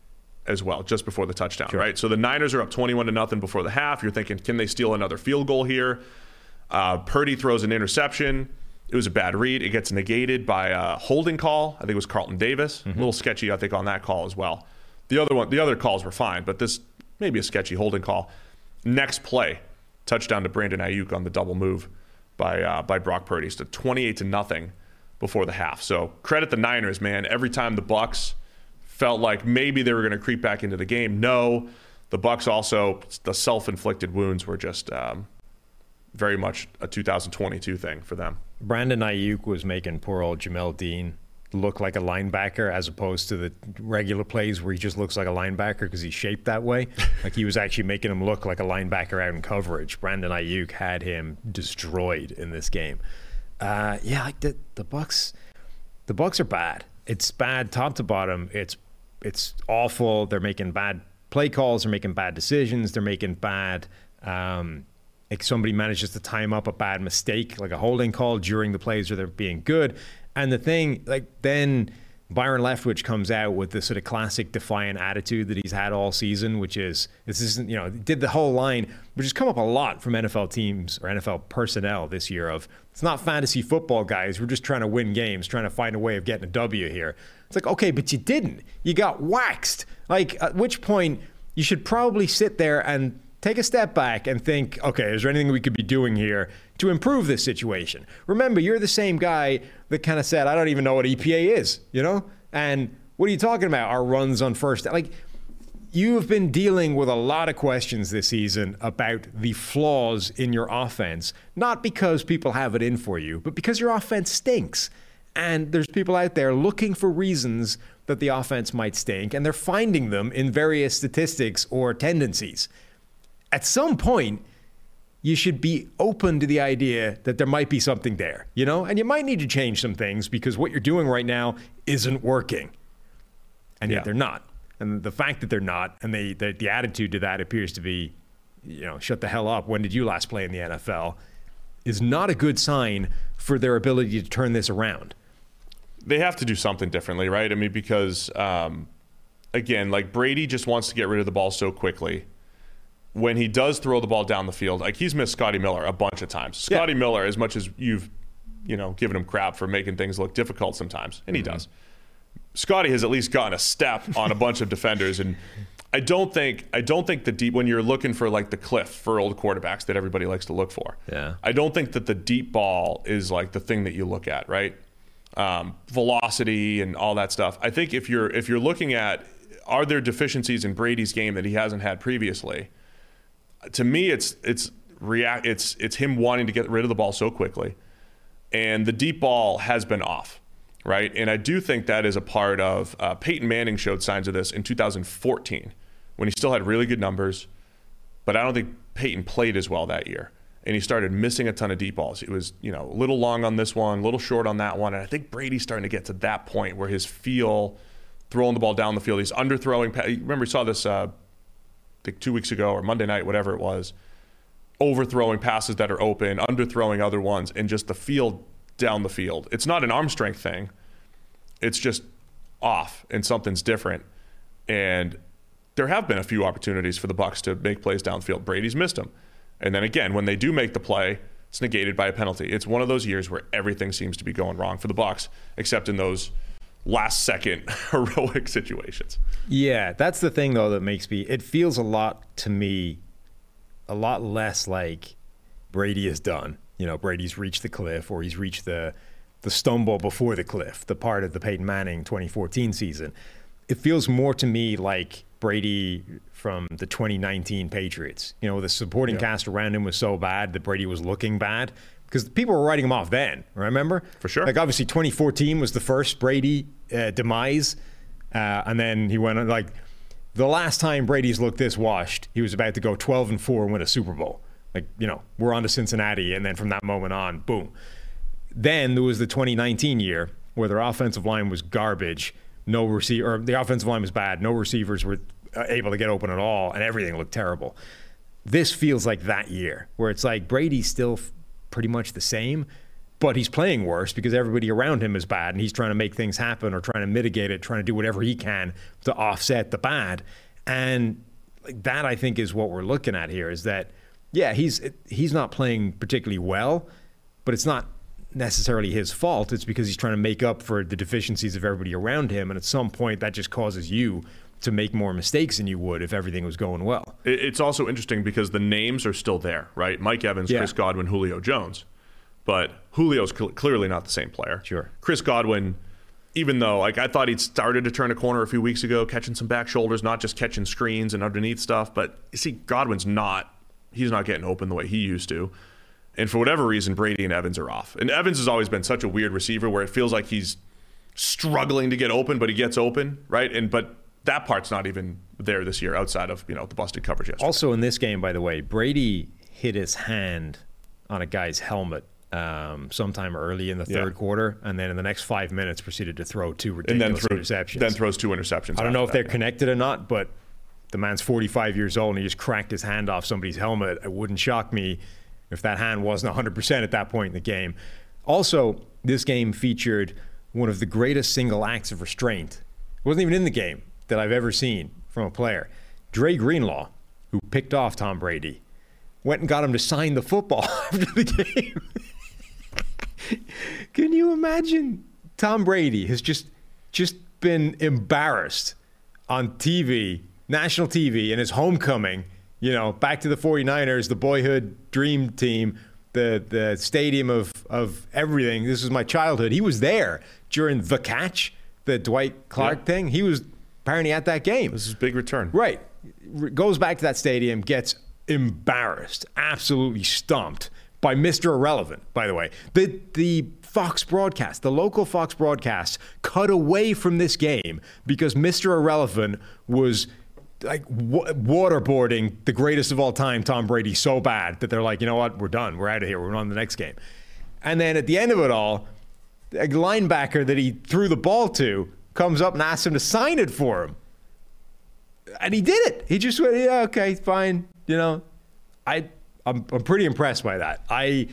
as well just before the touchdown, right? So the Niners are up 21 to nothing before the half. You're thinking, can they steal another field goal here? Uh, Purdy throws an interception. It was a bad read. It gets negated by a holding call. I think it was Carlton Davis. A little sketchy, I think, on that call as well. The other one, the other calls were fine, but this maybe a sketchy holding call. Next play, touchdown to Brandon Aiyuk on the double move by uh, by Brock Purdy. So 28 to nothing before the half. So credit the Niners, man. Every time the Bucks felt like maybe they were going to creep back into the game, no. The Bucks also the self-inflicted wounds were just um, very much a 2022 thing for them. Brandon Aiyuk was making poor old Jamel Dean look like a linebacker as opposed to the regular plays where he just looks like a linebacker because he's shaped that way. like he was actually making him look like a linebacker out in coverage. Brandon Aiyuk had him destroyed in this game. Uh, yeah, like the the Bucks, the Bucks are bad. It's bad top to bottom. It's it's awful. They're making bad play calls. They're making bad decisions. They're making bad. Um, like somebody manages to time up a bad mistake, like a holding call during the plays where they're being good. And the thing, like then Byron Leftwich comes out with the sort of classic defiant attitude that he's had all season, which is this isn't, you know, did the whole line, which has come up a lot from NFL teams or NFL personnel this year of it's not fantasy football, guys. We're just trying to win games, trying to find a way of getting a W here. It's like, okay, but you didn't. You got waxed. Like, at which point you should probably sit there and take a step back and think, okay, is there anything we could be doing here to improve this situation? Remember, you're the same guy that kind of said, I don't even know what EPA is, you know? And what are you talking about? Our runs on first. Like, you have been dealing with a lot of questions this season about the flaws in your offense, not because people have it in for you, but because your offense stinks. And there's people out there looking for reasons that the offense might stink, and they're finding them in various statistics or tendencies at some point, you should be open to the idea that there might be something there, you know? And you might need to change some things because what you're doing right now isn't working. And yet Yeah. they're not. And the fact that they're not, and they, the, the attitude to that appears to be, you know, shut the hell up. When did you last play in the NFL? Is not a good sign for their ability to turn this around. they have to do something differently, right? I mean, because um, again, like Brady just wants to get rid of the ball so quickly. When he does throw the ball down the field, like he's missed Scotty Miller a bunch of times. Scotty Miller, as much as you've, you know, given him crap for making things look difficult sometimes, and he does. Scotty has at least gotten a step on a bunch of defenders, and I don't think I don't think the deep when you're looking for like the cliff for old quarterbacks that everybody likes to look for. Yeah. I don't think that the deep ball is like the thing that you look at, right? Um, velocity and all that stuff. I think if you're if you're looking at are there deficiencies in Brady's game that he hasn't had previously? To me, it's it's react it's it's him wanting to get rid of the ball so quickly, and the deep ball has been off, right? And I do think that is a part of uh, Peyton Manning showed signs of this in 2014 when he still had really good numbers, but I don't think Peyton played as well that year. And he started missing a ton of deep balls. It was, you know, a little long on this one, a little short on that one. And I think Brady's starting to get to that point where his feel throwing the ball down the field, he's underthrowing. Remember, we saw this, uh, Think two weeks ago or Monday night, whatever it was, overthrowing passes that are open, underthrowing other ones, and just the field down the field. It's not an arm strength thing. It's just off and something's different. And there have been a few opportunities for the Bucks to make plays downfield. Brady's missed them. And then again, when they do make the play, it's negated by a penalty. It's one of those years where everything seems to be going wrong for the Bucks, except in those last second heroic situations. Yeah, that's the thing though that makes me. It feels a lot to me, a lot less like Brady is done. You know, Brady's reached the cliff, or he's reached the the stumble before the cliff, the part of the Peyton Manning 2014 season. It feels more to me like Brady from the 2019 Patriots. You know, the supporting cast around him was so bad that Brady was looking bad because people were writing him off then. Remember? For sure. Like obviously 2014 was the first Brady uh, demise, uh, and then he went on like the last time Brady's looked this washed, he was about to go 12 and four and win a Super Bowl. Like you know, we're on to Cincinnati, and then from that moment on, boom. Then there was the 2019 year where their offensive line was garbage. No receiver, or the offensive line was bad. No receivers were uh, able to get open at all, and everything looked terrible. This feels like that year where it's like Brady's still f- pretty much the same, but he's playing worse because everybody around him is bad, and he's trying to make things happen or trying to mitigate it, trying to do whatever he can to offset the bad. And that, I think, is what we're looking at here. Is that yeah, he's he's not playing particularly well, but it's not necessarily his fault. It's because he's trying to make up for the deficiencies of everybody around him, and at some point, that just causes you to make more mistakes than you would if everything was going well. It's also interesting because the names are still there, right? Mike Evans, Yeah. Chris Godwin, Julio Jones. But Julio's cl- clearly not the same player. Sure. Chris Godwin, even though like I thought he'd started to turn a corner a few weeks ago, catching some back shoulders, not just catching screens and underneath stuff, but you see Godwin's not he's not getting open the way he used to. And for whatever reason, Brady and Evans are off. And Evans has always been such a weird receiver where it feels like he's struggling to get open, but he gets open, right? And but that part's not even there this year outside of, you know, the busted coverage yesterday. Also, in this game, by the way, Brady hit his hand on a guy's helmet um, sometime early in the Yeah. third quarter, and then in the next five minutes proceeded to throw two and then ridiculous interceptions. then throws two interceptions. I don't know if after they're that. connected or not, but the man's 45 years old and he just cracked his hand off somebody's helmet. It wouldn't shock me if that hand wasn't 100% at that point in the game. Also, this game featured one of the greatest single acts of restraint. It wasn't even in the game that I've ever seen from a player. Dre Greenlaw, who picked off Tom Brady, went and got him to sign the football after the game. Can you imagine? Tom Brady has just just been embarrassed on TV, national TV, in his homecoming. You know, back to the 49ers, the boyhood dream team, the the stadium of of everything. This was my childhood. He was there during the catch, the Dwight Clark Yeah. thing. He was apparently at that game. This is big return. Right. Goes back to that stadium, gets embarrassed, absolutely stumped by Mr. Irrelevant, by the way. The the Fox broadcast, the local Fox broadcast cut away from this game because Mr. Irrelevant was like wa- waterboarding the greatest of all time, Tom Brady, so bad that they're like, you know what, we're done. We're out of here. We're on the next game. And then at the end of it all, a linebacker that he threw the ball to comes up and asks him to sign it for him and he did it. He just went, yeah, okay, fine. You know, I I'm, I'm pretty impressed by that. I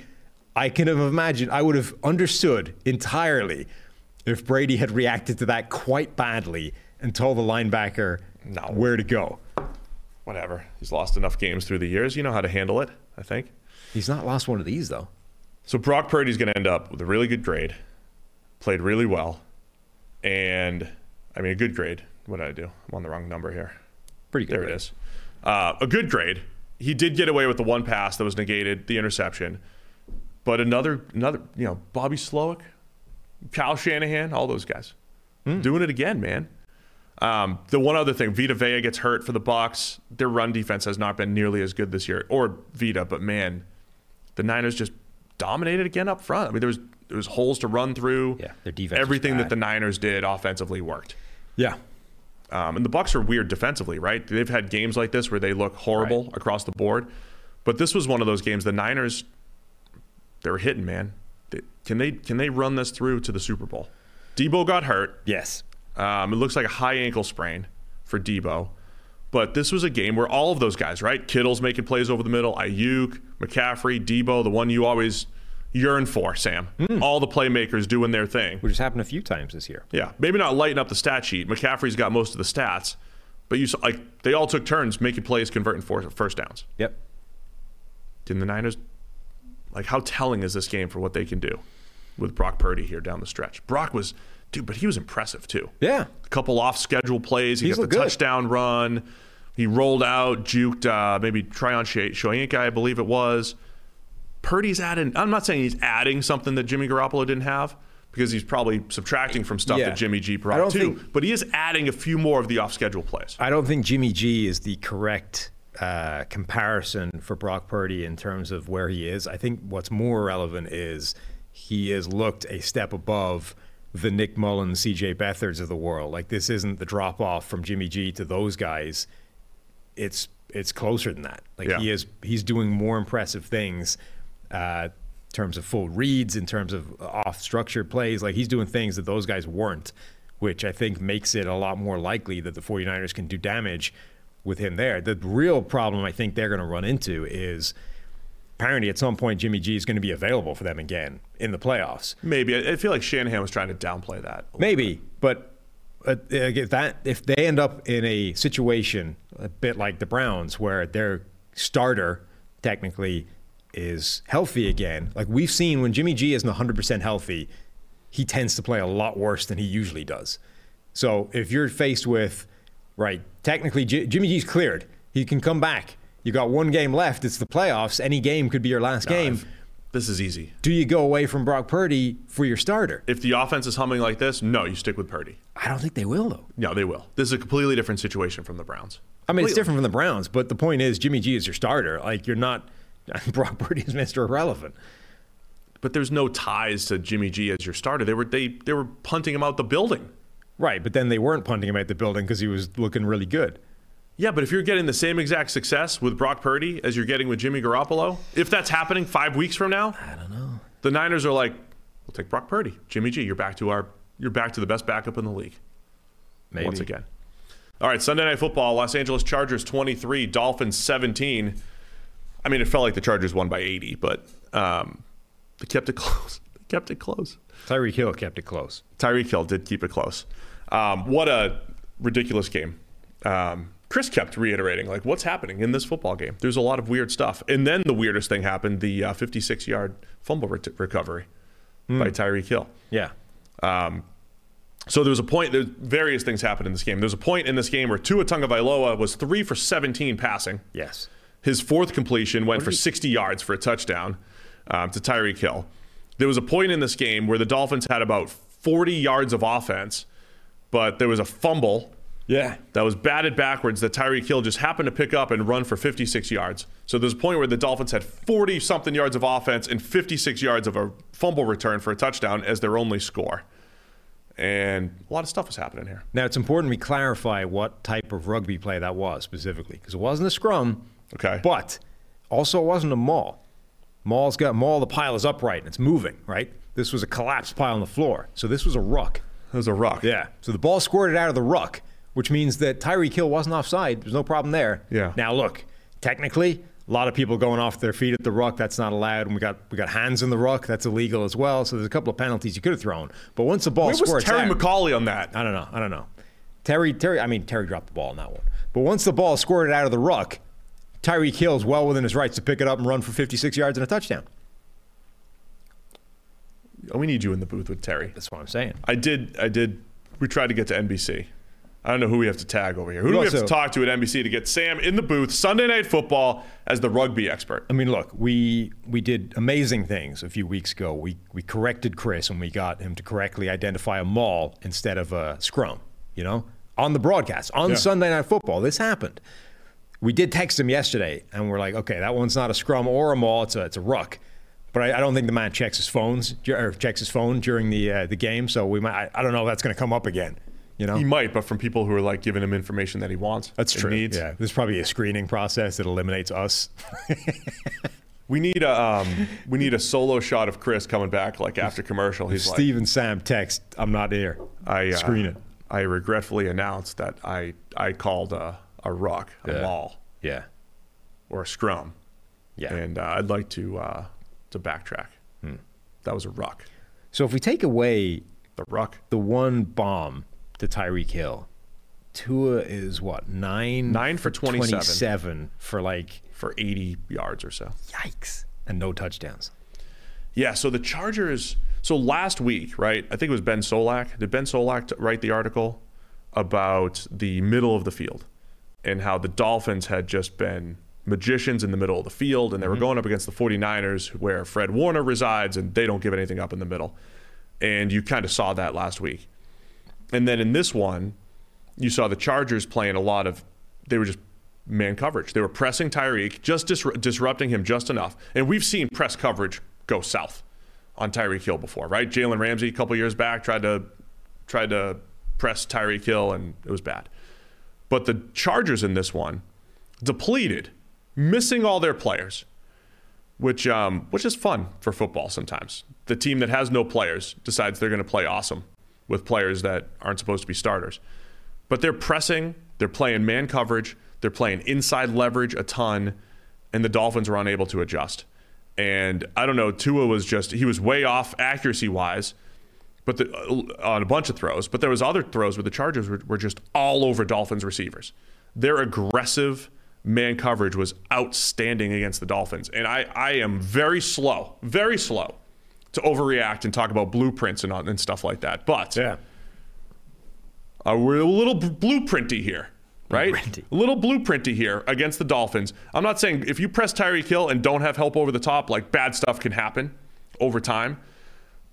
I can have imagined I would have understood entirely if Brady had reacted to that quite badly and told the linebacker No. where to go. Whatever. He's lost enough games through the years. You know how to handle it, I think. He's not lost one of these though. So Brock Purdy's going to end up with a really good grade, played really well, and I mean a good grade. What did I do? I'm on the wrong number here. Pretty good. There it is. Uh, a good grade. He did get away with the one pass that was negated, the interception. But another, another, you know, Bobby Slowik, Kyle Shanahan, all those guys, doing it again, man. Um, the one other thing, Vita Vea gets hurt for the Bucks. Their run defense has not been nearly as good this year, or Vita, but man, the Niners just dominated again up front. I mean, there was there was holes to run through. Yeah, their defense Everything that the Niners did offensively worked. Yeah. Um, and the Bucks are weird defensively, right? They've had games like this where they look horrible across the board, but this was one of those games. The Niners, they were hitting, man. They, can they can they run this through to the Super Bowl? Deebo got hurt. Yes. Um, it looks like a high ankle sprain for Deebo. But this was a game where all of those guys, right? Kittle's making plays over the middle, Aiyuk, McCaffrey, Deebo, the one you always yearn for, Sam. All the playmakers doing their thing. Which has happened a few times this year. Yeah, maybe not lighting up the stat sheet. McCaffrey's got most of the stats, but you saw, like they all took turns making plays, converting for first downs. Yep. Didn't the Niners like how telling is this game for what they can do with Brock Purdy here down the stretch? Brock was dude, but he was impressive too. Yeah. A couple off schedule plays. He He's got the good. touchdown run. He rolled out, juked uh, maybe Tryon Shoyinka, I believe it was. Purdy's adding. I'm not saying he's adding something that Jimmy Garoppolo didn't have because he's probably subtracting from stuff Yeah. that Jimmy G brought too. think- but he is adding a few more of the off schedule plays. I don't think Jimmy G is the correct uh, comparison for Brock Purdy in terms of where he is. I think what's more relevant is he has looked a step above the Nick Mullens, CJ Beathards of the world. Like this isn't the drop off from Jimmy G to those guys. It's it's closer than that. Like Yeah. he is he's doing more impressive things uh, in terms of full reads, in terms of off structured plays. Like he's doing things that those guys weren't, which I think makes it a lot more likely that the 49ers can do damage with him there. The real problem I think they're going to run into is apparently at some point Jimmy G is going to be available for them again in the playoffs. Maybe I feel like Shanahan was trying to downplay that. Maybe, but uh, if that if they end up in a situation a bit like the Browns, where their starter technically is healthy again, like we've seen when Jimmy G isn't 100% healthy, he tends to play a lot worse than he usually does. So if you're faced with, right, technically J- Jimmy G's cleared, he can come back. You got one game left. It's the playoffs. Any game could be your last game. if- This is easy. Do you go away from Brock Purdy for your starter? If the offense is humming like this, no, you stick with Purdy. I don't think they will though. No, they will. This is a completely different situation from the Browns. I mean, it's different from the Browns, but the point is, Jimmy G is your starter. Like, you're not. Brock Purdy is Mr. Irrelevant. But there's no ties to Jimmy G as your starter. They were they they were punting him out the building. Right, but then they weren't punting him out the building because he was looking really good. Yeah, but if you're getting the same exact success with Brock Purdy as you're getting with Jimmy Garoppolo, if that's happening five weeks from now, I don't know. The Niners are like, we'll take Brock Purdy, Jimmy G. You're back to our, you're back to the best backup in the league Maybe. once again. All right, Sunday Night Football: Los Angeles Chargers 23, Dolphins 17. I mean, it felt like the Chargers won by 80, but um, they kept it close. They kept it close. Tyreek Hill kept it close. Tyreek Hill did keep it close. Um, what a ridiculous game. Um, Chris kept reiterating, like, what's happening in this football game? There's a lot of weird stuff. And then the weirdest thing happened the 56 uh, yard fumble re- recovery by Tyreek Hill. Yeah. So there was a point, there's various things happened in this game. There's a point in this game where Tua Tagovailoa was three for 17 passing. Yes. His fourth completion went for 60 yards for a touchdown um, to Tyreek Hill. There was a point in this game where the Dolphins had about 40 yards of offense, but there was a fumble Yeah. that was batted backwards that Tyreek Hill just happened to pick up and run for 56 yards. So there's a point where the Dolphins had 40 something yards of offense and 56 yards of a fumble return for a touchdown as their only score. And a lot of stuff was happening here. Now it's important we clarify what type of rugby play that was specifically, because it wasn't a scrum. Okay. But also it wasn't a maul. Maul's got maul. The pile is upright and it's moving. Right. This was a collapsed pile on the floor. So this was a ruck. It was a ruck. Yeah. So the ball squirted out of the ruck, which means that Tyreek Hill wasn't offside. There's no problem there. Yeah. Now look, technically, a lot of people going off their feet at the ruck. That's not allowed. And we got we got hands in the ruck. That's illegal as well. So there's a couple of penalties you could have thrown. But once the ball Where was squirts Terry out, McAulay on that? I don't know. I don't know. Terry, Terry. I mean, Terry dropped the ball on that one. But once the ball squirted out of the ruck, Tyreek Hill's well within his rights to pick it up and run for 56 yards and a touchdown. Oh, we need you in the booth with Terry. That's what I'm saying. I did. I did. We tried to get to NBC. I don't know who we have to tag over here. Who do we have to talk to at NBC to get Sam in the booth Sunday Night Football as the rugby expert? I mean, look, we we did amazing things a few weeks ago. We we corrected Chris and we got him to correctly identify a maul instead of a scrum. You know, on the broadcast on Yeah. Sunday Night Football, this happened. We did text him yesterday, and we're like, okay, that one's not a scrum or a maul; it's a it's a ruck. But I, I don't think the man checks his phones or checks his phone during the uh, the game, so we might. I, I don't know if that's going to come up again. You know, He might, but from people who are like giving him information that he wants. that's true. Needs. Yeah, there's probably a screening process that eliminates us. We need a um, we need a solo shot of Chris coming back like after commercial. He's like, Steve and Sam text, "I'm not here." I uh, screen it. I regretfully announced that I I called a a ruck, a Yeah. maul, Yeah, or a scrum, yeah. and uh, I'd like to uh, to backtrack. Hmm. That was a ruck. So if we take away The ruck. the one bomb to Tyreek Hill, Tua is what nine Nine for 27. 27 for like for 80 yards or so. yikes and no touchdowns. Yeah, so the Chargers. So last week, right? I think it was Ben Solak. Did Ben Solak write the article about the middle of the field and how the Dolphins had just been magicians in the middle of the field and they were mm-hmm. going up against the 49ers where Fred Warner resides and they don't give anything up in the middle. And you kind of saw that last week. And then in this one, you saw the Chargers playing a lot of, they were just man coverage. They were pressing Tyreek, just dis- disrupting him just enough. And we've seen press coverage go south on Tyreek Hill before, right? Jalen Ramsey a couple years back tried to tried to press Tyreek Hill and it was bad. But the Chargers in this one depleted, missing all their players, which um, which is fun for football sometimes. The team that has no players decides they're going to play awesome with players that aren't supposed to be starters. But they're pressing, they're playing man coverage, they're playing inside leverage a ton, and the Dolphins were unable to adjust. And I don't know, Tua was just he was way off accuracy wise, but the, on a bunch of throws. But there was other throws where the Chargers were, were just all over Dolphins receivers. Their aggressive man coverage was outstanding against the Dolphins, and I I am very slow, very slow to overreact and talk about blueprints and and stuff like that. But Yeah. uh, we're a little b- blueprinty here, right? Blueprinty. A little blueprinty here against the Dolphins. I'm not saying if you press Tyreek Hill and don't have help over the top, like bad stuff can happen over time.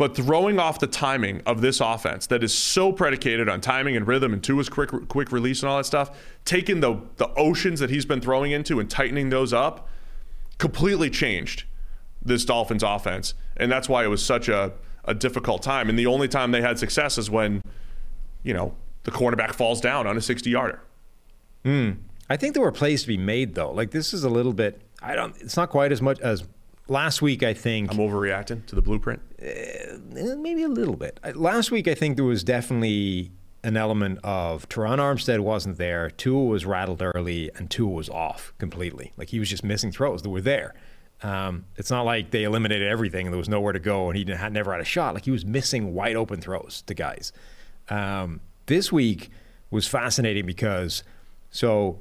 But throwing off the timing of this offense that is so predicated on timing and rhythm and Tua's quick quick release and all that stuff, taking the the oceans that he's been throwing into and tightening those up, completely changed this Dolphins offense. And that's why it was such a, a difficult time. And the only time they had success is when, you know, the cornerback falls down on a 60 yarder. Hmm. I think there were plays to be made though. Like this is a little bit. I don't. It's not quite as much as last week. I think I'm overreacting to the blueprint. Eh, maybe a little bit. Uh, Last week, I think there was definitely an element of Terron Armstead wasn't there. Tua was rattled early, and Tua was off completely. Like he was just missing throws that were there. Um, it's not like they eliminated everything and there was nowhere to go and he didn't- had never had a shot. Like he was missing wide open throws to guys. Um, this week was fascinating because so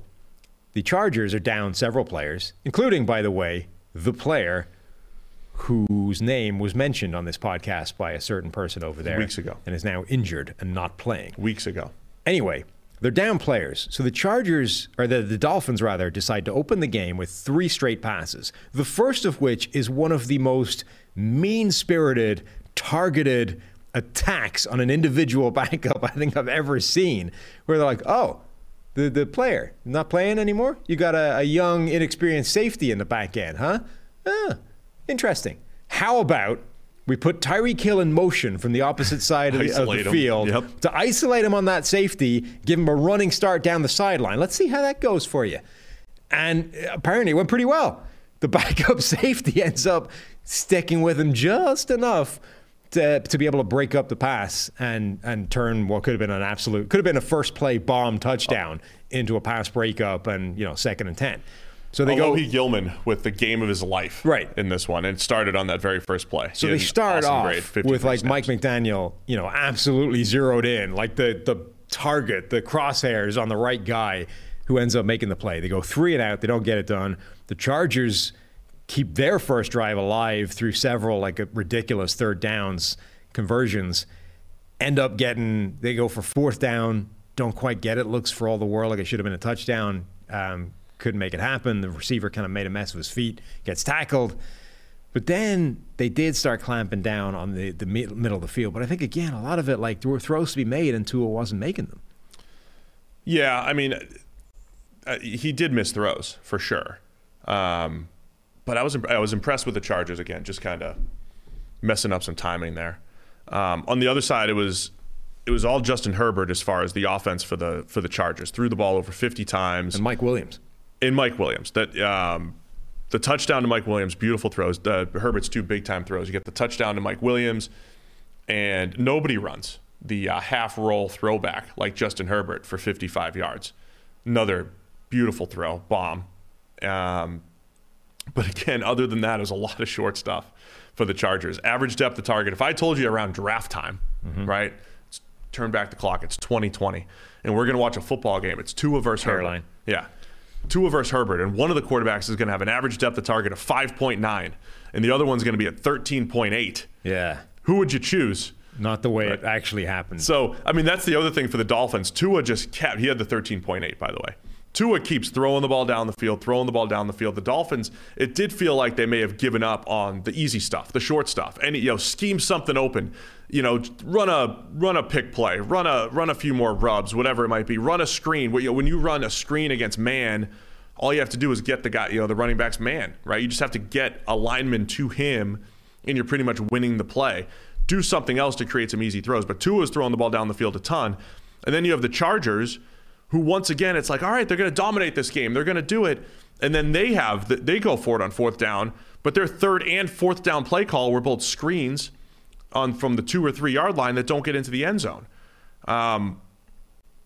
the Chargers are down several players, including, by the way, the player whose name was mentioned on this podcast by a certain person over there Weeks ago. and is now injured and not playing. Weeks ago. Anyway, they're down players. So the Chargers, or the, the Dolphins rather, decide to open the game with three straight passes. The first of which is one of the most mean spirited, targeted attacks on an individual backup I think I've ever seen, where they're like, oh, the, the player not playing anymore? You got a, a young, inexperienced safety in the back end, huh? Ah, interesting. How about we put Tyreek Hill in motion from the opposite side of the, of the field Yep. to isolate him on that safety, give him a running start down the sideline. Let's see how that goes for you. And apparently it went pretty well. The backup safety ends up sticking with him just enough to, to be able to break up the pass and, and turn what could have been an absolute, could have been a first play bomb touchdown oh. into a pass breakup and, you know, second and 10. So they go. Alohi Gilman with the game of his life Right. in this one. And it started on that very first play. So He they start awesome off grade, with like Mike. McDaniel, you know, absolutely zeroed in, like the the target, the crosshairs on the right guy who ends up making the play. They go three and out, they don't get it done. The Chargers keep their first drive alive through several like ridiculous third downs conversions. End up getting they go for fourth down, don't quite get it. Looks for all the world like it should have been a touchdown. Um, couldn't make it happen. The receiver kind of made a mess of his feet, gets tackled. But then they did start clamping down on the, the middle of the field. But I think, again, a lot of it, like, there were throws to be made and Tua wasn't making them. Yeah, I mean, uh, he did miss throws for sure. Um, but I was I was impressed with the Chargers again, just kind of messing up some timing there. Um, on the other side, it was it was all Justin Herbert as far as the offense for the for the Chargers. Threw the ball over 50 times. And Mike Williams. In Mike Williams. That um, the touchdown to Mike Williams, beautiful throws. The Herbert's two big time throws. You get the touchdown to Mike Williams, and nobody runs the uh, half roll throwback like Justin Herbert for 55 yards. Another beautiful throw, bomb. Um, but again, other than that, it was a lot of short stuff for the Chargers. Average depth of target. If I told you around draft time, right? Turn back the clock. It's 2020, and we're going to watch a football game. It's Tua versus Caroline. Herbert. Yeah. Tua versus Herbert, and one of the quarterbacks is going to have an average depth of target of 5.9, and the other one's going to be at 13.8. Yeah. Who would you choose? Not the way it actually happened. So, I mean, that's the other thing for the Dolphins. Tua just kept, he had the 13.8, by the way. Tua keeps throwing the ball down the field, throwing the ball down the field. The Dolphins, it did feel like they may have given up on the easy stuff, the short stuff, and you know, scheme something open. You know, run a run a pick play, run a run a few more rubs, whatever it might be. Run a screen. When you run a screen against man, all you have to do is get the guy, you know, the running back's man, right? You just have to get a lineman to him, and you're pretty much winning the play. Do something else to create some easy throws. But Tua's throwing the ball down the field a ton. And then you have the Chargers, who once again, it's like, all right, they're going to dominate this game. They're going to do it. And then they have, the, they go for it on fourth down. But their third and fourth down play call were both screens on from the two or three yard line that don't get into the end zone. Um,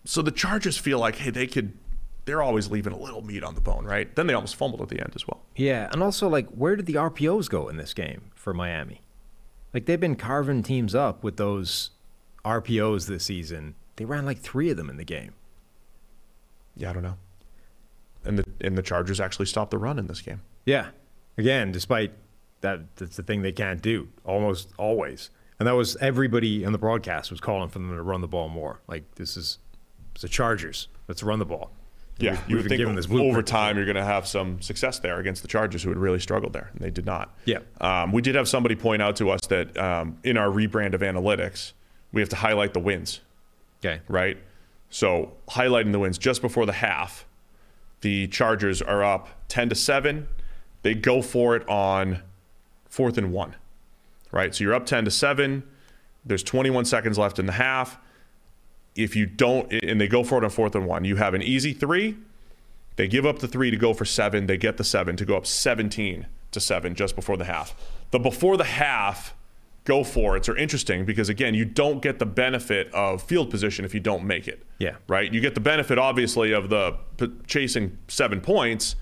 so the Chargers feel like, hey, they could, they're always leaving a little meat on the bone, right? Then they almost fumbled at the end as well. yeah. And also, like, where did the RPOs go in this game for Miami? Like, they've been carving teams up with those RPOs this season. They ran like three of them in the game. Yeah, I don't know. And the and the Chargers actually stopped the run in this game. Yeah. Again, despite that, that's the thing they can't do almost always. And that was everybody in the broadcast was calling for them to run the ball more. Like this is it's the Chargers. Let's run the ball. Yeah, We've- you would think given this over time you're going to have some success there against the Chargers, who had really struggled there, and they did not. Yeah. Um, we did have somebody point out to us that um, in our rebrand of analytics, we have to highlight the wins, Okay. right? So highlighting the wins just before the half, the Chargers are up ten to seven. They go for it on fourth and one, right? So you're up ten to seven. There's 21 seconds left in the half. If you don't, and they go for it on fourth and one, you have an easy three. They give up the three to go for seven. They get the seven to go up 17 to seven just before the half. The before the half go for it's are interesting because again, you don't get the benefit of field position if you don't make it. Yeah. Right. You get the benefit obviously of the p- chasing seven points.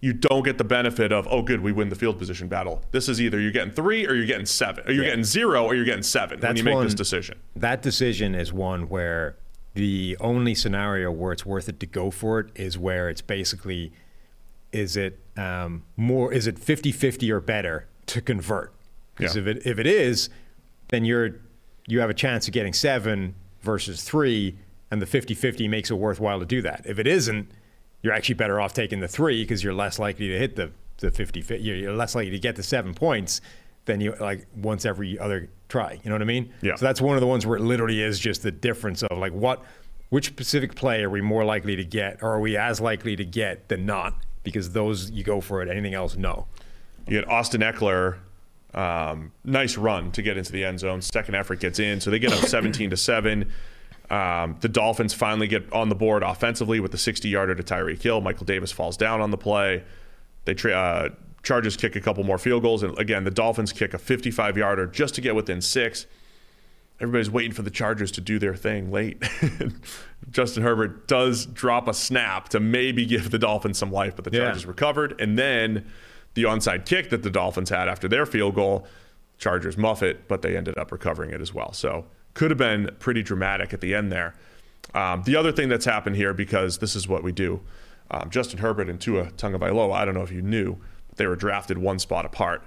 You don't get the benefit of, oh, good, we win the field position battle. This is either you're getting three or you're getting seven, or you're Yeah. getting zero or you're getting seven when you make one- this decision. That decision is one where the only scenario where it's worth it to go for it is where it's basically is it um, more is it 50-50 or better to convert because Yeah. if it if it is then you're you have a chance of getting seven versus three and the 50-50 makes it worthwhile to do that if it isn't you're actually better off taking the three because you're less likely to hit the the 50 you're you're less likely to get the seven points than you like once every other try you know what i mean Yeah. so that's one of the ones where it literally is just the difference of like what which specific play are we more likely to get or are we as likely to get than not because those you go for it anything else no You had Austin Ekeler, um, nice run to get into the end zone. Second effort gets in, so they get up 17 to seven. Um, the Dolphins finally get on the board offensively with the 60-yarder to Tyreek Hill. Michael Davis falls down on the play. They tra- uh, Chargers kick a couple more field goals, and again the Dolphins kick a 55-yarder just to get within six. Everybody's waiting for the Chargers to do their thing late. Justin Herbert does drop a snap to maybe give the Dolphins some life, but the Yeah. Chargers recovered. And then the onside kick that the Dolphins had after their field goal, Chargers muff it, but they ended up recovering it as well. So could have been pretty dramatic at the end there. Um, the other thing that's happened here, because this is what we do, um, Justin Herbert and Tua Tagovailoa, I don't know if you knew, but they were drafted one spot apart.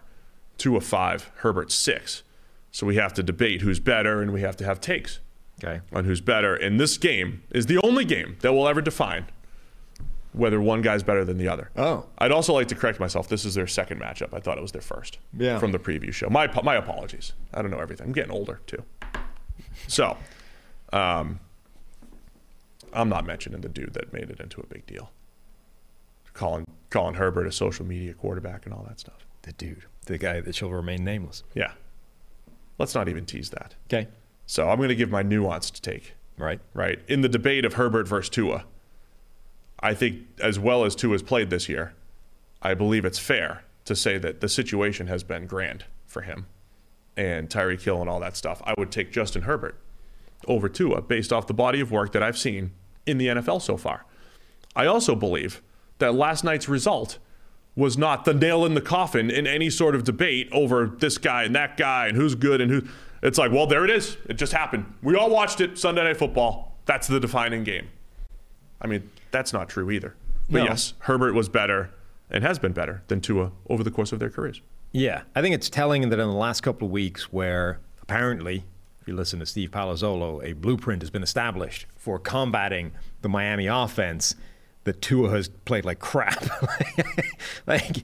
Tua five, Herbert six. So we have to debate who's better, and we have to have takes okay on who's better. And this game is the only game that will ever define whether one guy's better than the other. Oh. I'd also like to correct myself. This is their second matchup. I thought it was their first. Yeah. From the preview show. My my apologies. I don't know everything. I'm getting older too. So, um, I'm not mentioning the dude that made it into a big deal. Calling calling Herbert a social media quarterback and all that stuff. the dude the guy that shall remain nameless Yeah. Let's not even tease that. okay So I'm going to give my nuanced take. right right? In the debate of Herbert versus Tua, I think as well as Tua's played this year, I believe it's fair to say that the situation has been grand for him and Tyreek Hill and all that stuff. I would take Justin Herbert over Tua uh, based off the body of work that I've seen in the NFL so far. I also believe that last night's result was not the nail in the coffin in any sort of debate over this guy and that guy and who's good and who. It's like, well, there it is. It just happened. We all watched it Sunday Night Football. That's the defining game. I mean, that's not true either. But No. yes, Herbert was better and has been better than Tua over the course of their careers. Yeah, I think it's telling that in the last couple of weeks, where apparently, if you listen to Steve Palazzolo, a blueprint has been established for combating the Miami offense, that Tua has played like crap. like,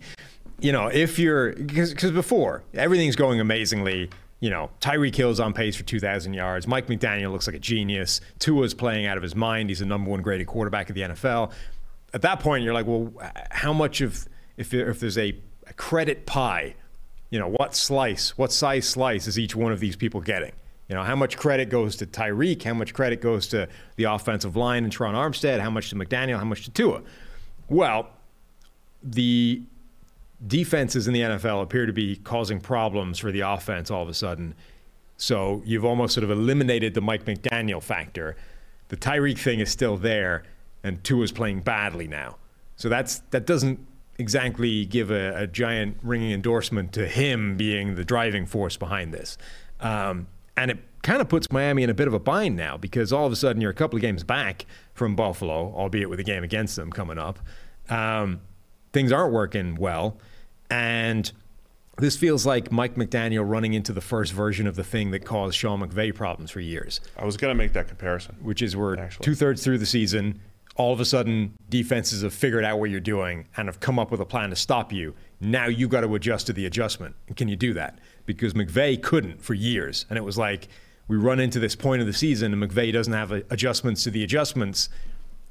you know, if you're because before everything's going amazingly. You know, Tyreek Hill's on pace for 2,000 yards. Mike McDaniel looks like a genius. Tua's playing out of his mind. He's the number one graded quarterback of the NFL. At that point, you're like, well, how much of if if there's a, a credit pie, you know, what slice, what size slice is each one of these people getting? You know, how much credit goes to Tyreek? How much credit goes to the offensive line and Terron Armstead? How much to McDaniel? How much to Tua? Well, the defenses in the NFL appear to be causing problems for the offense all of a sudden. So you've almost sort of eliminated the Mike McDaniel factor. The Tyreek thing is still there, and Tua's playing badly now. So that's that doesn't exactly give a, a giant ringing endorsement to him being the driving force behind this. Um, and it kind of puts Miami in a bit of a bind now because all of a sudden you're a couple of games back from Buffalo, albeit with a game against them coming up. Um, things aren't working well. And this feels like Mike McDaniel running into the first version of the thing that caused Sean McVay problems for years, I was going to make that comparison. which is we're two thirds through the season. All of a sudden, defenses have figured out what you're doing and have come up with a plan to stop you. Now you've got to adjust to the adjustment. Can you do that? Because McVay couldn't for years. And it was like we run into this point of the season and McVay doesn't have adjustments to the adjustments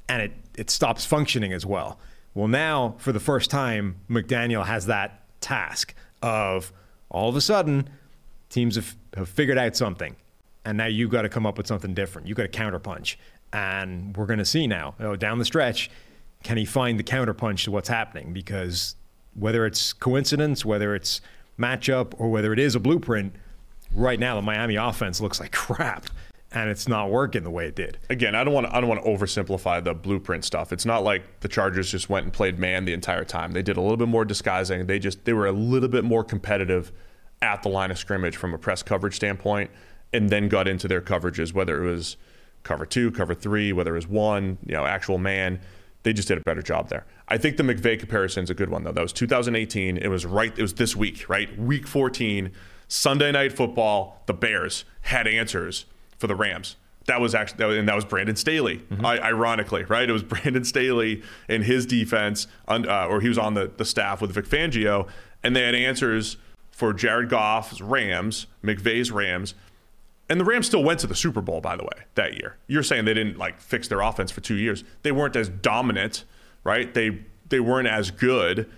and it, it stops functioning as well. Well, now, for the first time, McDaniel has that task of all of a sudden, teams have, have figured out something. And now you've got to come up with something different. You've got to counterpunch. And we're going to see now, you know, down the stretch, can he find the counterpunch to what's happening? Because whether it's coincidence, whether it's matchup, or whether it is a blueprint, right now the Miami offense looks like crap. and it's not working the way it did. again, I don't want to I don't want to oversimplify the blueprint stuff. It's not like the Chargers just went and played man the entire time. They did a little bit more disguising. They just they were a little bit more competitive at the line of scrimmage from a press coverage standpoint, and then got into their coverages, whether it was cover two, cover three, whether it was one, you know, actual man. They just did a better job there. I think the McVay comparison is a good one though. That was 2018. It was right. It was this week, right? Week 14, Sunday night football. The Bears had answers for the Rams. That was actually, that was, and that was Brandon Staley. I, ironically, right? It was Brandon Staley and his defense, uh, or he was on the, the staff with Vic Fangio, and they had answers for Jared Goff's Rams, McVay's Rams, and the Rams still went to the Super Bowl, by the way, that year. You're saying they didn't like fix their offense for two years. They weren't as dominant, right? They they weren't as good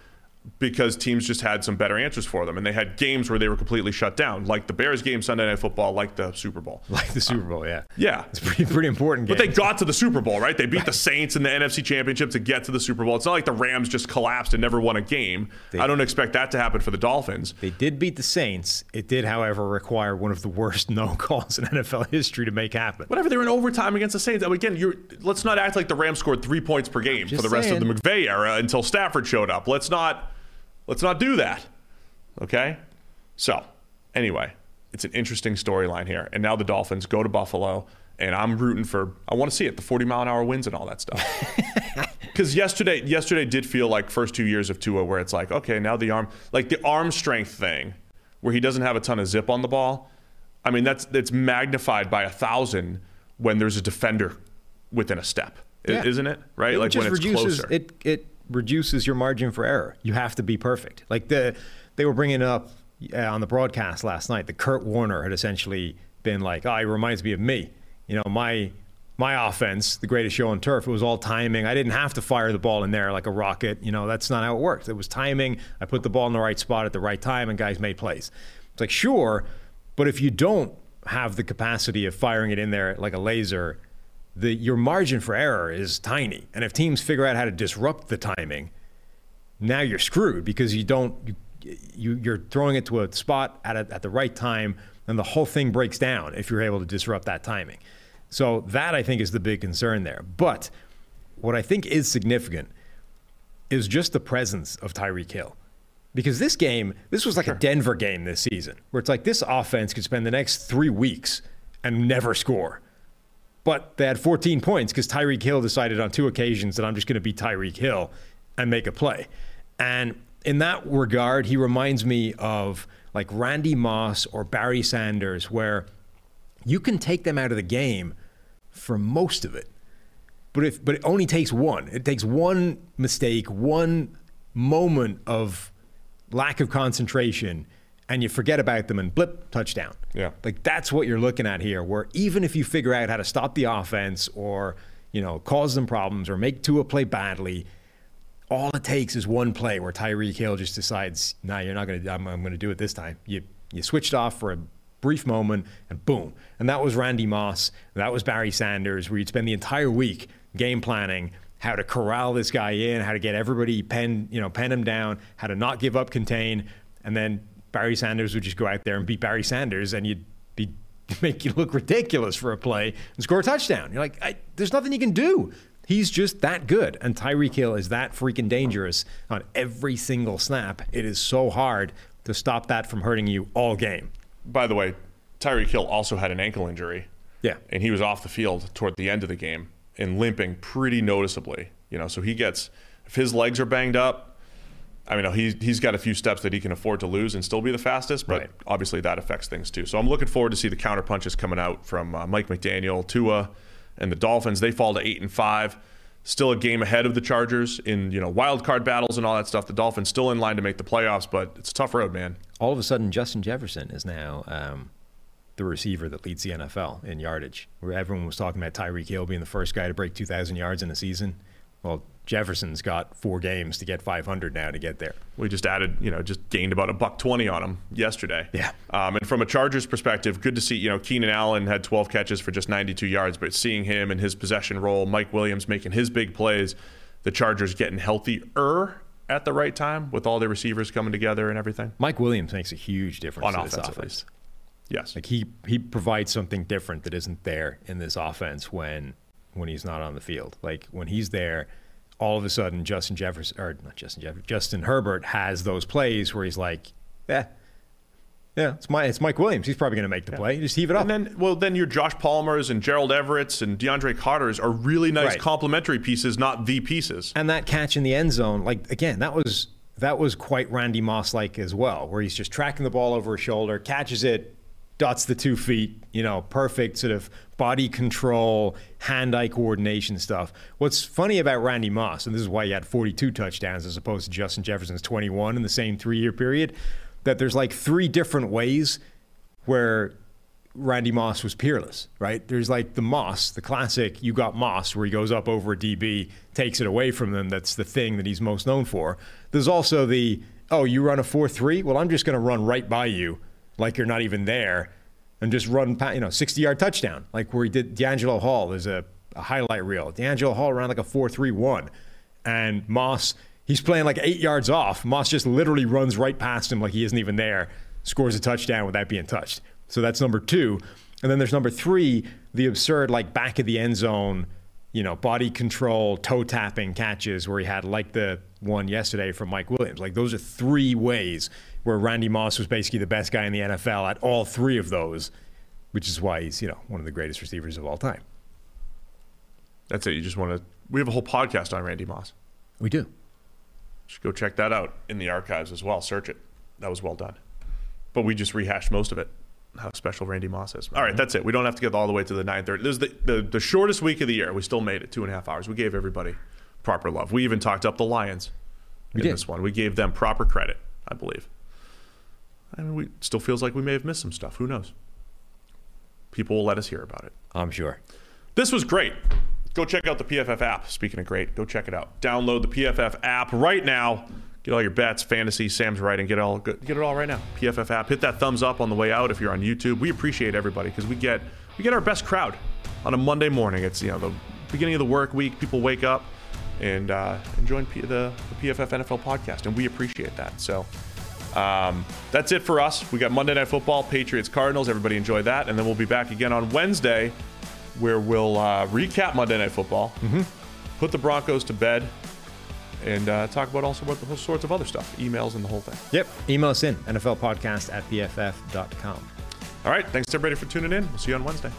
because teams just had some better answers for them, and they had games where they were completely shut down, like the Bears game Sunday Night Football, like the Super Bowl. Like the Super Bowl, yeah. Yeah. It's pretty pretty important game. But they got to the Super Bowl, right? They beat the Saints in the NFC Championship to get to the Super Bowl. It's not like the Rams just collapsed and never won a game. I don't expect that to happen for the Dolphins. They did beat the Saints. It did, however, require one of the worst no calls in NFL history to make happen. Whatever, they were in overtime against the Saints. Again, let's not act like the Rams scored three points per game for the rest saying. of the McVay era until Stafford showed up. Let's not, let's not do that. Okay. So, anyway, it's an interesting storyline here. And now the Dolphins go to Buffalo, and I'm rooting for. I want to see it, the 40 mile an hour winds and all that stuff. Because yesterday, yesterday did feel like first two years of Tua, where it's like, okay, now the arm, like the arm strength thing, where he doesn't have a ton of zip on the ball. I mean, that's that's magnified by a thousand when there's a defender within a step, Yeah. isn't it? Right? It like when it's reduces closer. it. It reduces your margin for error. You have to be perfect. Like the they were bringing up uh, on the broadcast last night. The Kurt Warner had essentially been like, "Oh, he reminds me of me." You know, my my offense, the greatest show on turf. It was all timing. I didn't have to fire the ball in there like a rocket. You know, that's not how it worked. It was timing. I put the ball in the right spot at the right time, and guys made plays. It's like sure, but if you don't have the capacity of firing it in there like a laser, the your margin for error is tiny. And if teams figure out how to disrupt the timing, now you're screwed because you don't you, you you're throwing it to a spot at a, at the right time, and the whole thing breaks down if you're able to disrupt that timing. So that I think is the big concern there. But what I think is significant is just the presence of Tyreek Hill. Because this game, this was like a Denver game this season, where it's like this offense could spend the next three weeks and never score. But they had 14 points because Tyreek Hill decided on two occasions that I'm just going to be Tyreek Hill and make a play. And in that regard, he reminds me of like Randy Moss or Barry Sanders, where you can take them out of the game for most of it. But if but it only takes one. It takes one mistake, one moment of lack of concentration, and you forget about them and blip touchdown. Yeah. Like that's what you're looking at here, where even if you figure out how to stop the offense or, you know, cause them problems or make Tua play badly, all it takes is one play where Tyreek Hill just decides, nah, you're not gonna I'm, I'm gonna do it this time. You you switched off for a brief moment and boom. And that was Randy Moss, that was Barry Sanders, where you'd spend the entire week game planning how to corral this guy in, how to get everybody pen, you know, pen him down, how to not give up contain, and then Barry Sanders would just go out there and beat Barry Sanders, and you'd be make you look ridiculous for a play and score a touchdown. You're like, I, there's nothing you can do. He's just that good, and Tyreek Hill is that freaking dangerous on every single snap. It is so hard to stop that from hurting you all game. By the way, Tyreek Hill also had an ankle injury. Yeah. and he was off the field toward the end of the game and limping pretty noticeably. You know, so he gets if his legs are banged up. I mean, he's he's got a few steps that he can afford to lose and still be the fastest, but Right. obviously that affects things too. So I'm looking forward to see the counter punches coming out from uh, Mike McDaniel, Tua, and the Dolphins. They fall to eight and five, still a game ahead of the Chargers in you know wild card battles and all that stuff. The Dolphins still in line to make the playoffs, but it's a tough road, man. All of a sudden, Justin Jefferson is now um, the receiver that leads the NFL in yardage. Where everyone was talking about Tyreek Hill being the first guy to break 2,000 yards in a season. Well, Jefferson's got four games to get 500 now to get there. We just added, you know, just gained about a buck twenty on him yesterday. Yeah. Um, and from a Chargers perspective, good to see. You know, Keenan Allen had 12 catches for just 92 yards, but seeing him in his possession role, Mike Williams making his big plays, the Chargers getting healthier at the right time with all their receivers coming together and everything. Mike Williams makes a huge difference On this offense, at least. Yes. Like he he provides something different that isn't there in this offense when when he's not on the field. Like when he's there, all of a sudden Justin Jefferson or not Justin Jefferson, Justin Herbert has those plays where he's like, yeah, yeah, it's my it's Mike Williams. He's probably going to make the play. You just heave it up. And then, well, then your Josh Palmers and Gerald Everett's and DeAndre Carter's are really nice Right. complementary pieces, not the pieces. and that catch in the end zone, like again, that was that was quite Randy Moss like as well, where he's just tracking the ball over his shoulder, catches it, dots the two feet, you know, perfect sort of body control, hand-eye coordination stuff. What's funny about Randy Moss, and this is why he had 42 touchdowns as opposed to Justin Jefferson's 21 in the same three-year period, that there's like three different ways where Randy Moss was peerless, right? There's like the Moss, the classic you got Moss, where he goes up over a DB, takes it away from them. That's the thing that he's most known for. There's also the, oh, you run a 4 3? Well, I'm just going to run right by you like you're not even there and just run, pa- you know, 60 yard touchdown, like where he did D'Angelo Hall. There's a, a highlight reel. D'Angelo Hall ran like a 4 3 1. And Moss, he's playing like eight yards off. Moss just literally runs right past him like he isn't even there, scores a touchdown without being touched. So that's number two. And then there's number three, the absurd, like back of the end zone, you know, body control, toe tapping catches where he had like the one yesterday from Mike Williams. Like those are three ways where Randy Moss was basically the best guy in the NFL at all three of those, which is why he's, you know, one of the greatest receivers of all time. That's it. You just want to. We have a whole podcast on Randy Moss. We do. Should go check that out in the archives as well. Search it. That was well done. But we just rehashed most of it. How special Randy Moss is. All right, that's it. We don't have to get all the way to the 9:30. This is the, the the shortest week of the year. We still made it two and a half hours. We gave everybody proper love. We even talked up the Lions in did. this one. We gave them proper credit, I believe. I mean, we still feels like we may have missed some stuff. Who knows? People will let us hear about it. I'm sure. This was great. Go check out the PFF app. Speaking of great, go check it out. Download the PFF app right now. Get all your bets, fantasy. Sam's right, and get all get it all right now. PFF app. Hit that thumbs up on the way out if you're on YouTube. We appreciate everybody because we get we get our best crowd on a Monday morning. It's you know the beginning of the work week. People wake up and uh, and join P- the, the PFF NFL podcast, and we appreciate that. So. Um, that's it for us. We got Monday Night Football, Patriots, Cardinals. Everybody enjoy that. And then we'll be back again on Wednesday where we'll uh, recap Monday Night Football, put the Broncos to bed, and uh, talk about also about the whole sorts of other stuff, emails and the whole thing. Yep. Email us in, NFLpodcast at pff.com. All right. Thanks everybody for tuning in. We'll see you on Wednesday.